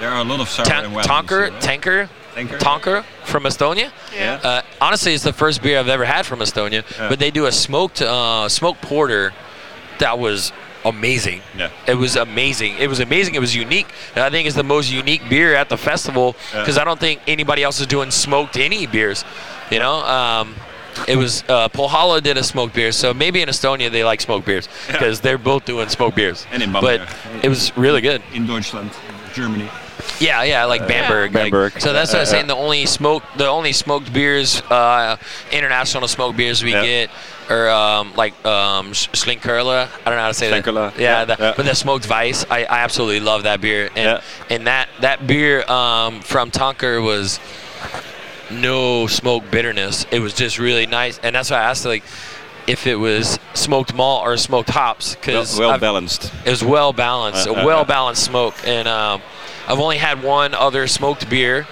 Speaker 1: There are a lot of sour
Speaker 14: Tan-
Speaker 1: and wild
Speaker 14: Tonker,
Speaker 1: beers,
Speaker 14: Tanker,
Speaker 1: Tanker?
Speaker 14: Tonker from Estonia.
Speaker 1: Yeah.
Speaker 14: Uh, honestly, it's the first beer I've ever had from Estonia.
Speaker 1: Yeah.
Speaker 14: But they do a smoked uh, smoked porter that was amazing.
Speaker 1: Yeah.
Speaker 14: It was amazing. It was amazing. It was unique. And I think it's the most unique beer at the festival
Speaker 1: Yeah.
Speaker 14: because I don't think anybody else is doing smoked any beers. You know, um, it was uh, Polhala did a smoked beer, so maybe in Estonia they like smoked beers because they're both doing smoked beers.
Speaker 1: And in
Speaker 14: but it was really good.
Speaker 1: In Deutschland, Germany.
Speaker 14: Yeah, yeah, like
Speaker 1: Uh,
Speaker 14: Bamberg. like-
Speaker 1: Bamberg.
Speaker 14: so that's what I'm saying. The only smoke, the only smoked beers, uh, international smoked beers we
Speaker 1: Yeah.
Speaker 14: get are um, like um, Schlinkerla. I don't know how to say
Speaker 1: Schlinkerla,
Speaker 14: that. Yeah,
Speaker 1: yeah,
Speaker 14: the,
Speaker 1: yeah.
Speaker 14: but the smoked Weiss, I, I absolutely love that beer. And and that that beer um, from Tonker was no smoke bitterness. It was just really nice, and that's why I asked like if it was smoked malt or smoked hops because
Speaker 1: Well- well balanced.
Speaker 14: It was well balanced,
Speaker 1: Uh, uh,
Speaker 14: a well balanced smoke, and um, I've only had one other smoked beer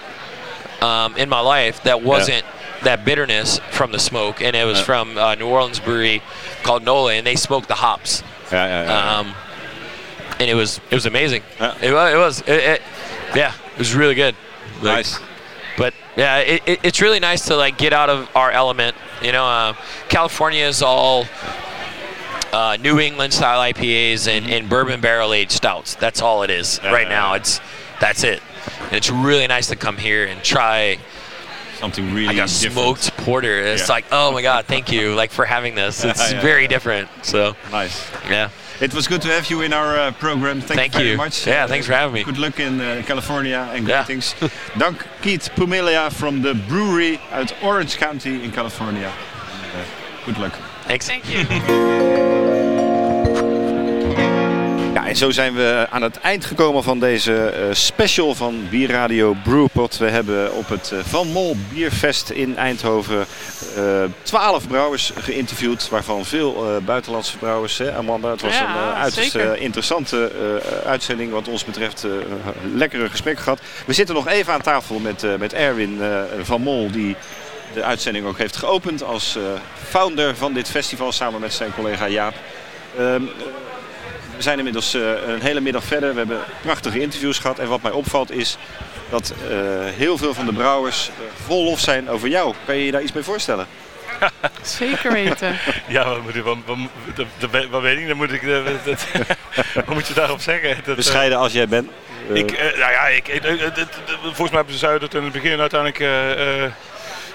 Speaker 14: um, in my life that wasn't that bitterness from the smoke, and it was
Speaker 1: Yeah.
Speaker 14: from uh, New Orleans brewery called Nola, and they smoked the hops.
Speaker 1: Yeah, yeah, yeah.
Speaker 14: Um, and it was it was amazing. It was it was it, it, yeah, it was really good. Like,
Speaker 1: Nice.
Speaker 14: But yeah, it, it, it's really nice to like get out of our element. You know, uh, California is all uh, New England style IPAs and, and bourbon barrel aged stouts. That's all it is
Speaker 1: Yeah,
Speaker 14: right now. It's that's it. And it's really nice to come here and try
Speaker 1: something really
Speaker 14: like a
Speaker 1: different.
Speaker 14: smoked porter. It's
Speaker 1: Yeah.
Speaker 14: like, oh my god, thank you, like for having this. It's
Speaker 1: Yeah,
Speaker 14: very
Speaker 1: yeah.
Speaker 14: different. So
Speaker 1: nice.
Speaker 14: Yeah.
Speaker 1: It was good to have you in our uh, program. Thank,
Speaker 14: Thank
Speaker 1: you very
Speaker 14: you.
Speaker 1: much.
Speaker 14: Yeah, thanks for having me.
Speaker 1: Good luck in uh, California and
Speaker 14: Yeah.
Speaker 1: greetings. Dank Keith Pumelia from the brewery uit Orange County in California. Uh, good luck.
Speaker 14: Thanks.
Speaker 3: Thank you.
Speaker 1: Ja, en zo zijn we aan het eind gekomen van deze eh, special van Bierradio Brewpot. We hebben op het eh, Van Mol Bierfest in Eindhoven twaalf brouwers geïnterviewd, waarvan veel eh, buitenlandse brouwers. Hè, Amanda, het was
Speaker 3: Ja,
Speaker 1: een eh, uiterst eh, interessante eh, uitzending wat ons betreft. eh, lekkere gesprek gehad. We zitten nog even aan tafel met, eh, met Erwin eh, van Mol, die de uitzending ook heeft geopend als eh, founder van dit festival samen met zijn collega Jaap. Ehm, we zijn inmiddels eh, een hele middag verder. We hebben prachtige interviews gehad. En wat mij opvalt is dat eh, heel veel van de brouwers eh, vol lof zijn over jou. Kan je je daar iets mee voorstellen?
Speaker 3: Zeker weten.
Speaker 2: Ja, wat, moet ik, wat, wat, wat weet ik, dan moet ik, dat, dat- wat moet je daarop zeggen? Dat, eh,
Speaker 1: Bescheiden als jij bent. Eh,
Speaker 2: Ik, eh, nou ja, ik, eh, eh, het- het- volgens mij hebben ze dat in het begin uiteindelijk eh, eh,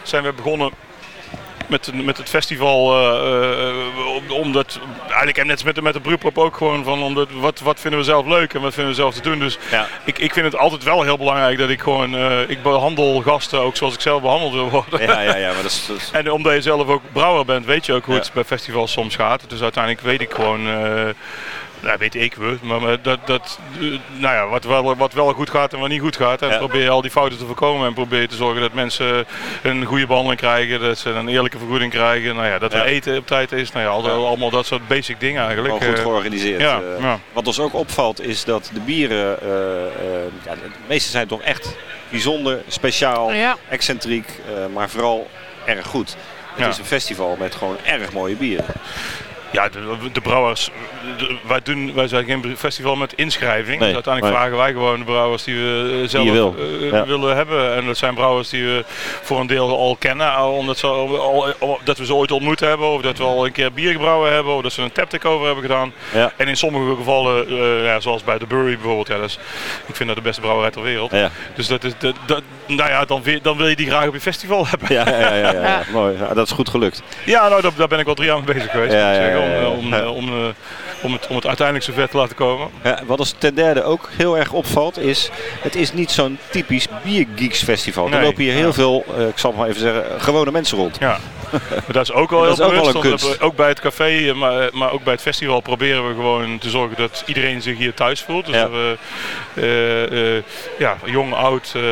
Speaker 2: zijn we begonnen met, met het festival. eh, eh, om- omdat, eigenlijk en net met, de- met de brewpop ook gewoon van omdat, wat, wat vinden we zelf leuk en wat vinden we zelf te doen. Dus ik, ik vind het altijd wel heel belangrijk dat ik gewoon, eh, ik behandel gasten ook zoals ik zelf behandeld wil worden.
Speaker 1: Ja, ja, ja, maar dat is... dat is-
Speaker 2: En omdat je zelf ook brouwer bent, weet je ook hoe
Speaker 1: Ja.
Speaker 2: het bij festivals soms gaat. Dus uiteindelijk weet ik gewoon, nou weet ik we, maar maar dat, dat eh, nou ja, wat, wel, wat wel goed gaat en wat niet goed gaat. En
Speaker 1: Ja.
Speaker 2: probeer je al die fouten te voorkomen en probeer je te zorgen dat mensen een goede behandeling krijgen, dat ze een eerlijke vergoeding krijgen. Nou ja, dat
Speaker 1: Ja.
Speaker 2: we eten op tijd is, nou ja, al-
Speaker 1: Ja.
Speaker 2: allemaal dat soort basic dingen eigenlijk.
Speaker 1: Wel goed
Speaker 2: Eh,
Speaker 1: georganiseerd.
Speaker 2: Ja,
Speaker 1: eh.
Speaker 2: ja.
Speaker 1: Wat ons ook opvalt is dat de bieren, eh, eh, ja, de meeste zijn toch echt bijzonder, speciaal,
Speaker 3: Ja.
Speaker 1: excentriek, eh, maar vooral erg goed. Het
Speaker 2: Ja.
Speaker 1: is een festival met gewoon erg mooie bieren.
Speaker 2: Ja, de, de brouwers, de- wij, doen, wij zijn geen festival met inschrijving.
Speaker 1: Nee,
Speaker 2: Dus uiteindelijk
Speaker 1: nee.
Speaker 2: vragen wij gewoon de brouwers die we eh, zelf
Speaker 1: wil.
Speaker 2: eh,
Speaker 1: Ja.
Speaker 2: willen hebben. En dat zijn brouwers die we voor een deel al kennen, al omdat ze al, dat we ze ooit ontmoet hebben. Of dat we al een keer bier gebrouwen hebben. Of dat ze een tap takeover hebben gedaan.
Speaker 1: Ja.
Speaker 2: En in sommige gevallen, eh, ja, zoals bij de Bury bijvoorbeeld, ja, dat is, ik vind dat de beste brouwerij ter wereld. Dus dat is, dat, dat, nou ja, dan, wil- dan wil je die graag op je festival hebben.
Speaker 1: Ja, ja, ja, mooi. Dat is goed gelukt.
Speaker 2: Ja, nou, daar, daar ben ik al drie jaar mee bezig geweest. Om, om,
Speaker 1: Ja.
Speaker 2: eh, om, eh, om, het, om het uiteindelijk zover te laten komen.
Speaker 1: Ja, wat ons ten derde ook heel erg opvalt is, het is niet zo'n typisch biergeeks festival. Er
Speaker 2: Nee,
Speaker 1: lopen hier heel veel, eh, ik zal het maar even zeggen, gewone mensen rond.
Speaker 2: Ja. Dat is ook wel heel
Speaker 1: ook
Speaker 2: bewust. we- Ook bij het café, eh, maar, maar ook bij het festival proberen we gewoon te zorgen dat iedereen zich hier thuis voelt. Dus
Speaker 1: Ja.
Speaker 2: dat we eh, eh, ja, jong, oud, eh,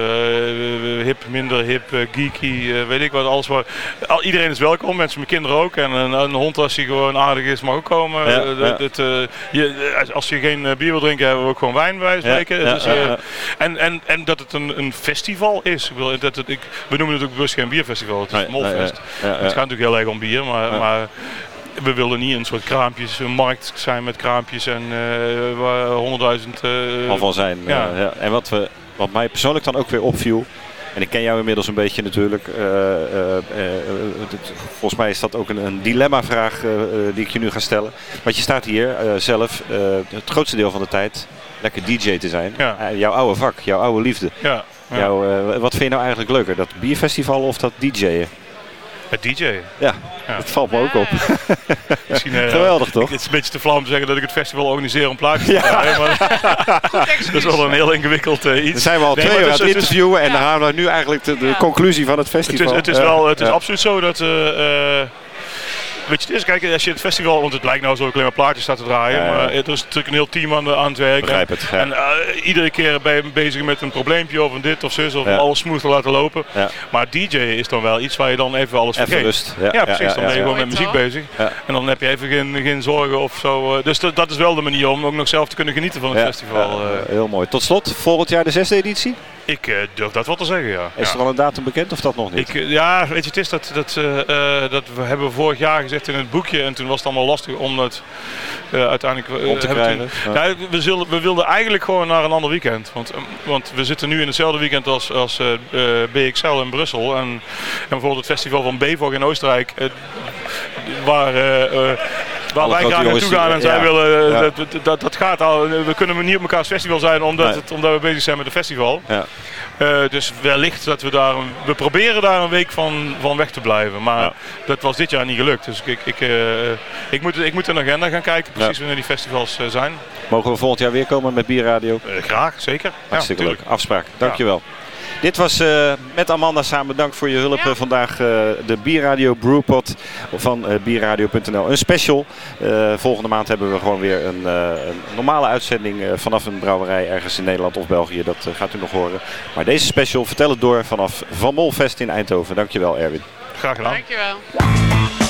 Speaker 2: hip, minder hip, eh, geeky, eh, weet ik wat, alles wat. Al, iedereen is welkom, mensen met kinderen ook. En een, een hond als hij gewoon aardig is mag ook komen.
Speaker 1: Ja,
Speaker 2: Eh,
Speaker 1: ja.
Speaker 2: dat- dat, eh, je, als- je geen eh, bier wil drinken, hebben we ook gewoon wijn bij spreken. Dus, eh. En, en, en dat het een, een festival is. Ik dat het, ik, we noemen het ook bewust geen bierfestival, het is
Speaker 1: Nee,
Speaker 2: een molfest.
Speaker 1: nee.
Speaker 2: Het gaat natuurlijk heel erg om bier, maar, maar we willen niet een soort kraampjes, een markt zijn met kraampjes en eh, waar honderdduizend... eh,
Speaker 1: al van zijn.
Speaker 2: Ja.
Speaker 1: eh, ja. En wat, we, wat mij persoonlijk dan ook weer opviel, en ik ken jou inmiddels een beetje natuurlijk, volgens mij is dat ook een, een dilemma-vraag die ik je nu ga stellen. Want je staat hier zelf het grootste deel van de tijd lekker DJ te zijn.
Speaker 2: Ja.
Speaker 1: Jouw oude vak, jouw oude liefde.
Speaker 2: Ja, ja.
Speaker 1: Jouw, wat vind je nou eigenlijk leuker, dat bierfestival of dat DJ'en?
Speaker 2: Het DJ.
Speaker 1: Ja, dat valt me ook op.
Speaker 2: Misschien,
Speaker 1: uh, Geweldig toch?
Speaker 2: Het is een beetje te flauw om te zeggen dat ik het festival organiseer om plaatjes te draaien. Maar dat is wel een heel ingewikkeld uh, iets.
Speaker 1: Dan zijn we al nee, twee uur aan het interviewen en dan halen we nu eigenlijk de, de conclusie van het festival.
Speaker 2: Het is, het is wel, het is absoluut zo dat... Uh, Weet je, het is, kijk, als je het festival, want het lijkt nou zo ik alleen maar plaatjes staat te draaien, maar er is natuurlijk een heel team aan, de, aan het werk.
Speaker 1: Begrijp het.
Speaker 2: En uh, iedere keer ben je bezig met een probleempje of een dit of zus, of alles smooth te laten lopen. Maar DJ is dan wel iets waar je dan even alles
Speaker 1: even
Speaker 2: vergeet.
Speaker 1: Rust.
Speaker 2: Ja, precies. dan ben je gewoon met muziek bezig. En dan heb je even geen, geen zorgen of zo. Eh. Dus dat is wel de manier om ook nog zelf te kunnen genieten van het festival.
Speaker 1: Eh. heel mooi. Tot slot, volgend jaar de zesde editie?
Speaker 2: Ik uh, durf dat wel te zeggen, ja.
Speaker 1: Is er al een datum bekend of dat nog niet?
Speaker 2: Ik, uh, ja, weet je, het is dat, dat, uh, dat we hebben vorig jaar gezegd in het boekje en toen was het allemaal lastig om het uiteindelijk
Speaker 1: om te krijgen.
Speaker 2: Toen, ja. we, zullen, we wilden eigenlijk gewoon naar een ander weekend. Want, want we zitten nu in hetzelfde weekend als, als BXL in Brussel. En, en bijvoorbeeld het festival van Bevog in Oostenrijk. waar waar wij graag naartoe gaan en zij willen, dat, dat, dat, gaat al. We kunnen niet op elkaars festival zijn omdat, nee. het, omdat we bezig zijn met een festival. Ja. Uh, dus wellicht dat we daar, een, we proberen daar een week van, van weg te blijven. Maar ja. dat was dit jaar niet gelukt. Dus ik, ik, uh, ik, moet, ik moet een agenda gaan kijken, precies wanneer die festivals uh, zijn.
Speaker 1: Mogen we volgend jaar weer komen met Bierradio?
Speaker 2: graag, zeker.
Speaker 1: Hartstikke leuk. Afspraak. Dankjewel. Dit was uh, met Amanda samen. Dank voor je hulp ja. uh, vandaag. Uh, de Bierradio Brewpot van bierradio.nl. Een special. volgende maand hebben we gewoon weer een, een normale uitzending vanaf een brouwerij ergens in Nederland of België. Dat gaat u nog horen. Maar deze special, vertel het door vanaf Van Molfest in Eindhoven. Dankjewel Erwin.
Speaker 2: Graag gedaan.
Speaker 3: Dankjewel.